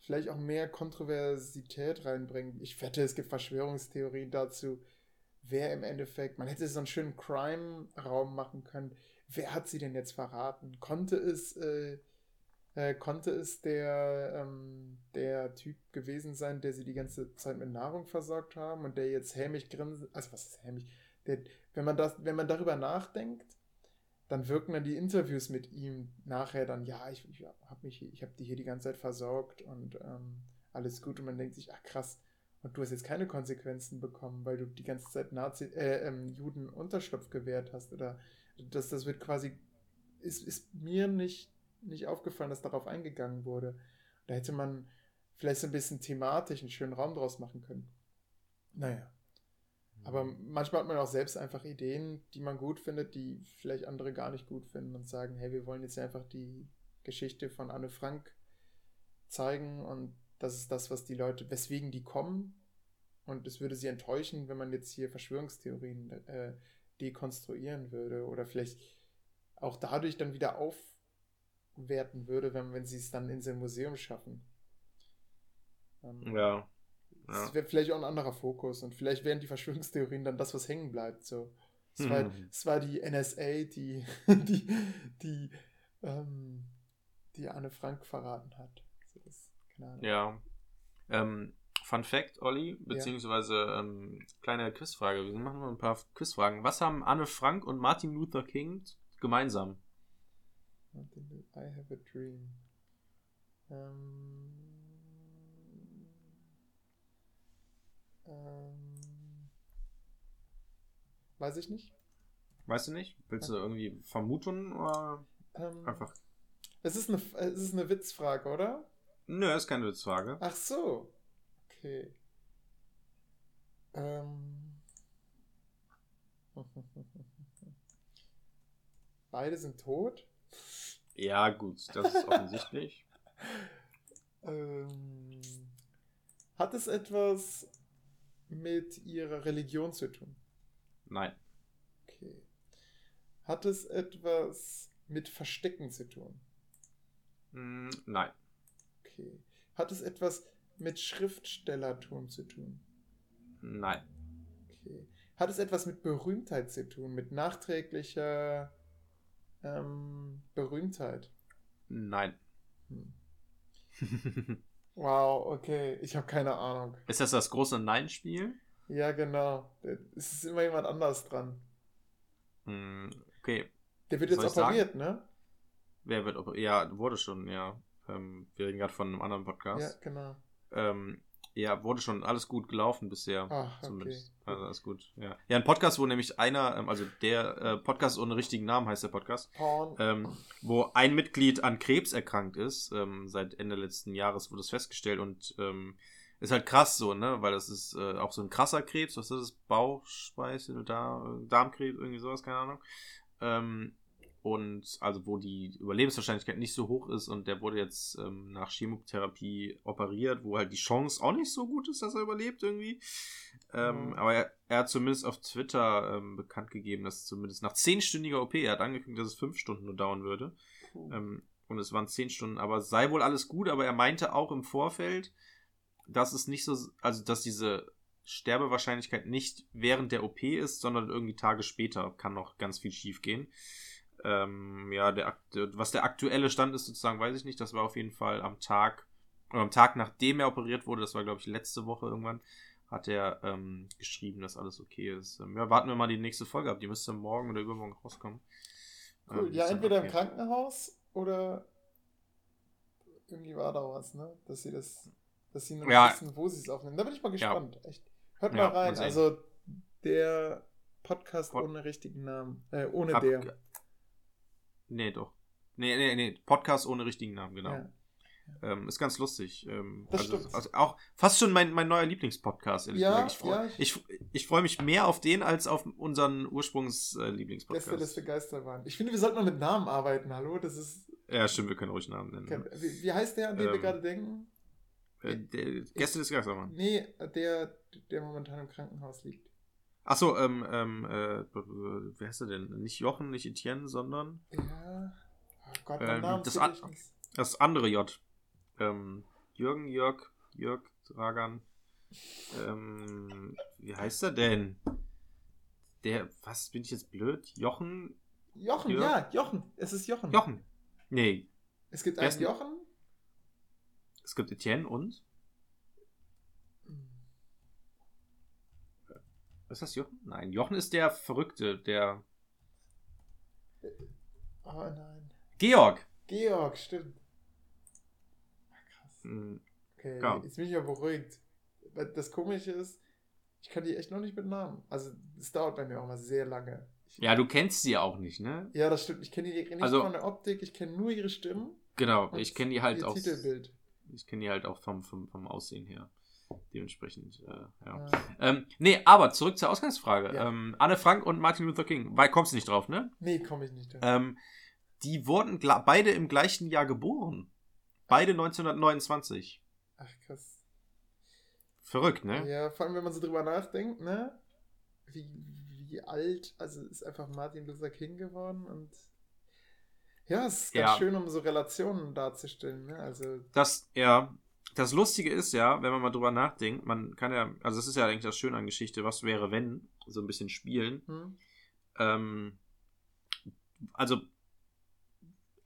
S3: vielleicht auch mehr Kontroversität reinbringen. Ich wette, es gibt Verschwörungstheorien dazu, wer im Endeffekt, man hätte so einen schönen Crime-Raum machen können. Wer hat sie denn jetzt verraten? Konnte es, äh, äh, konnte es der, ähm, der Typ gewesen sein, der sie die ganze Zeit mit Nahrung versorgt haben und der jetzt hämisch grinsen, also was ist hämisch? Der, wenn man das, wenn man darüber nachdenkt, dann wirken dann die Interviews mit ihm nachher dann, ja, ich, ich habe mich, die hier die ganze Zeit versorgt und ähm, alles gut und man denkt sich, ach krass, und du hast jetzt keine Konsequenzen bekommen, weil du die ganze Zeit Nazi, äh, ähm, Juden Unterschlupf gewährt hast oder das, das wird quasi, ist, ist mir nicht, nicht aufgefallen, dass darauf eingegangen wurde. Da hätte man vielleicht so ein bisschen thematisch einen schönen Raum draus machen können. Naja. Aber manchmal hat man auch selbst einfach Ideen, die man gut findet, die vielleicht andere gar nicht gut finden und sagen, hey, wir wollen jetzt einfach die Geschichte von Anne Frank zeigen und das ist das, was die Leute, weswegen die kommen. Und es würde sie enttäuschen, wenn man jetzt hier Verschwörungstheorien äh, dekonstruieren würde oder vielleicht auch dadurch dann wieder aufwerten würde, wenn, wenn sie es dann in sein Museum schaffen. Ähm,
S2: Ja.
S3: das
S2: ja.
S3: wäre vielleicht auch ein anderer Fokus und vielleicht wären die Verschwörungstheorien dann das, was hängen bleibt. So. Es, war,
S2: Mhm.
S3: es war die NSA, die, die, die, ähm, die Anne Frank verraten hat. So, das.
S2: Ja. Ähm, Fun Fact, Olli, beziehungsweise ähm, kleine Quizfrage. Wir machen mal ein paar Quizfragen. Was haben Anne Frank und Martin Luther King gemeinsam?
S3: I have a dream. Ähm, ähm, weiß ich nicht.
S2: Weißt du nicht? Willst du irgendwie vermuten oder
S3: Ähm,
S2: einfach?
S3: Es ist, eine, es ist eine Witzfrage, oder?
S2: Nö, ist keine Witzfrage.
S3: Ach so. Okay. Ähm. Beide sind tot.
S2: Ja, gut, das ist offensichtlich.
S3: Ähm, hat es etwas mit ihrer Religion zu tun?
S2: Nein.
S3: Okay. Hat es etwas mit Verstecken zu tun?
S2: Mm, nein.
S3: Okay. Hat es etwas mit Schriftstellertum zu tun?
S2: Nein.
S3: Okay. Hat es etwas mit Berühmtheit zu tun? Mit nachträglicher ähm, Berühmtheit?
S2: Nein.
S3: Hm. Wow, okay. Ich habe keine Ahnung.
S2: ist das das große Nein-Spiel?
S3: Ja, genau. Es ist immer jemand anders dran.
S2: Mm, okay.
S3: Der wird
S2: Soll
S3: jetzt operiert, ne?
S2: Wer wird operiert? Ja, wurde schon, ja. Ähm, wir reden gerade von einem anderen Podcast.
S3: Ja, genau.
S2: Ähm, ja, wurde schon alles gut gelaufen bisher.
S3: Ach, okay.
S2: Zumindest. Also alles gut. Ja. ja, ein Podcast, wo nämlich einer, ähm, also der äh, Podcast ohne richtigen Namen heißt der Podcast, ähm, wo ein Mitglied an Krebs erkrankt ist. Ähm, seit Ende letzten Jahres wurde es festgestellt und ähm, ist halt krass so, ne? Weil das ist äh, auch so ein krasser Krebs. Was ist das? Bauchspeichel oder Darmkrebs, irgendwie sowas, keine Ahnung. Ähm, und also wo die Überlebenswahrscheinlichkeit nicht so hoch ist und der wurde jetzt ähm, nach Chemotherapie operiert, wo halt die Chance auch nicht so gut ist, dass er überlebt irgendwie. Ähm,
S3: Mhm.
S2: Aber er, er hat zumindest auf Twitter ähm, bekannt gegeben, dass zumindest nach zehnstündiger OP, er hat angekündigt, dass es fünf Stunden nur dauern würde.
S3: Puh.
S2: Ähm, und es waren zehn Stunden, aber sei wohl alles gut, aber er meinte auch im Vorfeld, dass es nicht so, also dass diese Sterbewahrscheinlichkeit nicht während der OP ist, sondern irgendwie Tage später kann noch ganz viel schief gehen. Ähm, ja, der, was der aktuelle Stand ist, sozusagen, weiß ich nicht. Das war auf jeden Fall am Tag, oder am Tag, nachdem er operiert wurde, das war, glaube ich, letzte Woche irgendwann, hat er ähm, geschrieben, dass alles okay ist. Ähm, ja, warten wir mal die nächste Folge ab. Die müsste morgen oder übermorgen rauskommen.
S3: Cool.
S2: Ähm,
S3: ja,
S2: ist dann
S3: entweder im. Krankenhaus oder irgendwie war da was, ne? Dass sie das, dass sie noch
S2: Ja.
S3: wissen, wo sie es aufnehmen. Da bin ich mal
S2: Ja.
S3: gespannt. Echt. Hört
S2: Ja,
S3: mal rein.
S2: mal sehen.
S3: also der Podcast
S2: Pod-
S3: ohne richtigen Namen. Äh, ohne
S2: Ab-
S3: der.
S2: Nee, doch. Nee, nee, nee. Podcast ohne richtigen Namen, genau.
S3: Ja.
S2: Ähm, ist ganz lustig. Ähm,
S3: Das
S2: also,
S3: stimmt.
S2: also auch fast schon mein, mein neuer Lieblingspodcast, ehrlich
S3: Ja,
S2: gesagt. Ich freue
S3: ja, ich-
S2: ich, ich freu mich mehr auf den als auf unseren Ursprungs-Lieblingspodcast.
S3: des Begeisterwahn. Ich finde, wir sollten mal mit Namen arbeiten. Hallo, das ist.
S2: ja, stimmt, wir können ruhig Namen nennen.
S3: Wie, wie heißt der, an den wir
S2: Ähm,
S3: gerade denken?
S2: Äh, der, Gäste des Geistermann.
S3: Nee, der, der momentan im Krankenhaus liegt.
S2: Achso, ähm, ähm, äh, wer heißt er denn? Nicht Jochen, nicht Etienne, sondern
S3: Ja. Oh Gott,
S2: Ähm,
S3: mein Name
S2: das an- das andere J. Ähm, Jürgen, Jörg, Jörg, Dragan. Ähm, wie heißt er denn? Der, was bin ich jetzt blöd? Jochen?
S3: Jochen,
S2: Jörg?
S3: ja, Jochen. Es ist Jochen.
S2: Jochen. Nee,
S3: Es gibt einen Jochen.
S2: es gibt Etienne und? Ist das Jochen? Nein, Jochen ist der Verrückte, der
S3: Oh nein.
S2: Georg.
S3: Georg, stimmt. Krass.
S2: Hm,
S3: Okay,
S2: Ja.
S3: jetzt bin ich ja beruhigt. Weil Das Komische ist, ich kann die echt noch nicht mit Namen. Also, es dauert bei mir auch mal sehr lange. Ich,
S2: Ja, du kennst sie auch nicht, ne?
S3: ja, das stimmt. Ich kenne die nicht
S2: Also-
S3: von der Optik, ich kenne nur ihre Stimmen.
S2: Genau, ich kenne die halt auch.
S3: Titelbild.
S2: Ich kenne die halt auch vom, vom, vom Aussehen her. Dementsprechend, äh, ja.
S3: Ja.
S2: Ähm, nee, aber zurück zur Ausgangsfrage.
S3: Ja.
S2: Ähm, Anne Frank und Martin Luther King. Weil kommst du nicht drauf, ne?
S3: Nee, komme ich nicht drauf.
S2: Ähm, die wurden beide im gleichen Jahr geboren. Beide 1929.
S3: Ach, krass.
S2: Verrückt, ne?
S3: Ja, vor allem, wenn man so drüber nachdenkt, ne? Wie, wie alt, also ist einfach Martin Luther King geworden und ja, es ist ganz
S2: Ja.
S3: schön, um so Relationen darzustellen, ne? Also,
S2: Das, ja, das Lustige ist ja, wenn man mal drüber nachdenkt, man kann ja, also das ist ja eigentlich das Schöne an Geschichte, was wäre, wenn, so ein bisschen spielen.
S3: hm?
S2: Ähm, also,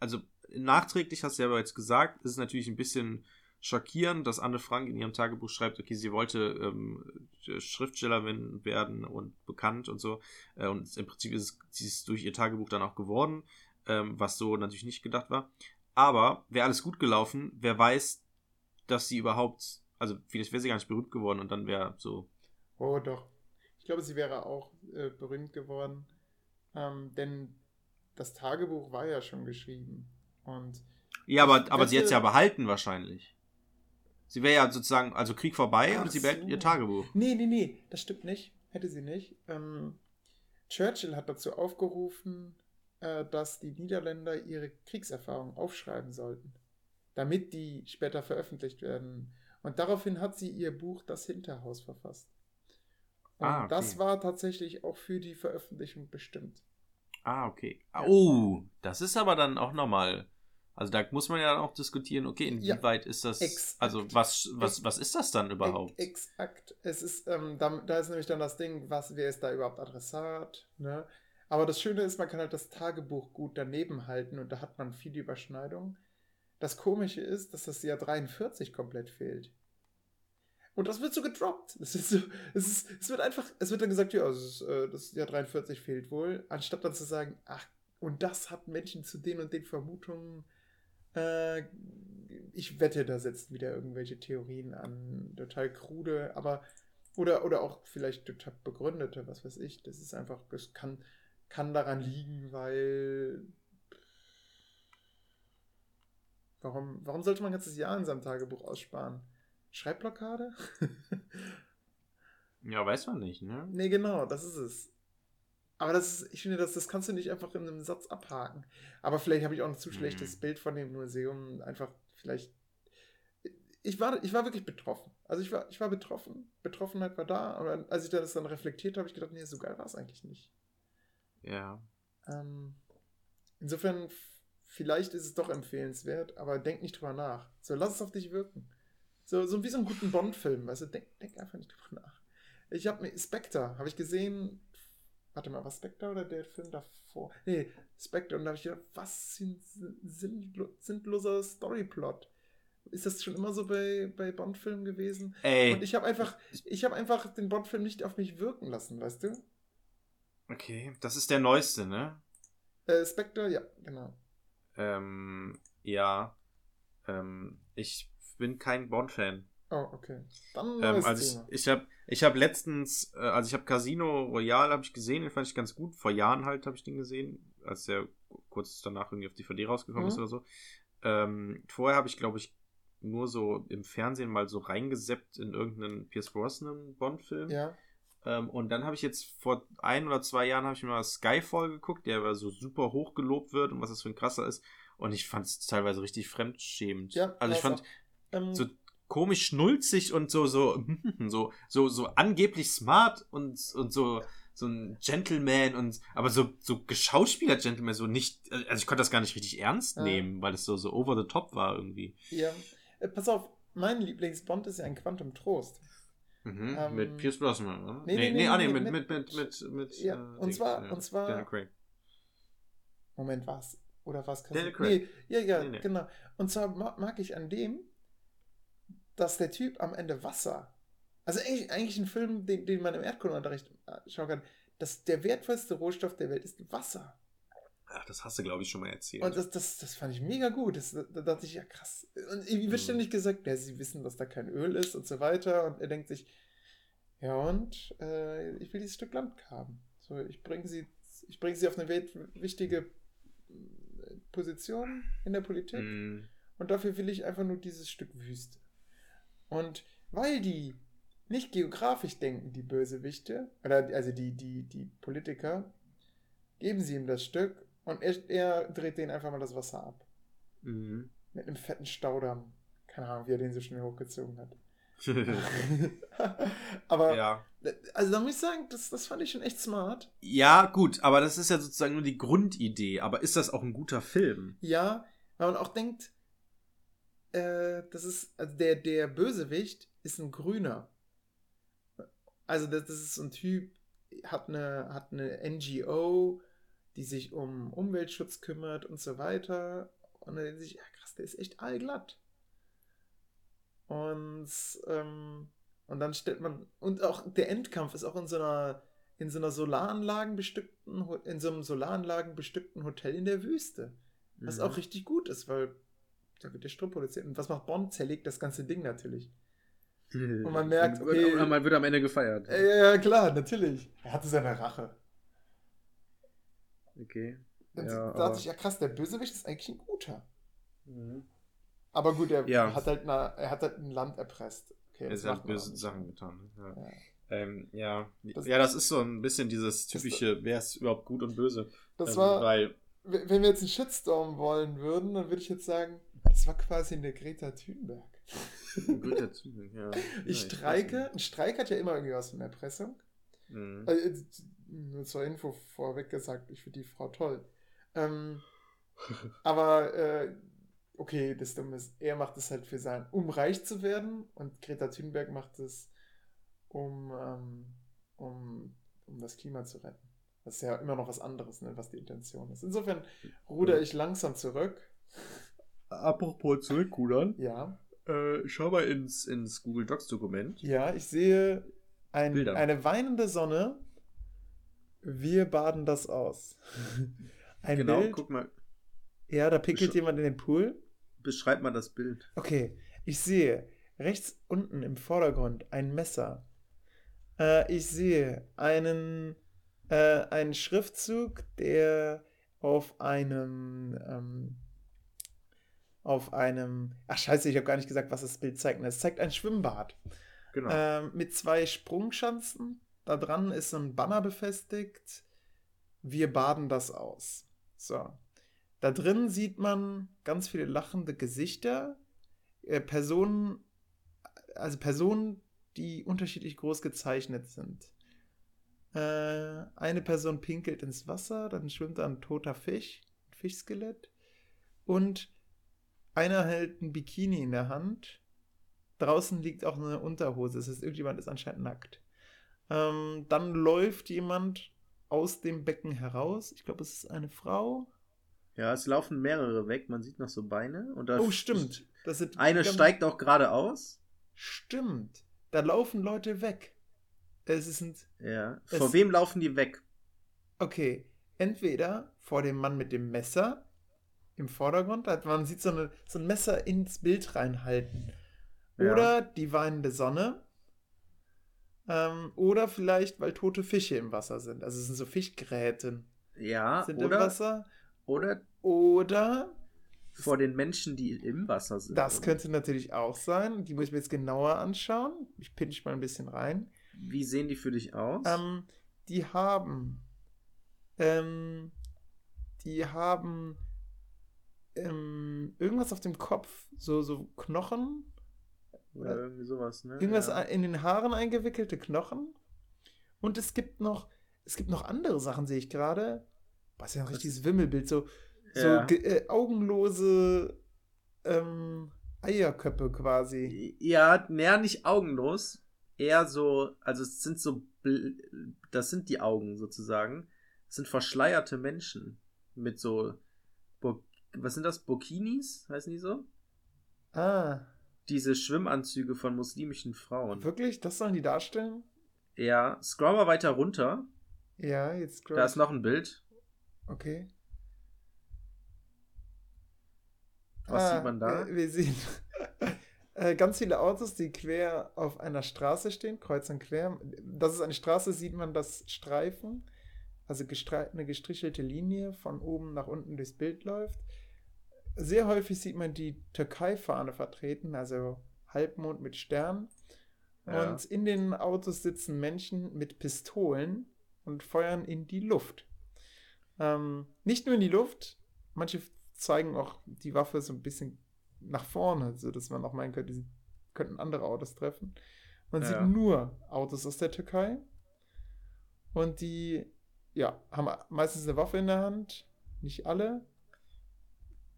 S2: also nachträglich hast du ja aber jetzt gesagt, ist es natürlich ein bisschen schockierend, dass Anne Frank in ihrem Tagebuch schreibt, okay, sie wollte ähm, Schriftstellerin werden und bekannt und so. Äh, und im Prinzip ist es, sie ist durch ihr Tagebuch dann auch geworden, ähm, was so natürlich nicht gedacht war. Aber wäre alles gut gelaufen, wer weiß, dass sie überhaupt, also vielleicht wäre sie gar nicht berühmt geworden und dann wäre so,
S3: Oh, doch. Ich glaube, sie wäre auch äh, berühmt geworden. Ähm, denn das Tagebuch war ja schon geschrieben. Und
S2: Ja, aber, aber sie hätte es ja behalten wahrscheinlich. Sie wäre ja sozusagen, also Krieg vorbei
S3: Ach
S2: und sie behält
S3: so.
S2: ihr Tagebuch.
S3: Nee, nee, nee, das stimmt nicht. Hätte sie nicht. Ähm, Churchill hat dazu aufgerufen, äh, dass die Niederländer ihre Kriegserfahrungen aufschreiben sollten, damit die später veröffentlicht werden. Und daraufhin hat sie ihr Buch Das Hinterhaus verfasst. Und
S2: Ah, okay.
S3: das war tatsächlich auch für die Veröffentlichung bestimmt.
S2: Ah, okay. Ah,
S3: Ja.
S2: Oh, das ist aber dann auch nochmal. Also da muss man ja dann auch diskutieren, okay,
S3: Ja,
S2: inwieweit ist das.
S3: exakt.
S2: Also was, was, was ist das dann überhaupt?
S3: Ex exakt. Es ist, ähm, da, da ist nämlich dann das Ding, was, wer ist da überhaupt Adressat, ne? Aber das Schöne ist, man kann halt das Tagebuch gut daneben halten und da hat man viele Überschneidungen. Das Komische ist, dass das Jahr 43 komplett fehlt. Und das wird so gedroppt. Es, ist so, es, ist, es wird einfach, es wird dann gesagt, ja, es ist, äh, das Jahr 43 fehlt wohl, anstatt dann zu sagen, ach, und das hat Menschen zu den und den Vermutungen. Äh, ich wette, da setzen wieder irgendwelche Theorien an, total krude, aber oder, oder auch vielleicht total begründete, was weiß ich. Das ist einfach, das kann, kann daran liegen, weil. Warum, warum sollte man ein ganzes Jahr in seinem Tagebuch aussparen? Schreibblockade?
S2: Ja, weiß man nicht, ne?
S3: nee, genau, das ist es. Aber das ist, ich finde, das, das kannst du nicht einfach in einem Satz abhaken. Aber vielleicht habe ich auch ein zu schlechtes Bild von dem Museum. Einfach vielleicht. Ich war, ich war wirklich betroffen. Also ich war, ich war betroffen. Betroffenheit war da. Aber als ich das dann reflektiert habe, habe ich gedacht, nee, so geil war es eigentlich nicht.
S2: Ja.
S3: Ähm, insofern, vielleicht ist es doch empfehlenswert, aber denk nicht drüber nach. So, lass es auf dich wirken. So, so wie so einen guten Bond-Film, weißt du, denk, denk einfach nicht drüber nach. Ich habe mir Spectre, habe ich gesehen, warte mal, war Spectre oder der Film davor? Nee, Spectre, und da habe ich gedacht, was für ein sinn- sinnlo- sinnloser Storyplot. Ist das schon immer so bei, bei Bond-Filmen gewesen?
S2: Ey.
S3: Und ich habe einfach, ich habe einfach den Bond-Film nicht auf mich wirken lassen, weißt du?
S2: Okay, das ist der neueste, ne?
S3: Äh, Spectre, ja, genau.
S2: Ähm, ja. Ähm, ich bin kein Bond-Fan.
S3: Oh, okay. Dann
S2: Ähm, also ich,
S3: Thema.
S2: ich habe ich hab letztens, äh, also ich habe Casino Royale habe ich gesehen, den fand ich ganz gut. Vor Jahren halt habe ich den gesehen, als der kurz danach irgendwie auf DVD rausgekommen ist
S3: Mhm.
S2: oder so. Ähm, vorher habe ich, glaube ich, nur so im Fernsehen mal so reingeseppt in irgendeinen Pierce Brosnan Bond-Film.
S3: ja.
S2: Ähm, und dann habe ich jetzt vor ein oder zwei Jahren habe ich mir mal Skyfall geguckt, der aber so super hoch gelobt wird und was das für ein krasser ist. Und ich fand es teilweise richtig fremdschämend.
S3: Ja,
S2: also ich fand
S3: auch. Ähm,
S2: so komisch schnulzig und so, so, so, so, so angeblich smart und, und so, so ein Gentleman und, aber so, so geschauspieler Gentleman, so nicht, also ich konnte das gar nicht richtig ernst nehmen, weil es so, so over the top war irgendwie.
S3: ja. Äh, pass auf, mein Lieblingsbond ist ja ein Quantum Trost.
S2: Mhm.
S3: Ähm,
S2: mit Pierce Brosnan, oder?
S3: nee,
S2: Nee,
S3: nee,
S2: nee, ah,
S3: nee,
S2: nee,
S3: nee,
S2: mit,
S3: mit-
S2: mit, mit, mit, mit,
S3: Ja,
S2: äh,
S3: und
S2: Dings,
S3: zwar-
S2: ja.
S3: und zwar-
S2: Daniel Craig.
S3: Moment, was? Oder was?
S2: Daniel
S3: Nee,
S2: Craig.
S3: ja, ja,
S2: Nee, nee.
S3: genau. Und zwar ma- mag ich an dem, dass der Typ am Ende Wasser. Also eigentlich, eigentlich ein Film, den, den man im Erdkundeunterricht äh, schauen kann. dass der wertvollste Rohstoff der Welt ist Wasser.
S2: Ach, das hast du, glaube ich, schon mal erzählt.
S3: Und das, das, das fand ich mega gut. Das, da dachte ich, ja krass. Und irgendwie wird
S2: Mhm.
S3: ständig gesagt, ja, sie wissen, dass da kein Öl ist und so weiter. Und er denkt sich, ja und, äh, ich will dieses Stück Land haben. So, ich bringe sie, ich bringe sie auf eine wichtige äh, Position in der Politik.
S2: Mm,
S3: Und dafür will ich einfach nur dieses Stück Wüste. Und weil die nicht geografisch denken, die Bösewichte, oder also die, die, die Politiker, geben sie ihm das Stück und er, er dreht denen einfach mal das Wasser ab.
S2: mm.
S3: Mit einem fetten Staudamm. Keine Ahnung, wie er den so schnell hochgezogen hat. Aber,
S2: ja.
S3: also da muss ich sagen, das, das fand ich schon echt smart.
S2: ja, gut, aber das ist ja sozusagen nur die Grundidee. Aber ist das auch ein guter Film?
S3: Ja, weil man auch denkt, äh, das ist, also der, der Bösewicht ist ein Grüner. Also das, das ist so ein Typ, hat eine, hat eine NGO, die sich um Umweltschutz kümmert und so weiter. Und dann denkt sich, ja krass, der ist echt allglatt. Und, ähm, und dann stellt man, und auch der Endkampf ist auch in so einer, in so einer Solaranlagen bestückten, in so einem Solaranlagen bestückten Hotel in der Wüste. Was
S2: Mhm.
S3: auch richtig gut ist, weil da wird der Strom produziert. Und was macht Bond? Zerlegt das ganze Ding natürlich.
S2: Und
S3: man merkt, okay-
S2: man wird am Ende gefeiert.
S3: Ja, klar, natürlich. Er hatte seine Rache.
S2: Okay.
S3: Und
S2: Ja,
S3: da dachte ich, ja krass, der Bösewicht ist eigentlich ein guter.
S2: Mhm.
S3: Aber gut, er,
S2: Ja.
S3: hat, halt eine, er hat halt ein Land erpresst. Okay,
S2: Er hat böse. Sachen getan. Ja.
S3: Ja.
S2: Ähm, ja.
S3: Das-
S2: ja, das ist so ein bisschen dieses typische, wer ist überhaupt gut und böse.
S3: Das
S2: Ähm,
S3: war,
S2: Weil,
S3: wenn wir jetzt einen Shitstorm wollen würden, dann würde ich jetzt sagen, das war quasi eine Greta Thunberg.
S2: guter Typ, ja.
S3: Ich
S2: Ja,
S3: streike, ein Streik hat ja immer irgendwie was von Erpressung.
S2: Mhm.
S3: Also, zur Info vorweg gesagt, ich finde die Frau toll. Ähm, aber äh, okay, das Dumme ist, er macht es halt für sein, um reich zu werden und Greta Thunberg macht es, um, ähm, um, um das Klima zu retten. Das ist ja immer noch was anderes, ne, was die Intention ist. Insofern ruder ich langsam zurück.
S2: Apropos zurückrudern,
S3: Ja,
S2: äh, schau mal ins, ins Google Docs Dokument.
S3: ja, ich sehe ein, eine weinende Sonne. Wir baden das aus. Ein
S2: genau,
S3: Bild.
S2: guck mal,
S3: Ja, da pickelt
S2: Besch-
S3: jemand in den Pool.
S2: beschreib mal das Bild.
S3: Okay, ich sehe rechts unten im Vordergrund ein Messer. Äh, ich sehe einen, äh, einen Schriftzug, der auf einem, ähm, auf einem, ach scheiße, ich habe gar nicht gesagt, was das Bild zeigt. Es zeigt ein Schwimmbad
S2: Genau.
S3: ähm, mit zwei Sprungschanzen. Da dran ist ein Banner befestigt. Wir baden das aus. So. Da drin sieht man ganz viele lachende Gesichter. Äh, Personen, also Personen, die unterschiedlich groß gezeichnet sind. Äh, eine Person pinkelt ins Wasser, dann schwimmt ein toter Fisch, ein Fischskelett. Und einer hält ein Bikini in der Hand. Draußen liegt auch eine Unterhose. Das heißt, irgendjemand ist anscheinend nackt. Ähm, dann läuft jemand aus dem Becken heraus. Ich glaube, es ist eine Frau.
S2: Ja, es laufen mehrere weg. Man sieht noch so Beine. Und da
S3: Oh, stimmt. Das sind
S2: Eine steigt auch geradeaus.
S3: Stimmt. Da laufen Leute weg. Es sind,
S2: Ja.
S3: Es-
S2: Vor wem laufen die weg?
S3: okay, entweder vor dem Mann mit dem Messer im Vordergrund, da- man sieht so, eine, so ein Messer ins Bild reinhalten.
S2: Ja.
S3: Oder die weinende Sonne. Ähm, oder vielleicht, weil tote Fische im Wasser sind. Also es sind so Fischgräten
S2: Ja,
S3: sind im
S2: oder,
S3: Wasser.
S2: oder
S3: Oder,
S2: vor den Menschen, die im Wasser sind.
S3: das könnte natürlich auch sein. Die muss ich mir jetzt genauer anschauen. Ich pinch mal ein bisschen rein.
S2: Wie sehen die für dich aus?
S3: Ähm, die haben, ähm, die haben ähm, irgendwas auf dem Kopf, so, so Knochen,
S2: oder irgendwie sowas, ne?
S3: irgendwas
S2: ja.
S3: in den Haaren eingewickelte Knochen. Und es gibt noch, es gibt noch andere Sachen, sehe ich gerade. Was ist ja ein richtiges Wimmelbild, so, so
S2: Ja.
S3: äh, augenlose ähm, Eierköpfe quasi.
S2: Ja, näher nicht augenlos. Eher so, also es sind so, bl- das sind die Augen sozusagen. Es sind verschleierte Menschen. Mit so, was sind das? Burkinis? Heißen die so?
S3: Ah,
S2: Diese Schwimmanzüge von muslimischen Frauen.
S3: wirklich? Das sollen die darstellen?
S2: Ja, scroll mal weiter runter.
S3: Ja, jetzt scroll
S2: Da ist noch ein Bild.
S3: Okay.
S2: Was
S3: Ah,
S2: sieht man da?
S3: Wir, wir sehen äh, ganz viele Autos, die quer auf einer Straße stehen, kreuz und quer. Das ist eine Straße, sieht man das Streifen, also gestre eine gestrichelte Linie von oben nach unten durchs Bild läuft. Sehr häufig sieht man die Türkei-Fahne vertreten, also Halbmond mit Stern.
S2: Ja.
S3: Und in den Autos sitzen Menschen mit Pistolen und feuern in die Luft. Ähm, nicht nur in die Luft, manche zeigen auch die Waffe so ein bisschen nach vorne, sodass man auch meinen könnte, sie könnten andere Autos treffen. Man
S2: Ja.
S3: sieht nur Autos aus der Türkei. Und die, ja, haben meistens eine Waffe in der Hand, nicht alle,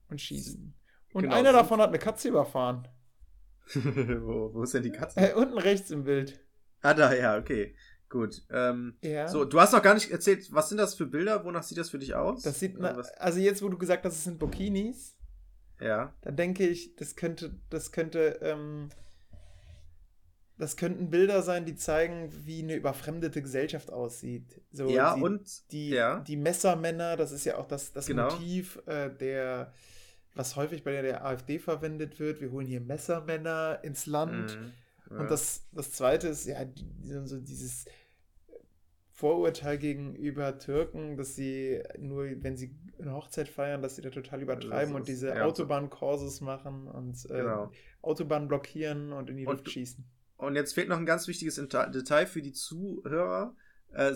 S3: und schießen. Und
S2: Genau,
S3: einer davon hat eine Katze überfahren.
S2: wo, wo ist denn die Katze?
S3: Äh, unten rechts im Bild.
S2: Ah, da, ja, okay. Gut. Ähm,
S3: Ja.
S2: So, du hast noch gar nicht erzählt, was sind das für Bilder? Wonach sieht das für dich aus?
S3: Das sieht,
S2: Also
S3: na, also jetzt, wo du gesagt hast, es sind Burkinis,
S2: ja.
S3: da denke ich, das könnte, das könnte, ähm, das könnten Bilder sein, die zeigen, wie eine überfremdete Gesellschaft aussieht. So
S2: ja,
S3: die,
S2: und
S3: die,
S2: ja.
S3: die Messermänner, das ist ja auch das, das
S2: Genau.
S3: Motiv äh, der, was häufig bei der, AfD verwendet wird. Wir holen hier Messermänner ins Land.
S2: Mhm, ja.
S3: Und das, das zweite ist ja so dieses Vorurteil gegenüber Türken, dass sie nur, wenn sie eine Hochzeit feiern, dass sie da total übertreiben
S2: Das
S3: und
S2: ist-
S3: diese
S2: ja.
S3: Autobahnkurses machen und äh,
S2: Genau.
S3: Autobahn blockieren und in die
S2: Und
S3: Luft
S2: du-
S3: schießen.
S2: Und jetzt fehlt noch ein ganz wichtiges Detail für die Zuhörer. Äh,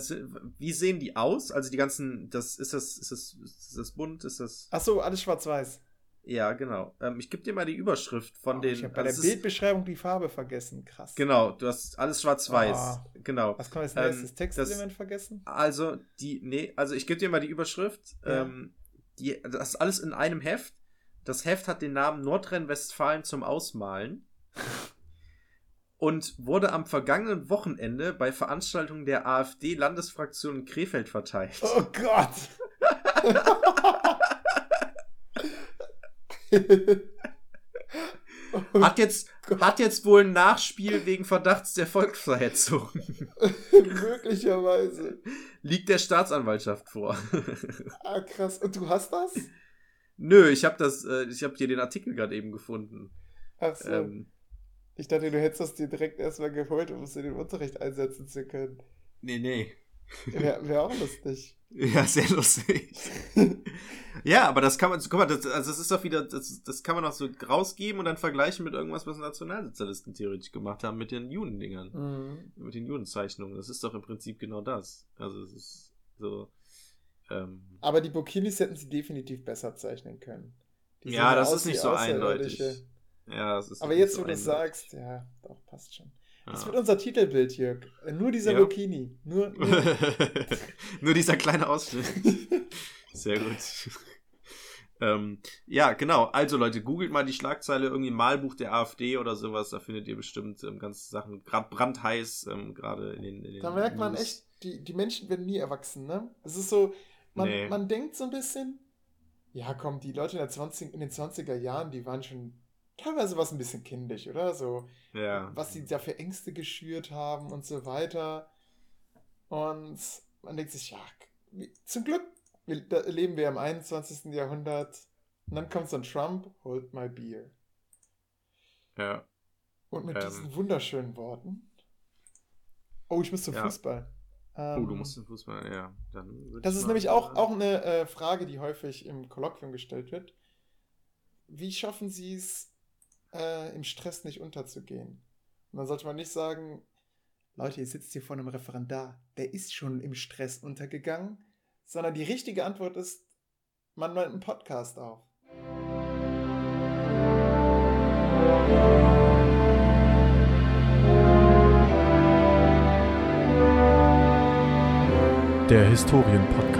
S2: wie sehen die aus? Also die ganzen, das ist das, ist das, ist das bunt, ist das.
S3: Ach so, alles schwarz-weiß.
S2: Ja, genau. Ähm, ich gebe dir mal die Überschrift von
S3: Oh,
S2: den.
S3: ich habe bei
S2: also
S3: der Bildbeschreibung die Farbe vergessen. Krass.
S2: Genau, du hast alles schwarz-weiß.
S3: Ah.
S2: Genau.
S3: Was kann man als
S2: Ähm,
S3: nächstes? Textelement vergessen?
S2: Also, die, nee, also ich gebe dir mal die Überschrift.
S3: Ja.
S2: Ähm, die, das ist alles in einem Heft. Das Heft hat den Namen Nordrhein-Westfalen zum Ausmalen. Und wurde am vergangenen Wochenende bei Veranstaltungen der AfD-Landesfraktion in Krefeld verteilt.
S3: Oh Gott!
S2: Hat jetzt, hat jetzt wohl ein Nachspiel wegen Verdachts der Volksverhetzung.
S3: Möglicherweise.
S2: Liegt der Staatsanwaltschaft vor.
S3: Ah, krass. Und du hast das?
S2: Nö, ich habe das, äh, ich habe hier den Artikel gerade eben gefunden.
S3: Ach so.
S2: Ähm,
S3: Ich dachte, du hättest das dir direkt erstmal geholt, um es in den Unterricht einsetzen zu können.
S2: nee, nee.
S3: Wäre wär auch lustig.
S2: Ja, sehr lustig. ja, aber das kann man, guck mal, das, also das ist doch wieder, das, das kann man auch so rausgeben und dann vergleichen mit irgendwas, was Nationalsozialisten theoretisch gemacht haben, mit den Judendingern,
S3: Mhm.
S2: mit den Judenzeichnungen. Das ist doch im Prinzip genau das. Also es ist so, ähm,
S3: Aber die Burkinis hätten sie definitiv besser zeichnen können.
S2: Ja, das ist nicht so eindeutig. ja, das ist
S3: Aber jetzt,
S2: so
S3: wo du es sagst, ja, doch, passt schon. Das wird unser Titelbild, Jörg. Äh, Nur dieser
S2: Ja.
S3: Burkini. Nur, nur
S2: Nur dieser kleine Ausschnitt. Sehr gut. ähm, ja, genau. Also Leute, googelt mal die Schlagzeile irgendwie Malbuch der AfD oder sowas. Da findet ihr bestimmt ähm, ganze Sachen, gerade brandheiß, ähm, gerade in den, in den
S3: Da merkt man
S2: News.
S3: echt, die, die Menschen werden nie erwachsen, ne? Es ist so, man,
S2: Nee.
S3: man denkt so ein bisschen, ja, komm, die Leute in, der 20, in den 20er Jahren, die waren schon teilweise was ein bisschen kindisch, oder? So,
S2: Ja.
S3: was sie da für Ängste geschürt haben und so weiter. Und man denkt sich, ja, zum Glück leben wir im 21. Jahrhundert. Und dann kommt so ein Trump, hold my beer.
S2: Ja.
S3: Und mit
S2: Ähm.
S3: diesen wunderschönen Worten. Oh, ich muss zum
S2: Ja.
S3: Fußball.
S2: Oh, du
S3: Ähm,
S2: musst den Fußball, ja.
S3: Das ist nämlich auch, auch eine äh, Frage, die häufig im Kolloquium gestellt wird. Wie schaffen Sie es, äh, im Stress nicht unterzugehen? Und dann sollte man nicht sagen, Leute, ihr sitzt hier vor einem Referendar, der ist schon im Stress untergegangen, sondern die richtige Antwort ist, man nimmt einen Podcast auf.
S1: Der Historienpodcast.